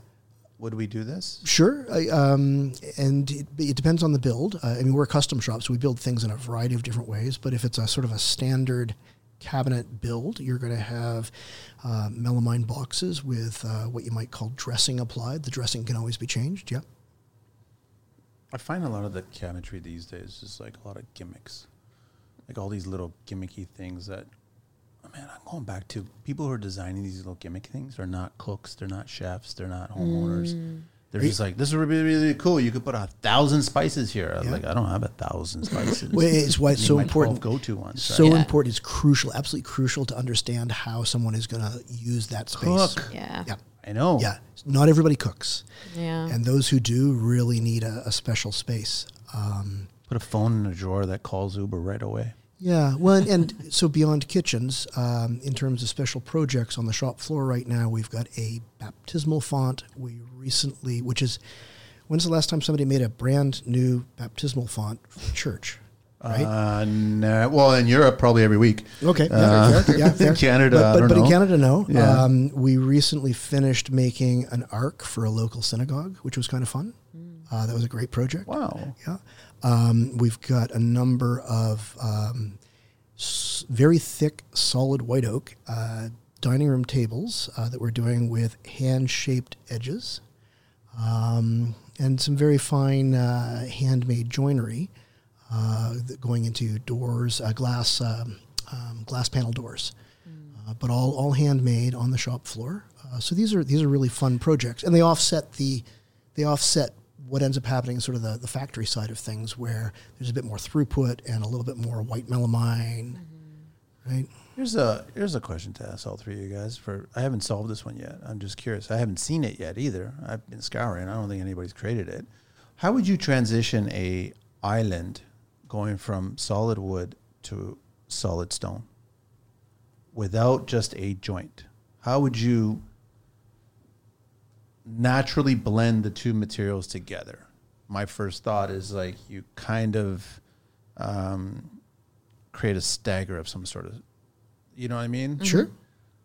Would we do this? Sure, I, um, and it, it depends on the build. Uh, I mean, we're a custom shop, so we build things in a variety of different ways. But if it's a sort of a standard cabinet build, you're going to have uh, melamine boxes with uh, what you might call dressing applied. The dressing can always be changed. Yeah. I find a lot of the cabinetry these days is like a lot of gimmicks, like all these little gimmicky things that. oh Man, I'm going back to people who are designing these little gimmick things. They're not cooks. They're not chefs. They're not homeowners. They're Are you- just like this would be really cool. You could put a thousand spices here. I'm Yeah. Like I don't have a thousand spices. Well, it's why it's so important. Go to ones. So right? important. It's crucial, absolutely crucial to understand how someone is going to use that space. Cook. Yeah. Yeah. I know. Yeah. Not everybody cooks. Yeah. And those who do really need a, a special space. Um, Put a phone in a drawer that calls Uber right away. Yeah, well, and, and so beyond kitchens, um, in terms of special projects on the shop floor right now, we've got a baptismal font. We recently, which is, when's the last time somebody made a brand new baptismal font for church? right? Uh, nah, well, in Europe, probably every week. Okay, yeah, Uh, fair, yeah, *laughs* fair. Canada, but, I but, don't but in. Canada, no. Yeah. Um, we recently finished making an ark for a local synagogue, which was kind of fun. Uh, that was a great project. Wow. Yeah. Um, we've got a number of um, s- very thick, solid white oak uh, dining room tables uh, that we're doing with hand shaped edges um, and some very fine uh, handmade joinery uh, going into doors, uh, glass, um, um, glass panel doors. Uh, but all, all handmade on the shop floor. Uh, so these are these are really fun projects, and they offset the they offset what ends up happening, is sort of the, the factory side of things, where there's a bit more throughput and a little bit more white melamine, mm-hmm. right? Here's a here's a question to ask all three of you guys. For I haven't solved this one yet. I'm just curious. I haven't seen it yet either. I've been scouring. I don't think anybody's created it. How would you transition a island going from solid wood to solid stone without just a joint? How would you naturally blend the two materials together? My first thought is like you kind of um, create a stagger of some sort of, you know what I mean? Sure.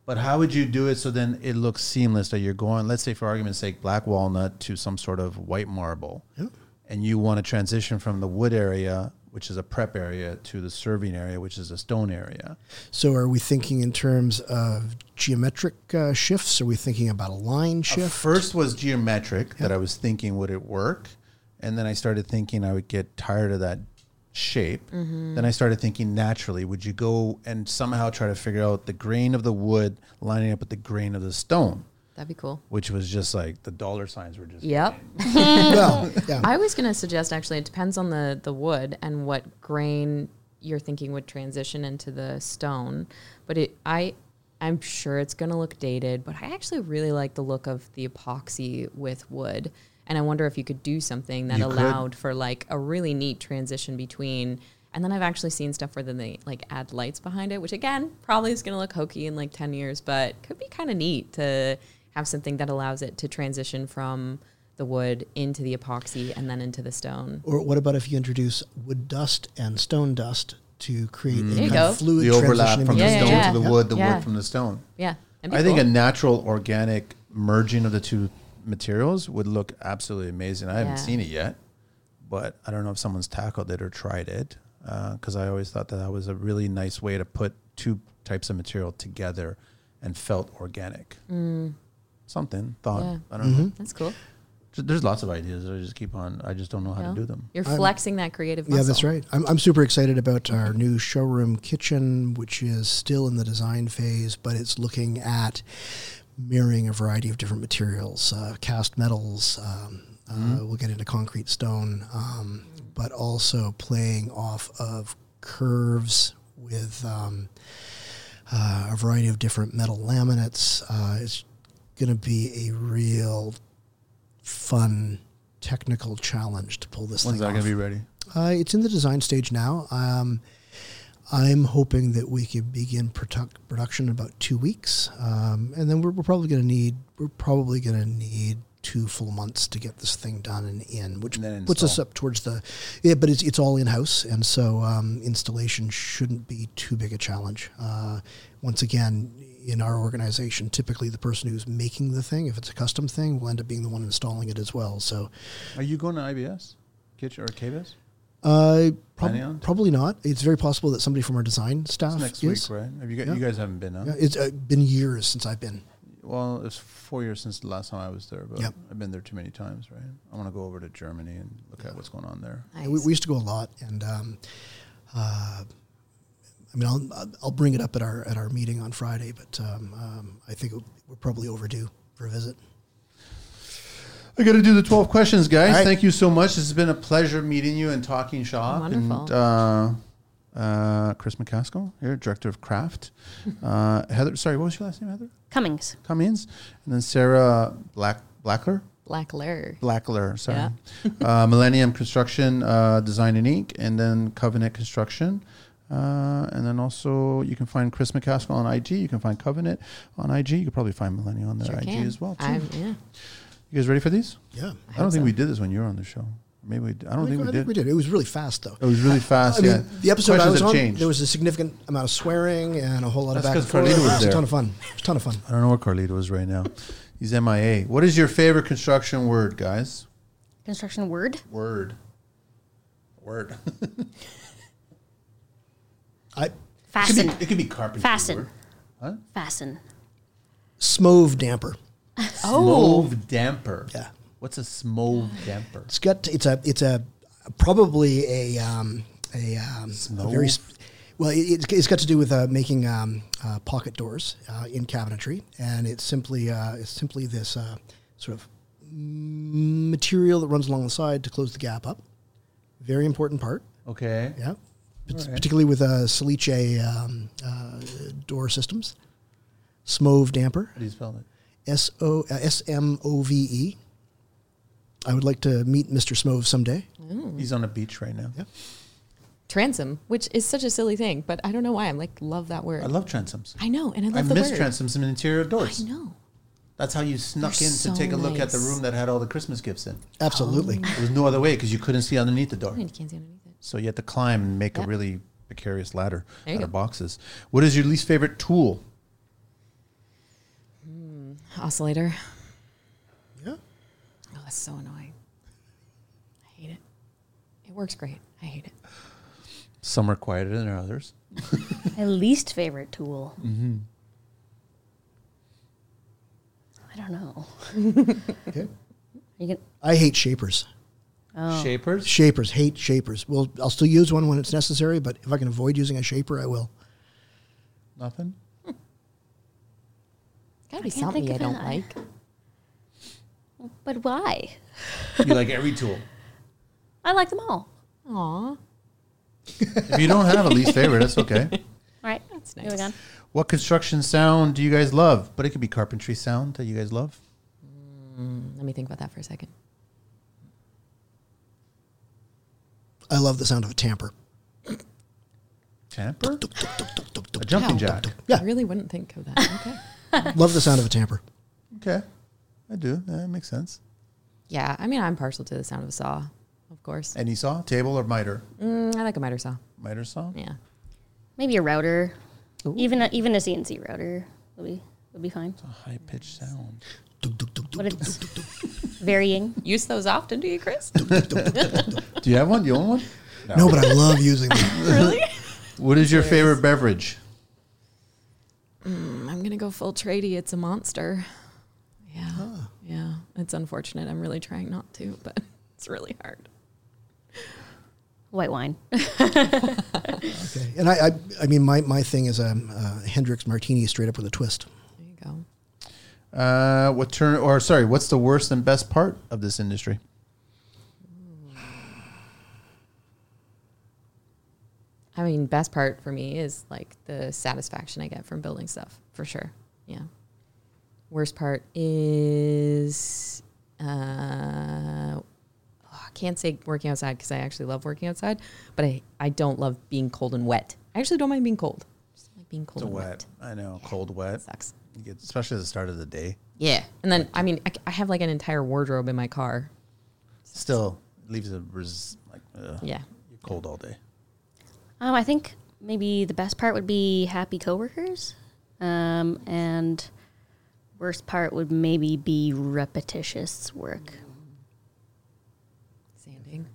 But how would you do it so then it looks seamless that you're going, let's say for argument's sake, black walnut to some sort of white marble, Yeah. and you want to transition from the wood area, which is a prep area, to the serving area, which is a stone area. So are we thinking in terms of geometric uh, shifts? Are we thinking about a line Uh, shift? First was geometric that I was thinking would it work, and then I started thinking I would get tired of that shape. Then I started thinking naturally, would you go and somehow try to figure out the grain of the wood lining up with the grain of the stone, That'd be cool. which was just like the dollar signs were just Yep. *laughs* well, yeah. I was going to suggest actually it depends on the the wood and what grain you're thinking would transition into the stone. But it I I'm sure it's going to look dated, but I actually really like the look of the epoxy with wood. And I wonder if you could do something that You could. allowed for like a really neat transition between and then I've actually seen stuff where then they like add lights behind it, which again probably is going to look hokey in like 10 years, but could be kind of neat to have something that allows it to transition from the wood into the epoxy and then into the stone. Or what about if you introduce wood dust and stone dust to create mm. a kind go. of fluid the overlap transition from the Yeah, yeah, stone yeah. to the wood, the Yeah. wood from the stone. Yeah. that'd be I think a natural organic merging of the two materials would look absolutely amazing. I haven't seen it yet, but I don't know if someone's tackled it or tried it uh, because I always thought that that was a really nice way to put two types of material together and felt organic. Mm. Something thought. Yeah. I don't know. That's cool. There's lots of ideas. I just keep on. I just don't know how No. to do them. You're I'm- flexing that creative muscle. Yeah, that's right. I'm, I'm super excited about our new showroom kitchen, which is still in the design phase, but it's looking at mirroring a variety of different materials, uh, cast metals. Um, uh, we'll get into concrete stone, um, but also playing off of curves with um, uh, a variety of different metal laminates. Uh, it's going to be a real fun technical challenge to pull this When's thing that off. going to be ready? Uh, it's in the design stage now. Um, I'm hoping that we can begin produc- production in about two weeks, um, and then we're, we're probably going to need we're probably going to need two full months to get this thing done and in, which And puts us up towards the yeah. But it's it's all in house, and so um, installation shouldn't be too big a challenge. Uh, once again, in our organization, typically the person who's making the thing, if it's a custom thing, will end up being the one installing it as well. So. Are you going to IBS, Kitchen or KBS? Uh, prob- probably not. It's very possible that somebody from our design staff It's next is. week, right? Have you guys, Yeah. you guys haven't been, huh? Yeah, it's uh, been years since I've been. Well, it's four years since the last time I was there, but Yep. I've been there too many times, right? I want to go over to Germany and look at what's going on there. Nice. We, we used to go a lot, and um, uh, I mean, I'll I'll bring it up at our at our meeting on Friday, but um, um, I think we're probably overdue for a visit. I got to do the 12 questions, guys. All right. Thank you so much. This has been a pleasure meeting you and talking shop. Wonderful. And, uh, uh, Chris McKaskell here, director of craft. *laughs* Uh, Heather, sorry, what was your last name, Heather? Cummings. Cummings. And then Sarah Black Blackler. Black layer. Blackler, sorry. uh, Millennium Construction uh, Design and Inc. And then Covenant Construction. Uh, and then also you can find Chris McKaskell on IG. You can find Covenant on IG. You can probably find Millennial on their Sure IG can. as well too. I'm, yeah. you guys ready for these? Yeah. I, don't hope think so. we did this when you were on the show. Maybe we, I don't I think think, we I did. think we did. It was really fast though. It was really fast. I mean, the episode I was on, changed. there was a significant amount of swearing and a whole lot That's of back 'cause and forth. Carlito was It was there. a ton of fun. It was a ton of fun. I don't know where Carlito is right now. He's MIA. What is your favorite construction word, guys? Construction word. Word. Word. *laughs* *laughs* I it, could be, it could be carpentry. Fasten. word. Huh? Fasten. smove damper. *laughs* Oh. Smove damper. Yeah. What's a smove damper? It's got it's a it's a probably a um, a, um, a very well it, it's- it's got to do with uh, making um, uh, pocket doors uh, in cabinetry, and it's simply uh, it's simply this uh, sort of mm, material that runs along the side to close the gap up. Very important part. Okay. Yeah. Pat- right. Particularly with uh, Salice um, uh, door systems. Smove damper. How do you spell it? S O uh, S M O V E. I would like to meet Mr. Smove someday. He's on a beach right now. Yeah. Transom, which is such a silly thing, but I don't know why. I'm like, love that word. I love transoms. I know, and I I love the miss word. transoms in interior doors. I know. That's how you snuck They're in to take a look at the room that had all the Christmas gifts in. Absolutely. There was no other way because you couldn't see underneath the door. You can't see underneath it. So you have to climb and make a really precarious ladder There you out of go. boxes. What is your least favorite tool? Oscillator. Yeah. Oh, that's so annoying. I hate it. It works great. I hate it. Some are quieter than others. My least favorite tool. Mm-hmm. I don't know. Okay. *laughs* You can. I hate shapers. Oh. Shapers? Shapers. Hate shapers. Well, I'll still use one when it's necessary, but if I can avoid using a shaper, I will. Nothing? Gotta be can't something think I of don't it. like. *laughs* But why? You like every tool. *laughs* I like them all. Aw, If you don't have a least favorite, that's okay. *laughs* All right. That's nice. Moving nice. on. What construction sound do you guys love? But it could be carpentry sound that you guys love. Mm, let me think about that for a second. I love the sound of a tamper. Tamper? A jumping jack. Yeah. I really wouldn't think of that. Okay. Love the sound of a tamper. Okay. I do. That makes sense. yeah, I mean, I'm partial to the sound of a saw, of course. Any saw? Table or miter? Mm, I like a miter saw. Miter saw? Yeah. Maybe a router. Ooh. Even a, even a CNC router would be would be fine. A high pitched sound. But it's varying. Use those often, do you, Chris? Do you have one? Do you own one? No, but I love using them. *laughs* really? *laughs* What is your favorite beverage? I'm gonna go full tradie. It's a monster. Yeah. Yeah. It's unfortunate. I'm really trying not to, but *laughs* it's really hard. White wine. Okay. And I, I, I mean, my, my thing is a uh, Hendrick's Martini straight up with a twist. There you go. Uh, what turn or sorry, what's the worst and best part of this industry? I mean, best part for me is like the satisfaction I get from building stuff, for sure. Yeah. Worst part is, uh, oh, I can't say working outside because I actually love working outside, but I, I don't love being cold and wet. I actually don't mind being cold. Just like being cold It's and wet. wet. I know, cold, wet. Sucks. You get, especially at the start of the day. Yeah. And then, I mean, I, I have like an entire wardrobe in my car. Still leaves a res, like ugh, Yeah. you're cold all day. Um, I think maybe the best part would be happy coworkers, um, and worst part would maybe be repetitious work. Sanding.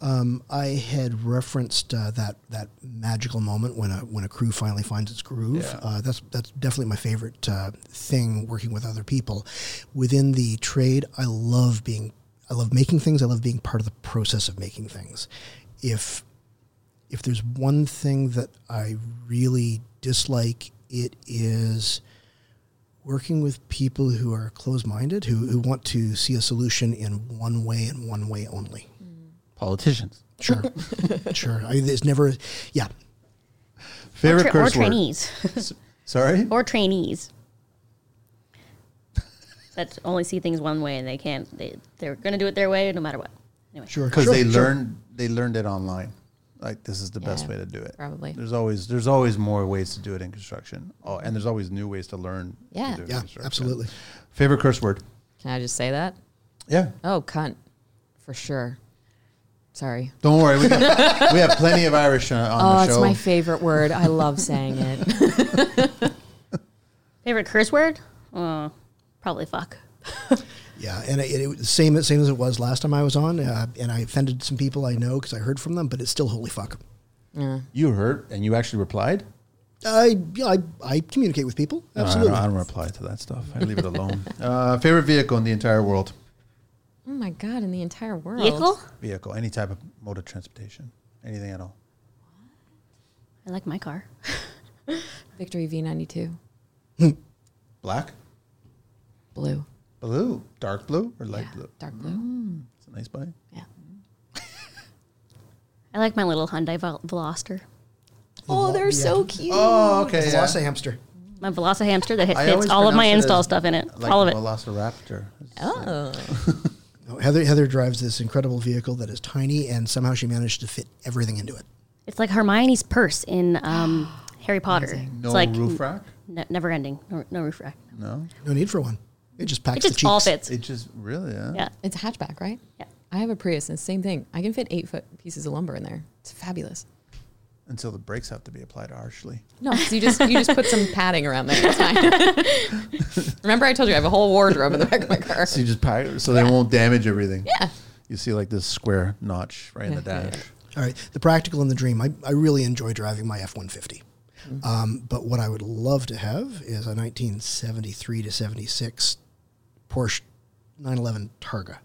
Um, I had referenced uh, that that magical moment when a when a crew finally finds its groove. Yeah. Uh, that's that's definitely my favorite uh, thing working with other people. Within the trade, I love being I love making things. I love being part of the process of making things. If if there's one thing that I really dislike, it is working with people who are closed-minded, who, who want to see a solution in one way and one way only. Politicians. Sure, *laughs* sure. I, there's never, yeah. Favorite or, tra- or word. trainees. S- Sorry. or trainees that only see things one way and they can't. They they're going to do it their way no matter what. Anyway, Sure, Because sure, they sure. learned they learned it online. Like this is the best way to do it. probably. There's always there's always more ways to do it in construction. Oh, and there's always new ways to learn. to Yeah. do Yeah, construction. absolutely. Favorite curse word. Can I just say that? Yeah. Oh, cunt. For sure. Sorry. Don't worry, we, got, *laughs* we have plenty of Irish uh, on Oh, the it's my favorite word. I love saying it. *laughs* *laughs* Favorite curse word? Uh, probably fuck. Yeah, and it, it was same same as it was last time I was on, uh, and I offended some people I know because I heard from them, but it's still holy fuck. Yeah. you heard, and you actually replied. I yeah, I, I communicate with people No, I absolutely. don't, I don't reply to that stuff. I leave it alone. *laughs* Uh, favorite vehicle in the entire world? Oh my god! In the entire world. Vehicle? Vehicle, any type of mode of transportation, anything at all. I like my car. *laughs* Victory V92. Black, Blue. Blue, dark blue, or light yeah. blue. Dark blue. It's a nice bike. Yeah. *laughs* I like my little Hyundai Vel- Veloster. Oh, they're yeah. so cute. Oh, okay. It's yeah. Lost a hamster. My Velocihamster that fits all of my install stuff in it. Like all of it. Velociraptor. Oh. No, *laughs* Heather Heather drives this incredible vehicle that is tiny, and somehow she managed to fit everything into it. It's like Hermione's purse in um, *gasps* Harry Potter. No it's like roof rack. ne- never ending. No, no roof rack. No, No need for one. It just packs It the just cheeks. all fits. it just really. Yeah. Yeah. It's a hatchback, right? Yeah. I have a Prius, and same thing. I can fit eight foot pieces of lumber in there. It's fabulous. Until the brakes have to be applied harshly. No, 'cause you just you just put some padding around there. It's fine. *laughs* Remember, I told you I have a whole wardrobe in the back of my car. So you just pack so they won't damage everything. Yeah. You see like this square notch right in the Yeah, yeah, dash. All right, the practical and the dream. I, I really enjoy driving my F one fifty. Um, but what I would love to have is a 1973 to 76 Porsche 911 Targa.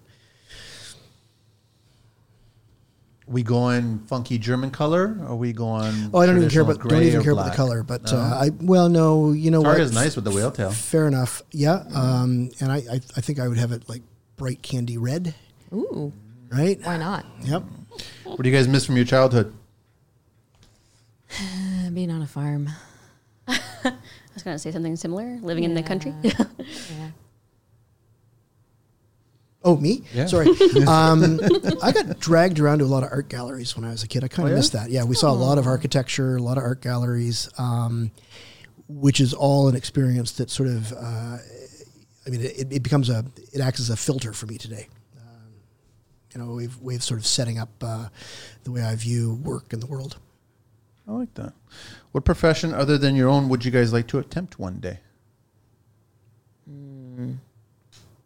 We going funky German color, or we going? Oh, I don't even care about don't even or care about the color. But No? uh, I well, no, you know what? Targa's nice with the whale tail. Fair enough. Yeah, um, and I, I I think I would have it like bright candy red, Ooh, right? why not? Yep. What do you guys miss from your childhood? Uh, *sighs* being on a farm. *laughs* I was going to say something similar. Living in the country. Yeah. *laughs* Oh, me? Yeah. Sorry. *laughs* um, I got dragged around to a lot of art galleries when I was a kid. I kind of Oh, yeah? missed that. Yeah, we saw a lot of architecture, a lot of art galleries, um, which is all an experience that sort of, uh, I mean, it, it becomes a, it acts as a filter for me today. Um, you know, we've, we've sort of setting up uh, the way I view work in the world. I like that. What profession other than your own would you guys like to attempt one day? I'm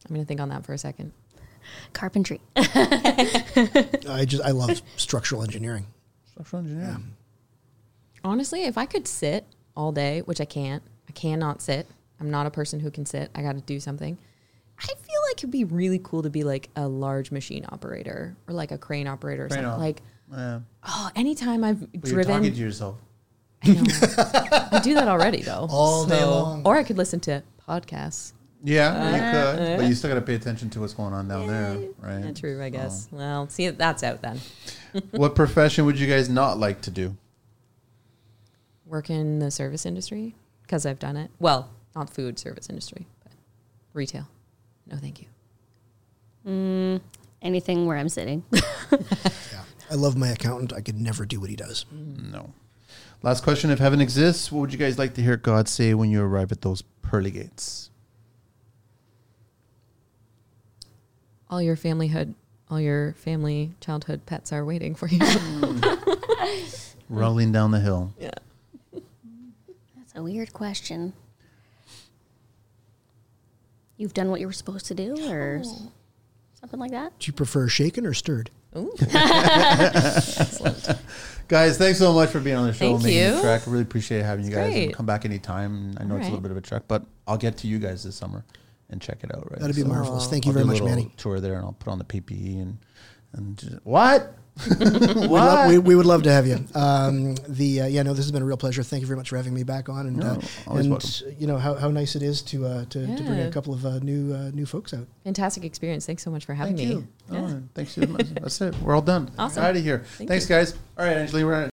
gonna think on that for a second. Carpentry. *laughs* I just, I love structural engineering. Structural engineering. Honestly, if I could sit all day, which I can't, I cannot sit. I'm not a person who can sit. I got to do something. I feel like it'd be really cool to be like a large machine operator or like a crane operator or Crane something. op. Like, Yeah. oh, anytime I've But you're talking to driven, yourself. I, know. I do that already though. *laughs* All day long. Or I could listen to podcasts. Yeah, you could, but you still got to pay attention to what's going on down there, right? Yeah, true, I guess. Well, see, that's out then. *laughs* what profession would you guys not like to do? Work in the service industry because I've done it. Well, not food service industry, but retail. No, thank you. Mm, anything where I'm sitting. *laughs* Yeah. I love my accountant. I could never do what he does. No. Last question: If heaven exists, what would you guys like to hear God say when you arrive at those pearly gates? All your familyhood, all your family childhood pets are waiting for you. *laughs* Rolling down the hill. yeah. That's a weird question. You've done what you were supposed to do, or s- something like that. Do you prefer shaken or stirred? Ooh. *laughs* Guys, thanks so much for being on the show, Thank making the you. trek. I really appreciate having you guys. Great. come back anytime. I know it's a little bit of a trek, but I'll get to you guys this summer and check it out. Right? That'd be So marvelous. Thank you I'll very do a much, little Manny. Tour there, and I'll put on the PPE and and just, what? *laughs* We'd what? we, we would love to have you. Um, the uh, yeah, no, this has been a real pleasure. Thank you very much for having me back on, and No, uh, always and welcome. you know how, how nice it is to uh, to, to bring a couple of uh, new uh, new folks out. Fantastic experience. Thanks so much for having Thank me. you. Yeah. Oh, thanks so much. That's it. We're all done. Awesome. Out of here. Thank Thanks, you. guys. All right, Angeli, we're